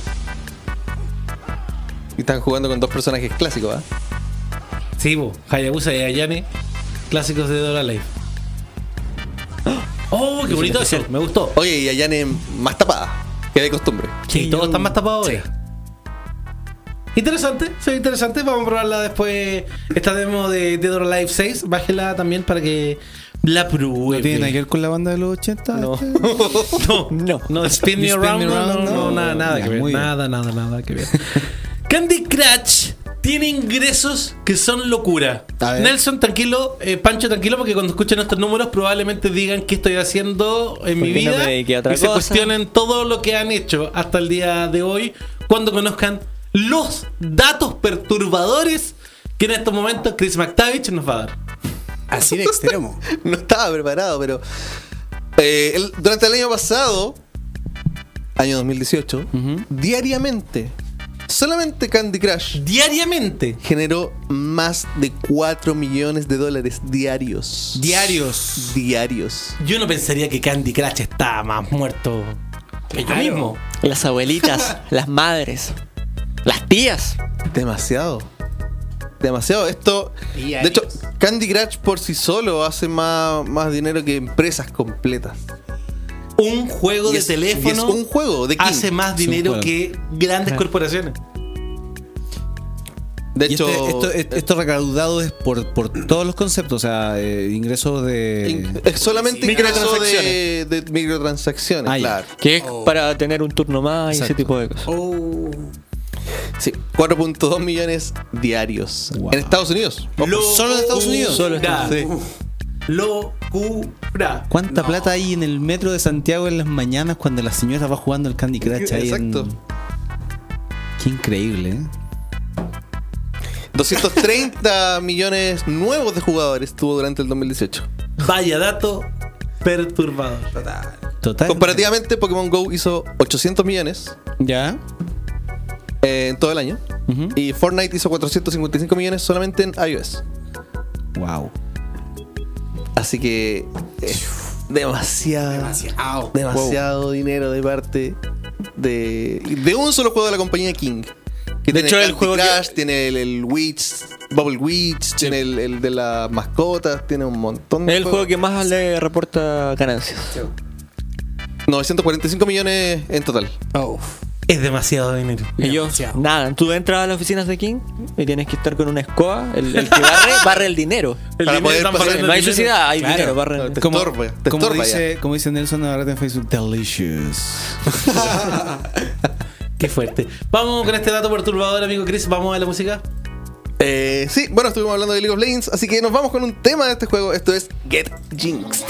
Y están jugando con dos personajes clásicos, ¿ah? Sí, bo. Hayabusa y Ayane, clásicos de Dora Live. Oh, qué bonito eso. Me gustó. Oye, y Ayane más tapada, que de costumbre. Sí, todos están más tapados ahora. Interesante, sí, interesante. Vamos a probarla después. Esta demo de Dead or Alive 6. Bájela también para que la pruebe. ¿No tiene nada que ver con la banda de los 80? No. este? No, no, no. Spin me Spin me around. No, no, no, no. nada, nada Ya, que ver. Nada, nada, nada que ver. Candy Crush tiene ingresos que son locura. Nelson, tranquilo. eh, Pancho, tranquilo, porque cuando escuchen estos números probablemente digan qué estoy haciendo en mi no vida. y se cuestionen todo lo que han hecho hasta el día de hoy cuando conozcan los datos perturbadores que en estos momentos Chris McTavish nos va a dar. Así de extremo. no estaba preparado, pero. eh, el- durante el año pasado, año 2018, diariamente, solamente Candy Crush Diariamente. generó más de 4 millones de dólares diarios. Diarios. Diarios. Yo no pensaría que Candy Crush está más muerto que yo mismo. Las abuelitas, las madres, las tías. Demasiado. Demasiado. Esto. De hecho, Candy Crush por sí solo hace más, más dinero que empresas completas. Un juego Y de es- teléfono es un juego de King. hace más dinero que grandes corporaciones. De Y hecho, este- esto, esto recaudado es por, por todos los conceptos, o sea, eh, ingresos de. in- es solamente ingreso de, Microtransacciones. de microtransacciones, Ah, claro. Que es para tener un turno más y ese tipo de cosas. Oh. Sí, 4.2 millones diarios. Wow. En Estados Unidos. ¿Solo en Estados Unidos? Solo en Locura. Sí. Locura. ¿Cuánta plata hay en el metro de Santiago en las mañanas cuando la señora va jugando el Candy Crush ahí en- Exacto. Qué increíble, ¿eh? 230 millones nuevos de jugadores tuvo durante el 2018. Vaya dato perturbador. Total. Comparativamente, Pokémon Go hizo 800 millones ¿Ya? Eh, en todo el año. Y Fortnite hizo 455 millones solamente en iOS. Wow. Así que es demasiado, demasiado, Demasiado. dinero de parte de, de un solo juego de la compañía King. Que De tiene hecho, el juego que- Crush, tiene el, el Witch, Bubble Witch, tiene el, el de las mascotas, tiene un montón de Es el juego juegos. que más le reporta ganancias. 945 millones en total. Oh. Es demasiado dinero. Ellos, Demasiado. nada, tú entras a las oficinas de King y tienes que estar con una escoba. El, el que barre, barre el dinero. El Para dinero poder pasar- No hay el hay Claro. dinero, barren. Te Como, estorba, te como estorba dice, como dice Nelson ahora en Facebook, delicious. Qué fuerte. Vamos con este dato perturbador, amigo Chris. Vamos a la música. Eh, sí, bueno, estuvimos hablando de League of Legends, así que nos vamos con un tema de este juego. Esto es Get Jinxed.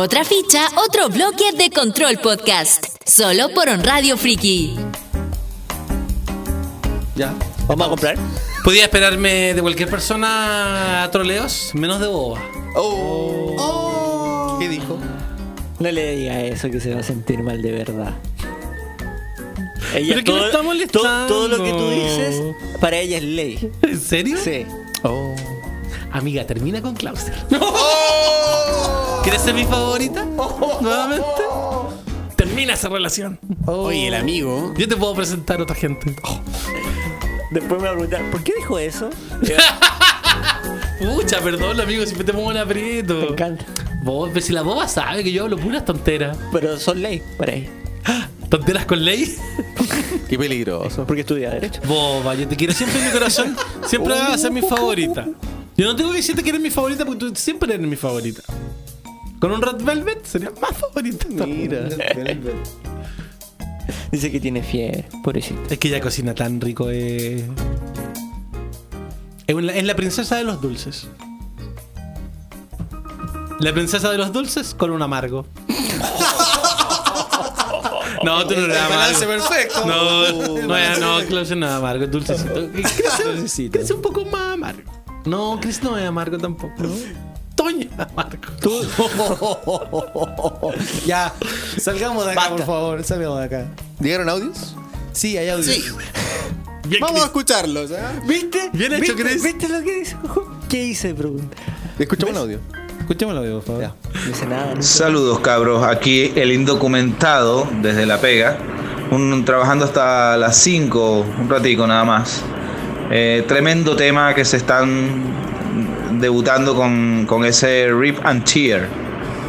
Otra ficha, otro bloque de Control Podcast. Solo por On Radio Friki. Ya. ¿Vamos a comprar? Podía esperarme de cualquier persona troleos, menos de boba. Oh. ¿Qué dijo? No le diga eso que se va a sentir mal de verdad. Ella Pero que me está molestando. todo, todo lo que tú dices, para ella es ley. ¿En serio? Sí. Oh. Amiga, termina con Clauser. ¿Quieres ser mi favorita? Nuevamente. Termina esa relación. Oye, el amigo. Yo te puedo presentar a otra gente. Después me va a preguntar, ¿por qué dijo eso? Pucha, perdón, amigo, siempre te pongo en aprieto. Me encanta. Vos, pero si la boba sabe que yo hablo puras tonteras. Pero son ley para ella. ¿Tonteras con ley? Qué peligroso. Porque estudia Derecho. Boba, yo te quiero siempre en mi corazón. Siempre vas a ser mi favorita. Yo no tengo que decirte que eres mi favorita porque tú siempre eres mi favorita. Con un Red Velvet sería más favorita. Mira. Dice que tiene fiebre, pobrecito. Es que ella cocina tan rico. Eh. Es, una- es la princesa de los dulces. La princesa de los dulces con un amargo. No, tú no eres amargo. balance perfecto. No, no, no, Klaus no es amargo, es dulcecito. Chris es un poco más amargo. No, Chris no es amargo tampoco. Toño es amargo. Ya, salgamos de acá, por favor. Salgamos de acá. ¿Llegaron audios? Sí, hay audio. Sí. Bien, Vamos a escucharlos, ¿eh? ¿Viste? Bien hecho, ¿Viste? Chris. ¿Viste lo que dice? ¿Qué hice? Pregunta. Escuchamos un audio. Escuchemos el audio, por favor. Ya. No dice nada. ¿no? Saludos cabros, aquí el indocumentado desde La Pega, un, trabajando hasta las 5, un ratico nada más. Eh, tremendo tema que se están debutando con, con ese Rip and Tear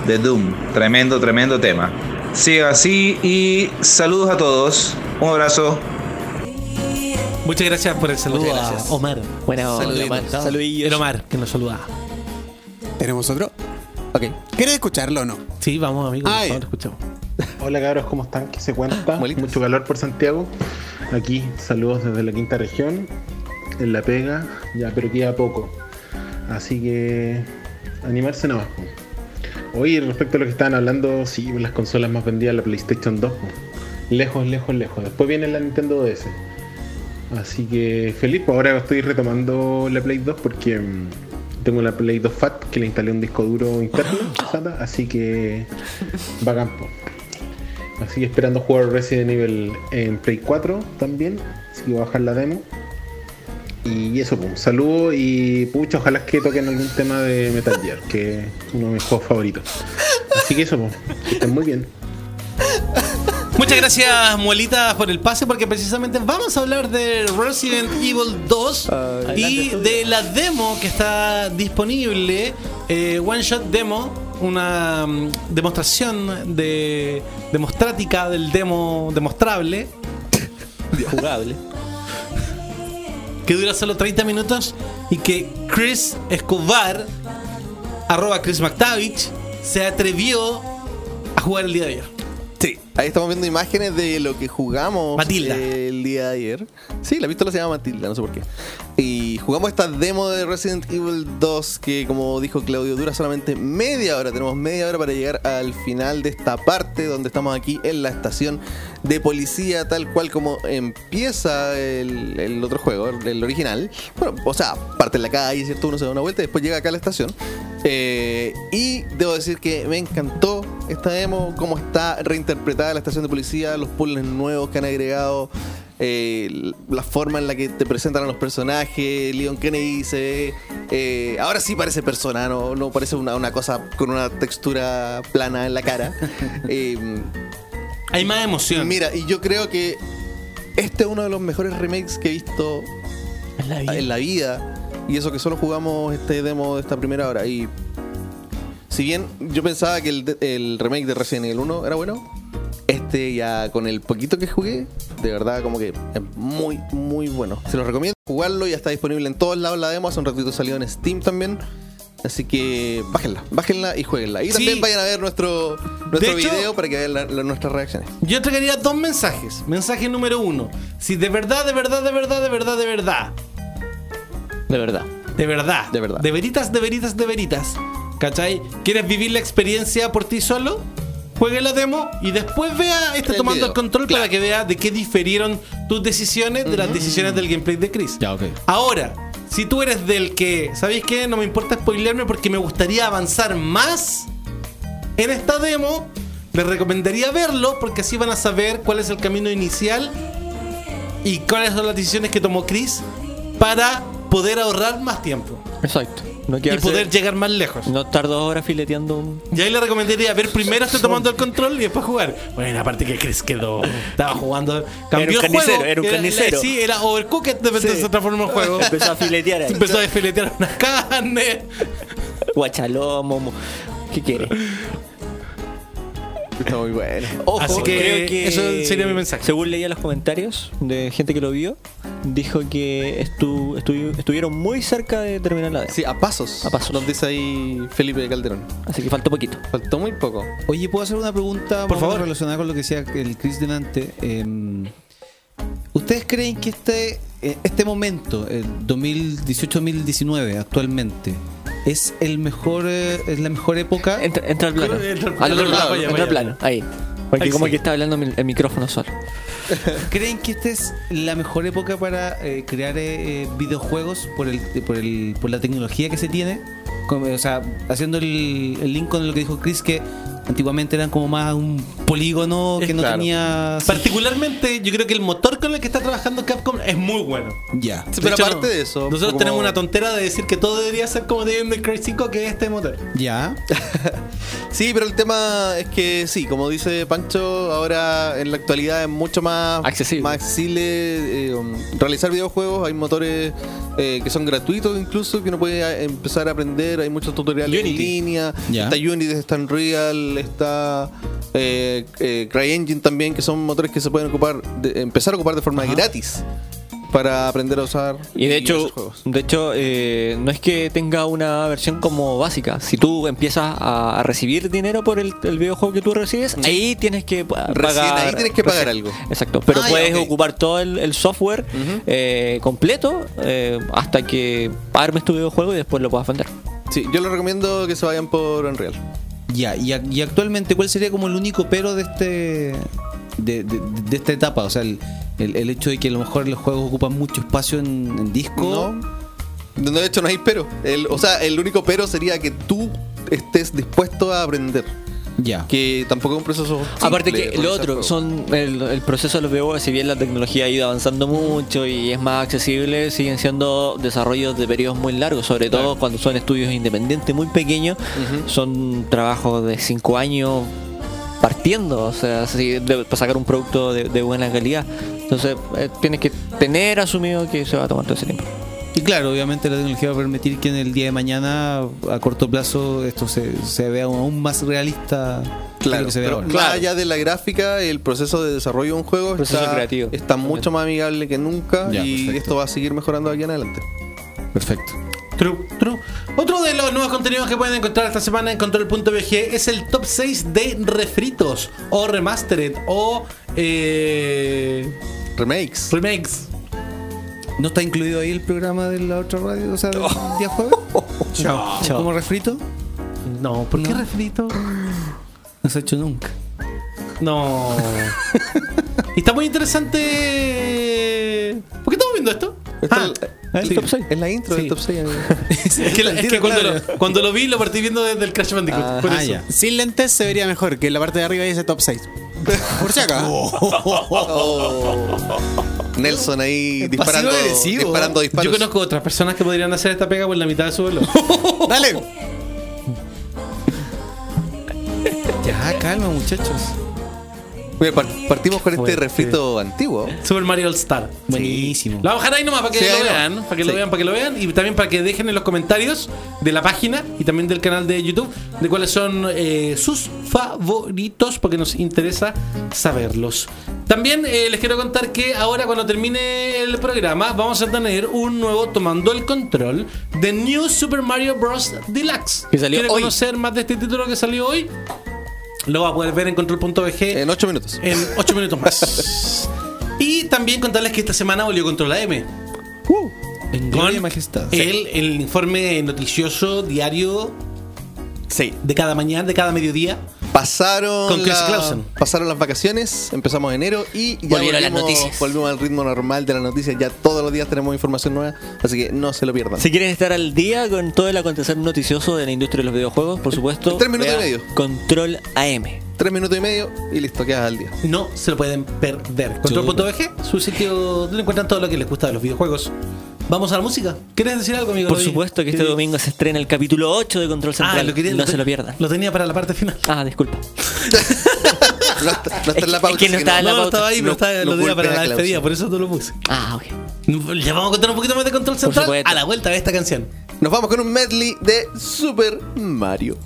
de Doom. Tremendo, tremendo tema. Sigan así y saludos a todos. Un abrazo. Muchas gracias por el saludo a. Omar. Omar. Saludillos. El Omar, que nos saluda. ¿Tenemos otro? Ok. ¿Quieres escucharlo o no? Sí, vamos, amigos. Por favor, escuchamos. Hola cabros, ¿cómo están? ¿Qué se cuenta? Molitas. Mucho calor por Santiago. Aquí, saludos desde la quinta región, en La Pega, ya, pero queda poco. Así que animarse nomás. Oye, respecto a lo que estaban hablando, sí, las consolas más vendidas, la PlayStation 2. po. Lejos, lejos, lejos. Después viene la Nintendo DS. Así que feliz, ahora estoy retomando la Play 2 porque mm, tengo la Play 2 Fat que le instalé un disco duro interno, SATA, así que bacán. po. Así que esperando jugar Resident Evil en Play 4 también. Así que voy a bajar la demo. Y eso, pues, saludo y pucha, ojalá que toquen algún tema de Metal Gear, que es uno de mis juegos favoritos. Así que eso, pues, que estén muy bien. Muchas gracias, Muelita, por el pase, porque precisamente vamos a hablar de Resident Evil 2 y de la demo que está disponible, eh, One Shot Demo, una mm, demostración de demostrática del demo demostrable Jugable. Que dura solo 30 minutos y que Chris Escobar, arroba Chris McTavish, se atrevió a jugar el día de ayer. Sí, ahí estamos viendo imágenes de lo que jugamos Matilda. el día de ayer. Sí, la pistola se llama Matilda, no sé por qué. Y jugamos esta demo de Resident Evil 2 que, como dijo Claudio, dura solamente media hora. Tenemos media hora para llegar al final de esta parte donde estamos aquí en la estación de policía, tal cual como empieza el, el otro juego, el original. Bueno, o sea, parte en la calle, ¿cierto? Uno se da una vuelta y después llega acá a la estación. Eh, y debo decir que me encantó esta demo, cómo está reinterpretada la estación de policía, los puzzles nuevos que han agregado, eh, la forma en la que te presentan a los personajes, Leon Kennedy se ve, eh, ahora sí parece persona, no, no parece una, una cosa con una textura plana en la cara. Eh, Hay más emoción. Mira, y yo creo que este es uno de los mejores remakes que he visto En la vida. en la vida. Y eso que solo jugamos este demo de esta primera hora. Y si bien yo pensaba que el remake de Resident Evil 1 era bueno, este ya con el poquito que jugué, de verdad como que es muy, muy bueno. Se los recomiendo jugarlo, ya está disponible en todos lados la demo, hace un ratito salió en Steam también. Así que bájenla, bájenla y jueguenla. Y Sí. también vayan a ver nuestro, nuestro De hecho- video para que vean la- la- nuestras reacciones. Yo entregaría dos mensajes. Mensaje número uno. Si de verdad, de verdad, de verdad, de verdad, de verdad, De verdad. de verdad, De verdad. de veritas, de veritas, de veritas, ¿Cachai? ¿Quieres vivir la experiencia por ti solo? Juegue la demo y después vea este El tomando video. el control para que vea de qué difirieron tus decisiones de las decisiones del gameplay de Chris. Ya. Ahora, si tú eres del que, ¿sabéis qué? No me importa spoilearme porque me gustaría avanzar más en esta demo, les recomendaría verlo porque así van a saber cuál es el camino inicial y cuáles son las decisiones que tomó Chris para poder ahorrar más tiempo Exacto. No y poder llegar más lejos. No estar dos horas fileteando un. Y ahí le recomendaría ver primero estoy tomando el control y después jugar. Bueno, aparte que Chris quedó. Estaba jugando. Cambió Era un el juego. carnicero, era un carnicero. sí, era overcooked de repente Sí. se transformó en juego. Empezó a filetear ahí. Empezó a desfiletear unas carnes. Guachalomo. mo- ¿Qué quiere? Está muy bueno. Ojo, Así que creo que eso sería mi mensaje. Según leía los comentarios de gente que lo vio, dijo que estu- estu- estuvieron muy cerca de terminar la demo. Sí, a pasos. A pasos. Nos dice ahí Felipe Calderón. Así que faltó poquito. Faltó muy poco. Oye, ¿puedo hacer una pregunta Por favor. relacionada con lo que decía el Chris delante? Em, ¿Ustedes creen que este, eh, este momento, el 2018-2019 actualmente, es el mejor eh, es la mejor época? Entra, entra al plano. Entra al plano, plano. Ahí. Porque Ahí como sí. que está hablando el, micrófono solo. ¿Creen que esta es la mejor época para eh, crear eh, eh, videojuegos por el, por el por la tecnología que se tiene? Como, o sea, haciendo el, el link con lo que dijo Chris, que antiguamente eran como más un polígono que Es no claro. tenía... Particularmente, yo creo que el motor con el que está trabajando Capcom es muy bueno. Ya. Sí, pero hecho, aparte de eso. Nosotros como- tenemos una tontera de decir que todo debería ser como de Devil May Cry 5, que es este motor. Ya. Sí, pero el tema es que sí, como dice Pancho, ahora en la actualidad es mucho más Accesible. más accesible, eh, um, realizar videojuegos. Hay motores eh, que son gratuitos incluso que uno puede a- empezar a aprender. Hay muchos tutoriales Unity. en línea. Está Unity, está Unreal, está eh, eh, CryEngine también, que son motores que se pueden ocupar, de- empezar a ocupar de forma gratis para aprender a usar. Y de hecho, juegos. de hecho eh, no es que tenga una versión como básica. Si tú empiezas a, recibir dinero por el, el videojuego que tú recibes, ahí tienes que Recién pagar. ahí tienes que pagar recién. algo. Exacto. Pero Ah, puedes ocupar todo el, el software eh, completo eh, hasta que armes tu videojuego y después lo puedas vender. Sí, yo les recomiendo que se vayan por Unreal. Ya, y actualmente, ¿cuál sería como el único pero de este de, de- de esta etapa? O sea, el, el- el hecho de que a lo mejor los juegos ocupan mucho espacio en, en disco. No. De hecho, no hay pero. El, o sea, el único pero sería que tú estés dispuesto a aprender. Ya. Que tampoco es un proceso. simple Aparte que lo otro, son el, el proceso de los videojuegos, si bien la tecnología ha ido avanzando mucho y es más accesible, siguen siendo desarrollos de periodos muy largos, sobre todo cuando son estudios independientes muy pequeños, son trabajos de 5 años partiendo, o sea, si- de- para sacar un producto de, de buena calidad. Entonces, eh, tienes que tener asumido que se va a tomar todo ese tiempo. Y claro, obviamente la tecnología va a permitir que en el día de mañana, a corto plazo, esto se, se vea aún más realista Claro, que se ve pero ahora. más allá de la gráfica, el proceso de desarrollo de un juego Proceso está, creativo. está mucho más amigable que nunca Ya, y perfecto. esto va a seguir mejorando de aquí en adelante. Perfecto. True, true. Otro de los nuevos contenidos que pueden encontrar esta semana en Control.bg es el top 6 de refritos o remastered o eh, Remakes. remakes. ¿No está incluido ahí el programa de la otra radio? O sea, del día jueves. Chao. ¿Como refrito? No, ¿por qué refrito? No se ha hecho nunca. No. y está muy interesante. ¿Por qué estamos viendo esto? Está Ah, el- sí. top 6. Es la intro Sí. del top 6. amigo. Es que, la- es que cuando, lo, cuando lo vi lo partí viendo desde el Crash Bandicoot. Ah, por ah, eso. ya. Sin lentes se vería mejor que en la parte de arriba dice top 6. Por si acá. Oh. Nelson ahí disparando, disparando disparos. Yo conozco otras personas que podrían hacer esta pega por la mitad de su vuelo. Dale. Ya, calma, muchachos. Par- partimos con este refrito antiguo. Super Mario All Star. Buenísimo. La bajaré ahí nomás para que Sí, lo vean, para que lo Sí. vean, para que lo vean y también para que dejen en los comentarios de la página y también del canal de YouTube de cuáles son eh, sus favoritos porque nos interesa saberlos. También eh, les quiero contar que ahora cuando termine el programa vamos a tener un nuevo tomando el control de New Super Mario Bros. Deluxe. Que salió ¿Quiere hoy. conocer más de este título que salió hoy? Lo va a poder ver en control.bg En 8 minutos. en 8 minutos más. y también contarles que esta semana volvió Control AM. En Con majestad. el, el informe noticioso diario Sí. De cada mañana, de cada mediodía. Pasaron, Con Chris la- Clausen. pasaron las vacaciones, empezamos enero y ya Volvieron las volvimos, noticias. volvimos al ritmo normal de las noticias. Ya todos los días tenemos información nueva, así que no se lo pierdan. Si quieren estar al día con todo el acontecer noticioso de la industria de los videojuegos, por supuesto, tres minutos vea y medio. Control AM. Tres minutos y medio y listo, quedas al día. No se lo pueden perder. Control.bg, su sitio donde encuentran todo lo que les gusta de los videojuegos. Vamos a la música. ¿Quieres decir algo, amigo? Por supuesto que este ¿Qué- domingo se estrena el capítulo 8 de Control Central. Ah, lo quería, no se lo pierdan. Lo tenía para la parte final. Ah, disculpa. No está, no está en la pauta. Es que no así está en la no, pauta. estaba ahí, pero no lo tenía para la despedida, por eso no lo puse. Ah, ok. Ya vamos a contar un poquito más de Control Central a la vuelta de esta canción. Nos vamos con un medley de Super Mario.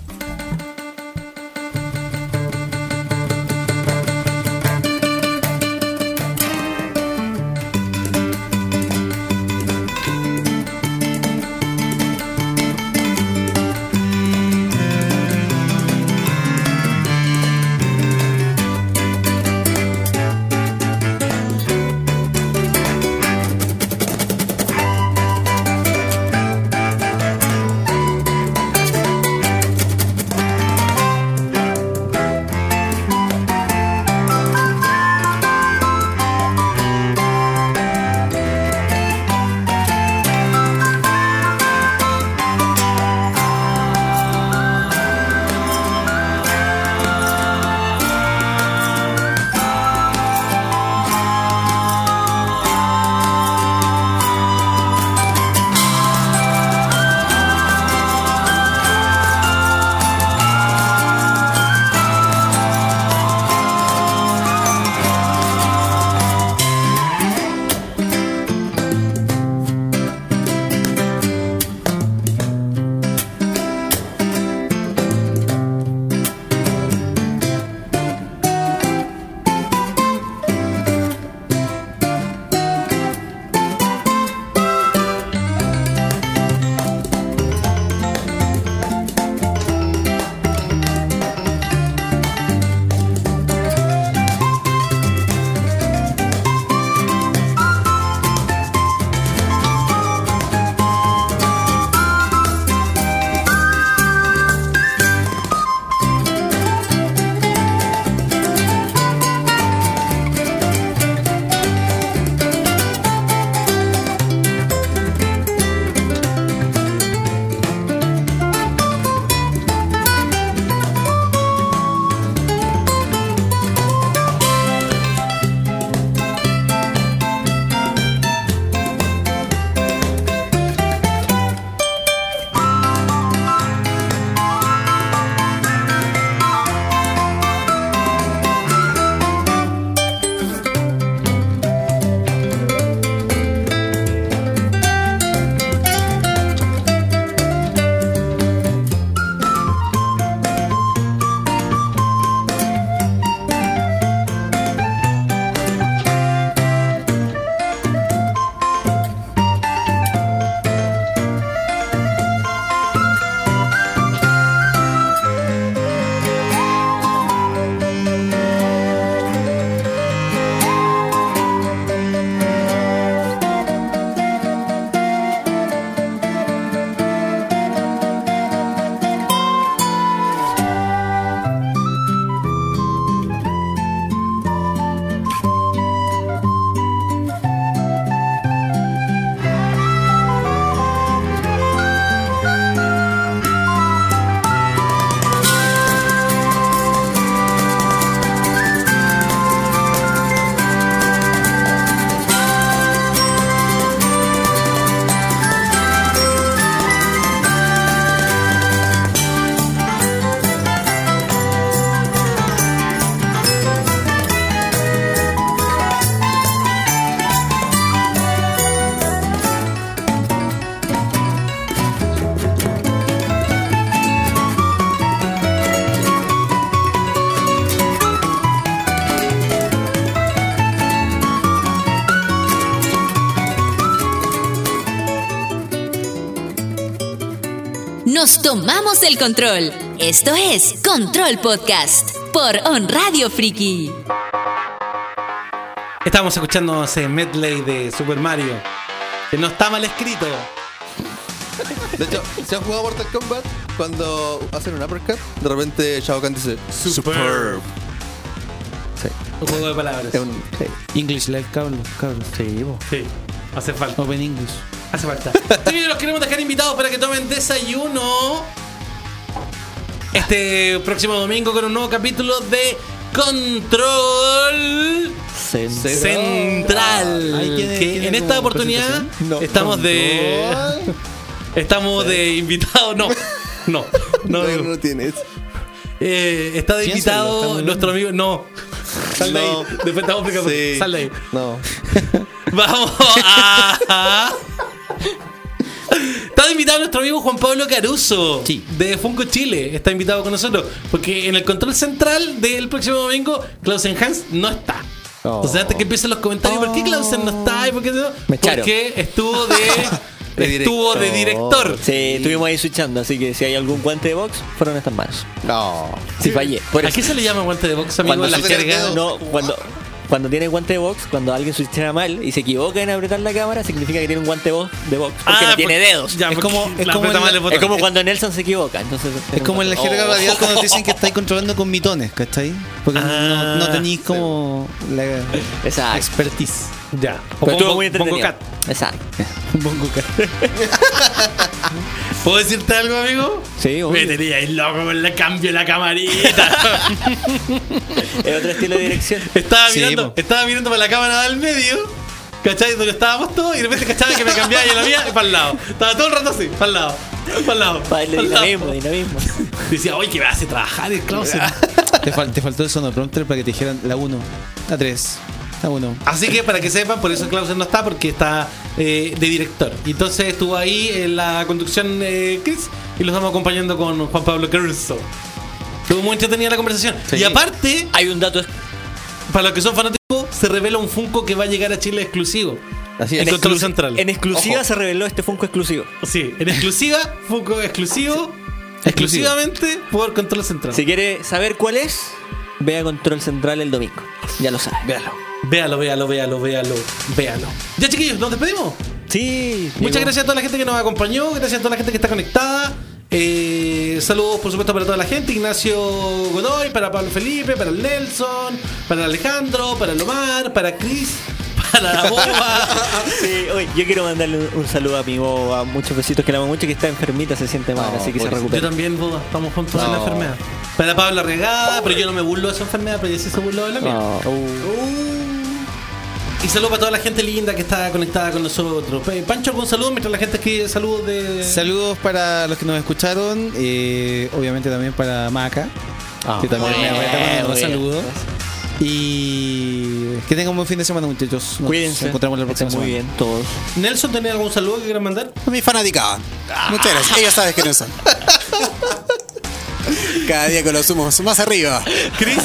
Tomamos el control. Esto es Control Podcast por On Radio Friki. Estamos escuchando ese medley de Super Mario. Que no está mal escrito. De hecho, si han jugado Mortal Kombat, cuando hacen un uppercut, de repente Shao Kahn dice Superb. Un juego de palabras. Es un- English Live, cabrón. cabrón. Sí, po. Sí, hace falta. Open English. Hace falta. Sí, los queremos dejar invitados para que tomen desayuno. Este próximo domingo con un nuevo capítulo de Control Central. Que en esta oportunidad. No, estamos de. Estamos de invitados. No, no, no. No, digo. no tienes. Eh, está de invitado estamos nuestro amigo. No. Sal de No. ahí. Después. Sí. Sal de ahí. No. Vamos a. Invitado nuestro amigo Juan Pablo Caruso Sí. de Funko Chile. Está invitado con nosotros. Porque en el control central del próximo domingo, Clausen Hans no está. Oh. O sea, antes que empiecen los comentarios, ¿por qué Clausen no está? ¿Y por qué no? Me. Porque estuvo de. De estuvo de director. Sí, estuvimos ahí switchando, así que si hay algún guante de box, fueron estas manos. No. Si fallé. Por ¿A qué se le llama guante de box, amigo? Cuando La jerga. No, cuando, cuando tiene guante de box, cuando alguien switchea mal y se equivoca en apretar la cámara, significa que tiene un guante de box. Porque Ah, no tiene dedos. Ya, Es como- es la como aprieta en mal la- el botón. Es como cuando Nelson se equivoca. Entonces, Es como en la jerga Oh. radial cuando te dicen que estáis controlando con mitones, ¿cachai? Porque Ah. no, no tenéis como la Exacto. expertise. Ya. O Pero estuvo Bongo- muy entretenido. Bongo Cat. Exacto. Bongo cat. ¿Puedo decirte algo, amigo? Sí, obvio. Me teníais loco con el cambio de la camarita. Es otro estilo de dirección. estaba, Sí, mirando, po. estaba mirando para la cámara del medio. ¿Cachai? Donde estábamos todos y de repente cachaba que me cambiaba y la mía para el lado. Estaba todo el rato así, para el lado. Para el lado. Para el lado. dinamismo, dinamismo. Decía, oye, que me hace trabajar el Clausen. Te, fal- te faltó el sonoprompter para que te dijeran la 1, la 3, la 1. Así que para que sepan, por eso Clausen no está, porque está eh, de director. Y entonces estuvo ahí en la conducción eh, Chris y los estamos acompañando con Juan Pablo Caruso. Estuvo muy entretenida la conversación. Y aparte, Hay un dato para los que son fanáticos, se revela un Funko que va a llegar a Chile exclusivo. Así En. Control Central. En exclusiva Ojo. se reveló este Funko exclusivo. Sí, en exclusiva, Funko exclusivo, exclusivamente por Control Central. Si quiere saber cuál es, vea Control Central el domingo. Ya lo sabe. Véalo. Véalo, véalo, véalo, véalo, véalo. Ya chiquillos, nos despedimos. Sí. Muchas llegó. gracias a toda la gente que nos acompañó, gracias a toda la gente que está conectada. Eh, saludos, por supuesto, para toda la gente. Ignacio Godoy, para Pablo Felipe, para el Nelson, para Alejandro, para el Omar, para Chris, para la boba. Sí, oye, yo quiero mandarle un, un saludo a mi boba, muchos besitos que la amo mucho, que está enfermita, se siente mal, No, así que se pobrecito. Yo recupera. también, boba, estamos juntos en la No. enfermedad. Para Pablo Regada, pero yo no me burlo de esa enfermedad, pero ella sí se burló de la mía. No, uh, Y saludos para toda la gente linda que está conectada con nosotros. Pe- Pancho, algún saludo mientras la gente escribe saludos de. Saludos para los que nos escucharon, eh, obviamente también para Maca, Ah, que también me a mandar un saludo. Y que tengan un buen fin de semana, muchachos. Nos Cuídense. encontramos la próxima Estén muy semana. bien, todos. Nelson, ¿tenés algún saludo que quieran mandar? Mi fanaticada. Muchas gracias. Ella sabe que no son. Cada día con los humos más arriba. Chris.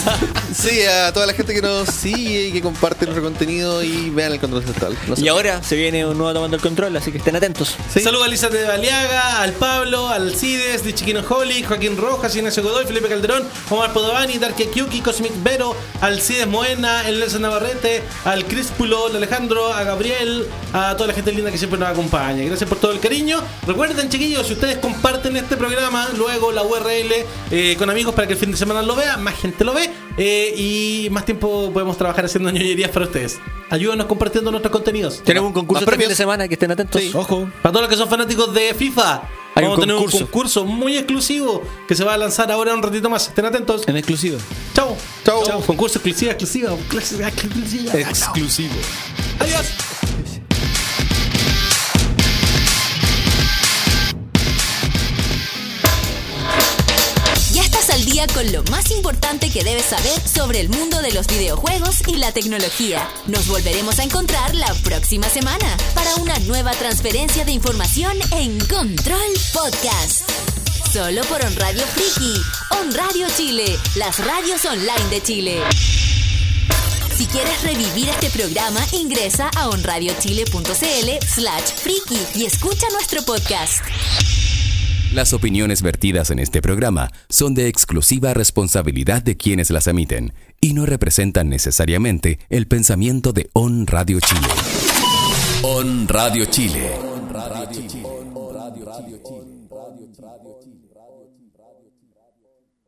Sí, a toda la gente que nos sigue y que comparte nuestro contenido y vean el control central. No sé. Y ahora se viene un nuevo tomando el control, así que estén atentos. Saludos a Lisa de Baliaga, al Pablo, al Cides, de Chiquino Holly, Joaquín Rojas, Ignacio Godoy, Felipe Calderón, Omar Podovani, Dark Kyuki, Cosmic Vero, al Cides Moena, el Nelson Navarrete, al Críspulo, al Alejandro, a Gabriel, a toda la gente linda que siempre nos acompaña. Gracias por todo el cariño. Recuerden, chiquillos, si ustedes comparten este programa, luego la URL eh, con amigos para que el fin de semana lo vea, más gente lo ve eh, y más tiempo podemos trabajar haciendo ñoñerías para ustedes. Ayúdenos compartiendo nuestros contenidos. Tenemos un concurso este fin de semana, que estén atentos. Ojo. Para todos los que son fanáticos de FIFA, Hay vamos a tener concurso. un concurso muy exclusivo que se va a lanzar ahora un ratito más. Estén atentos. En exclusivo. Chau. Chau. Concurso exclusivo, exclusivo. exclusivo. Exclusivo. Adiós. Con lo más importante que debes saber sobre el mundo de los videojuegos y la tecnología. Nos volveremos a encontrar la próxima semana para una nueva transferencia de información en Control Podcast. Solo por On Radio Friki, On Radio Chile, las radios online de Chile. Si quieres revivir este programa, ingresa a onradiochile.cl slash friki y escucha nuestro podcast. Las opiniones vertidas en este programa son de exclusiva responsabilidad de quienes las emiten y no representan necesariamente el pensamiento de On Radio Chile. On Radio Chile.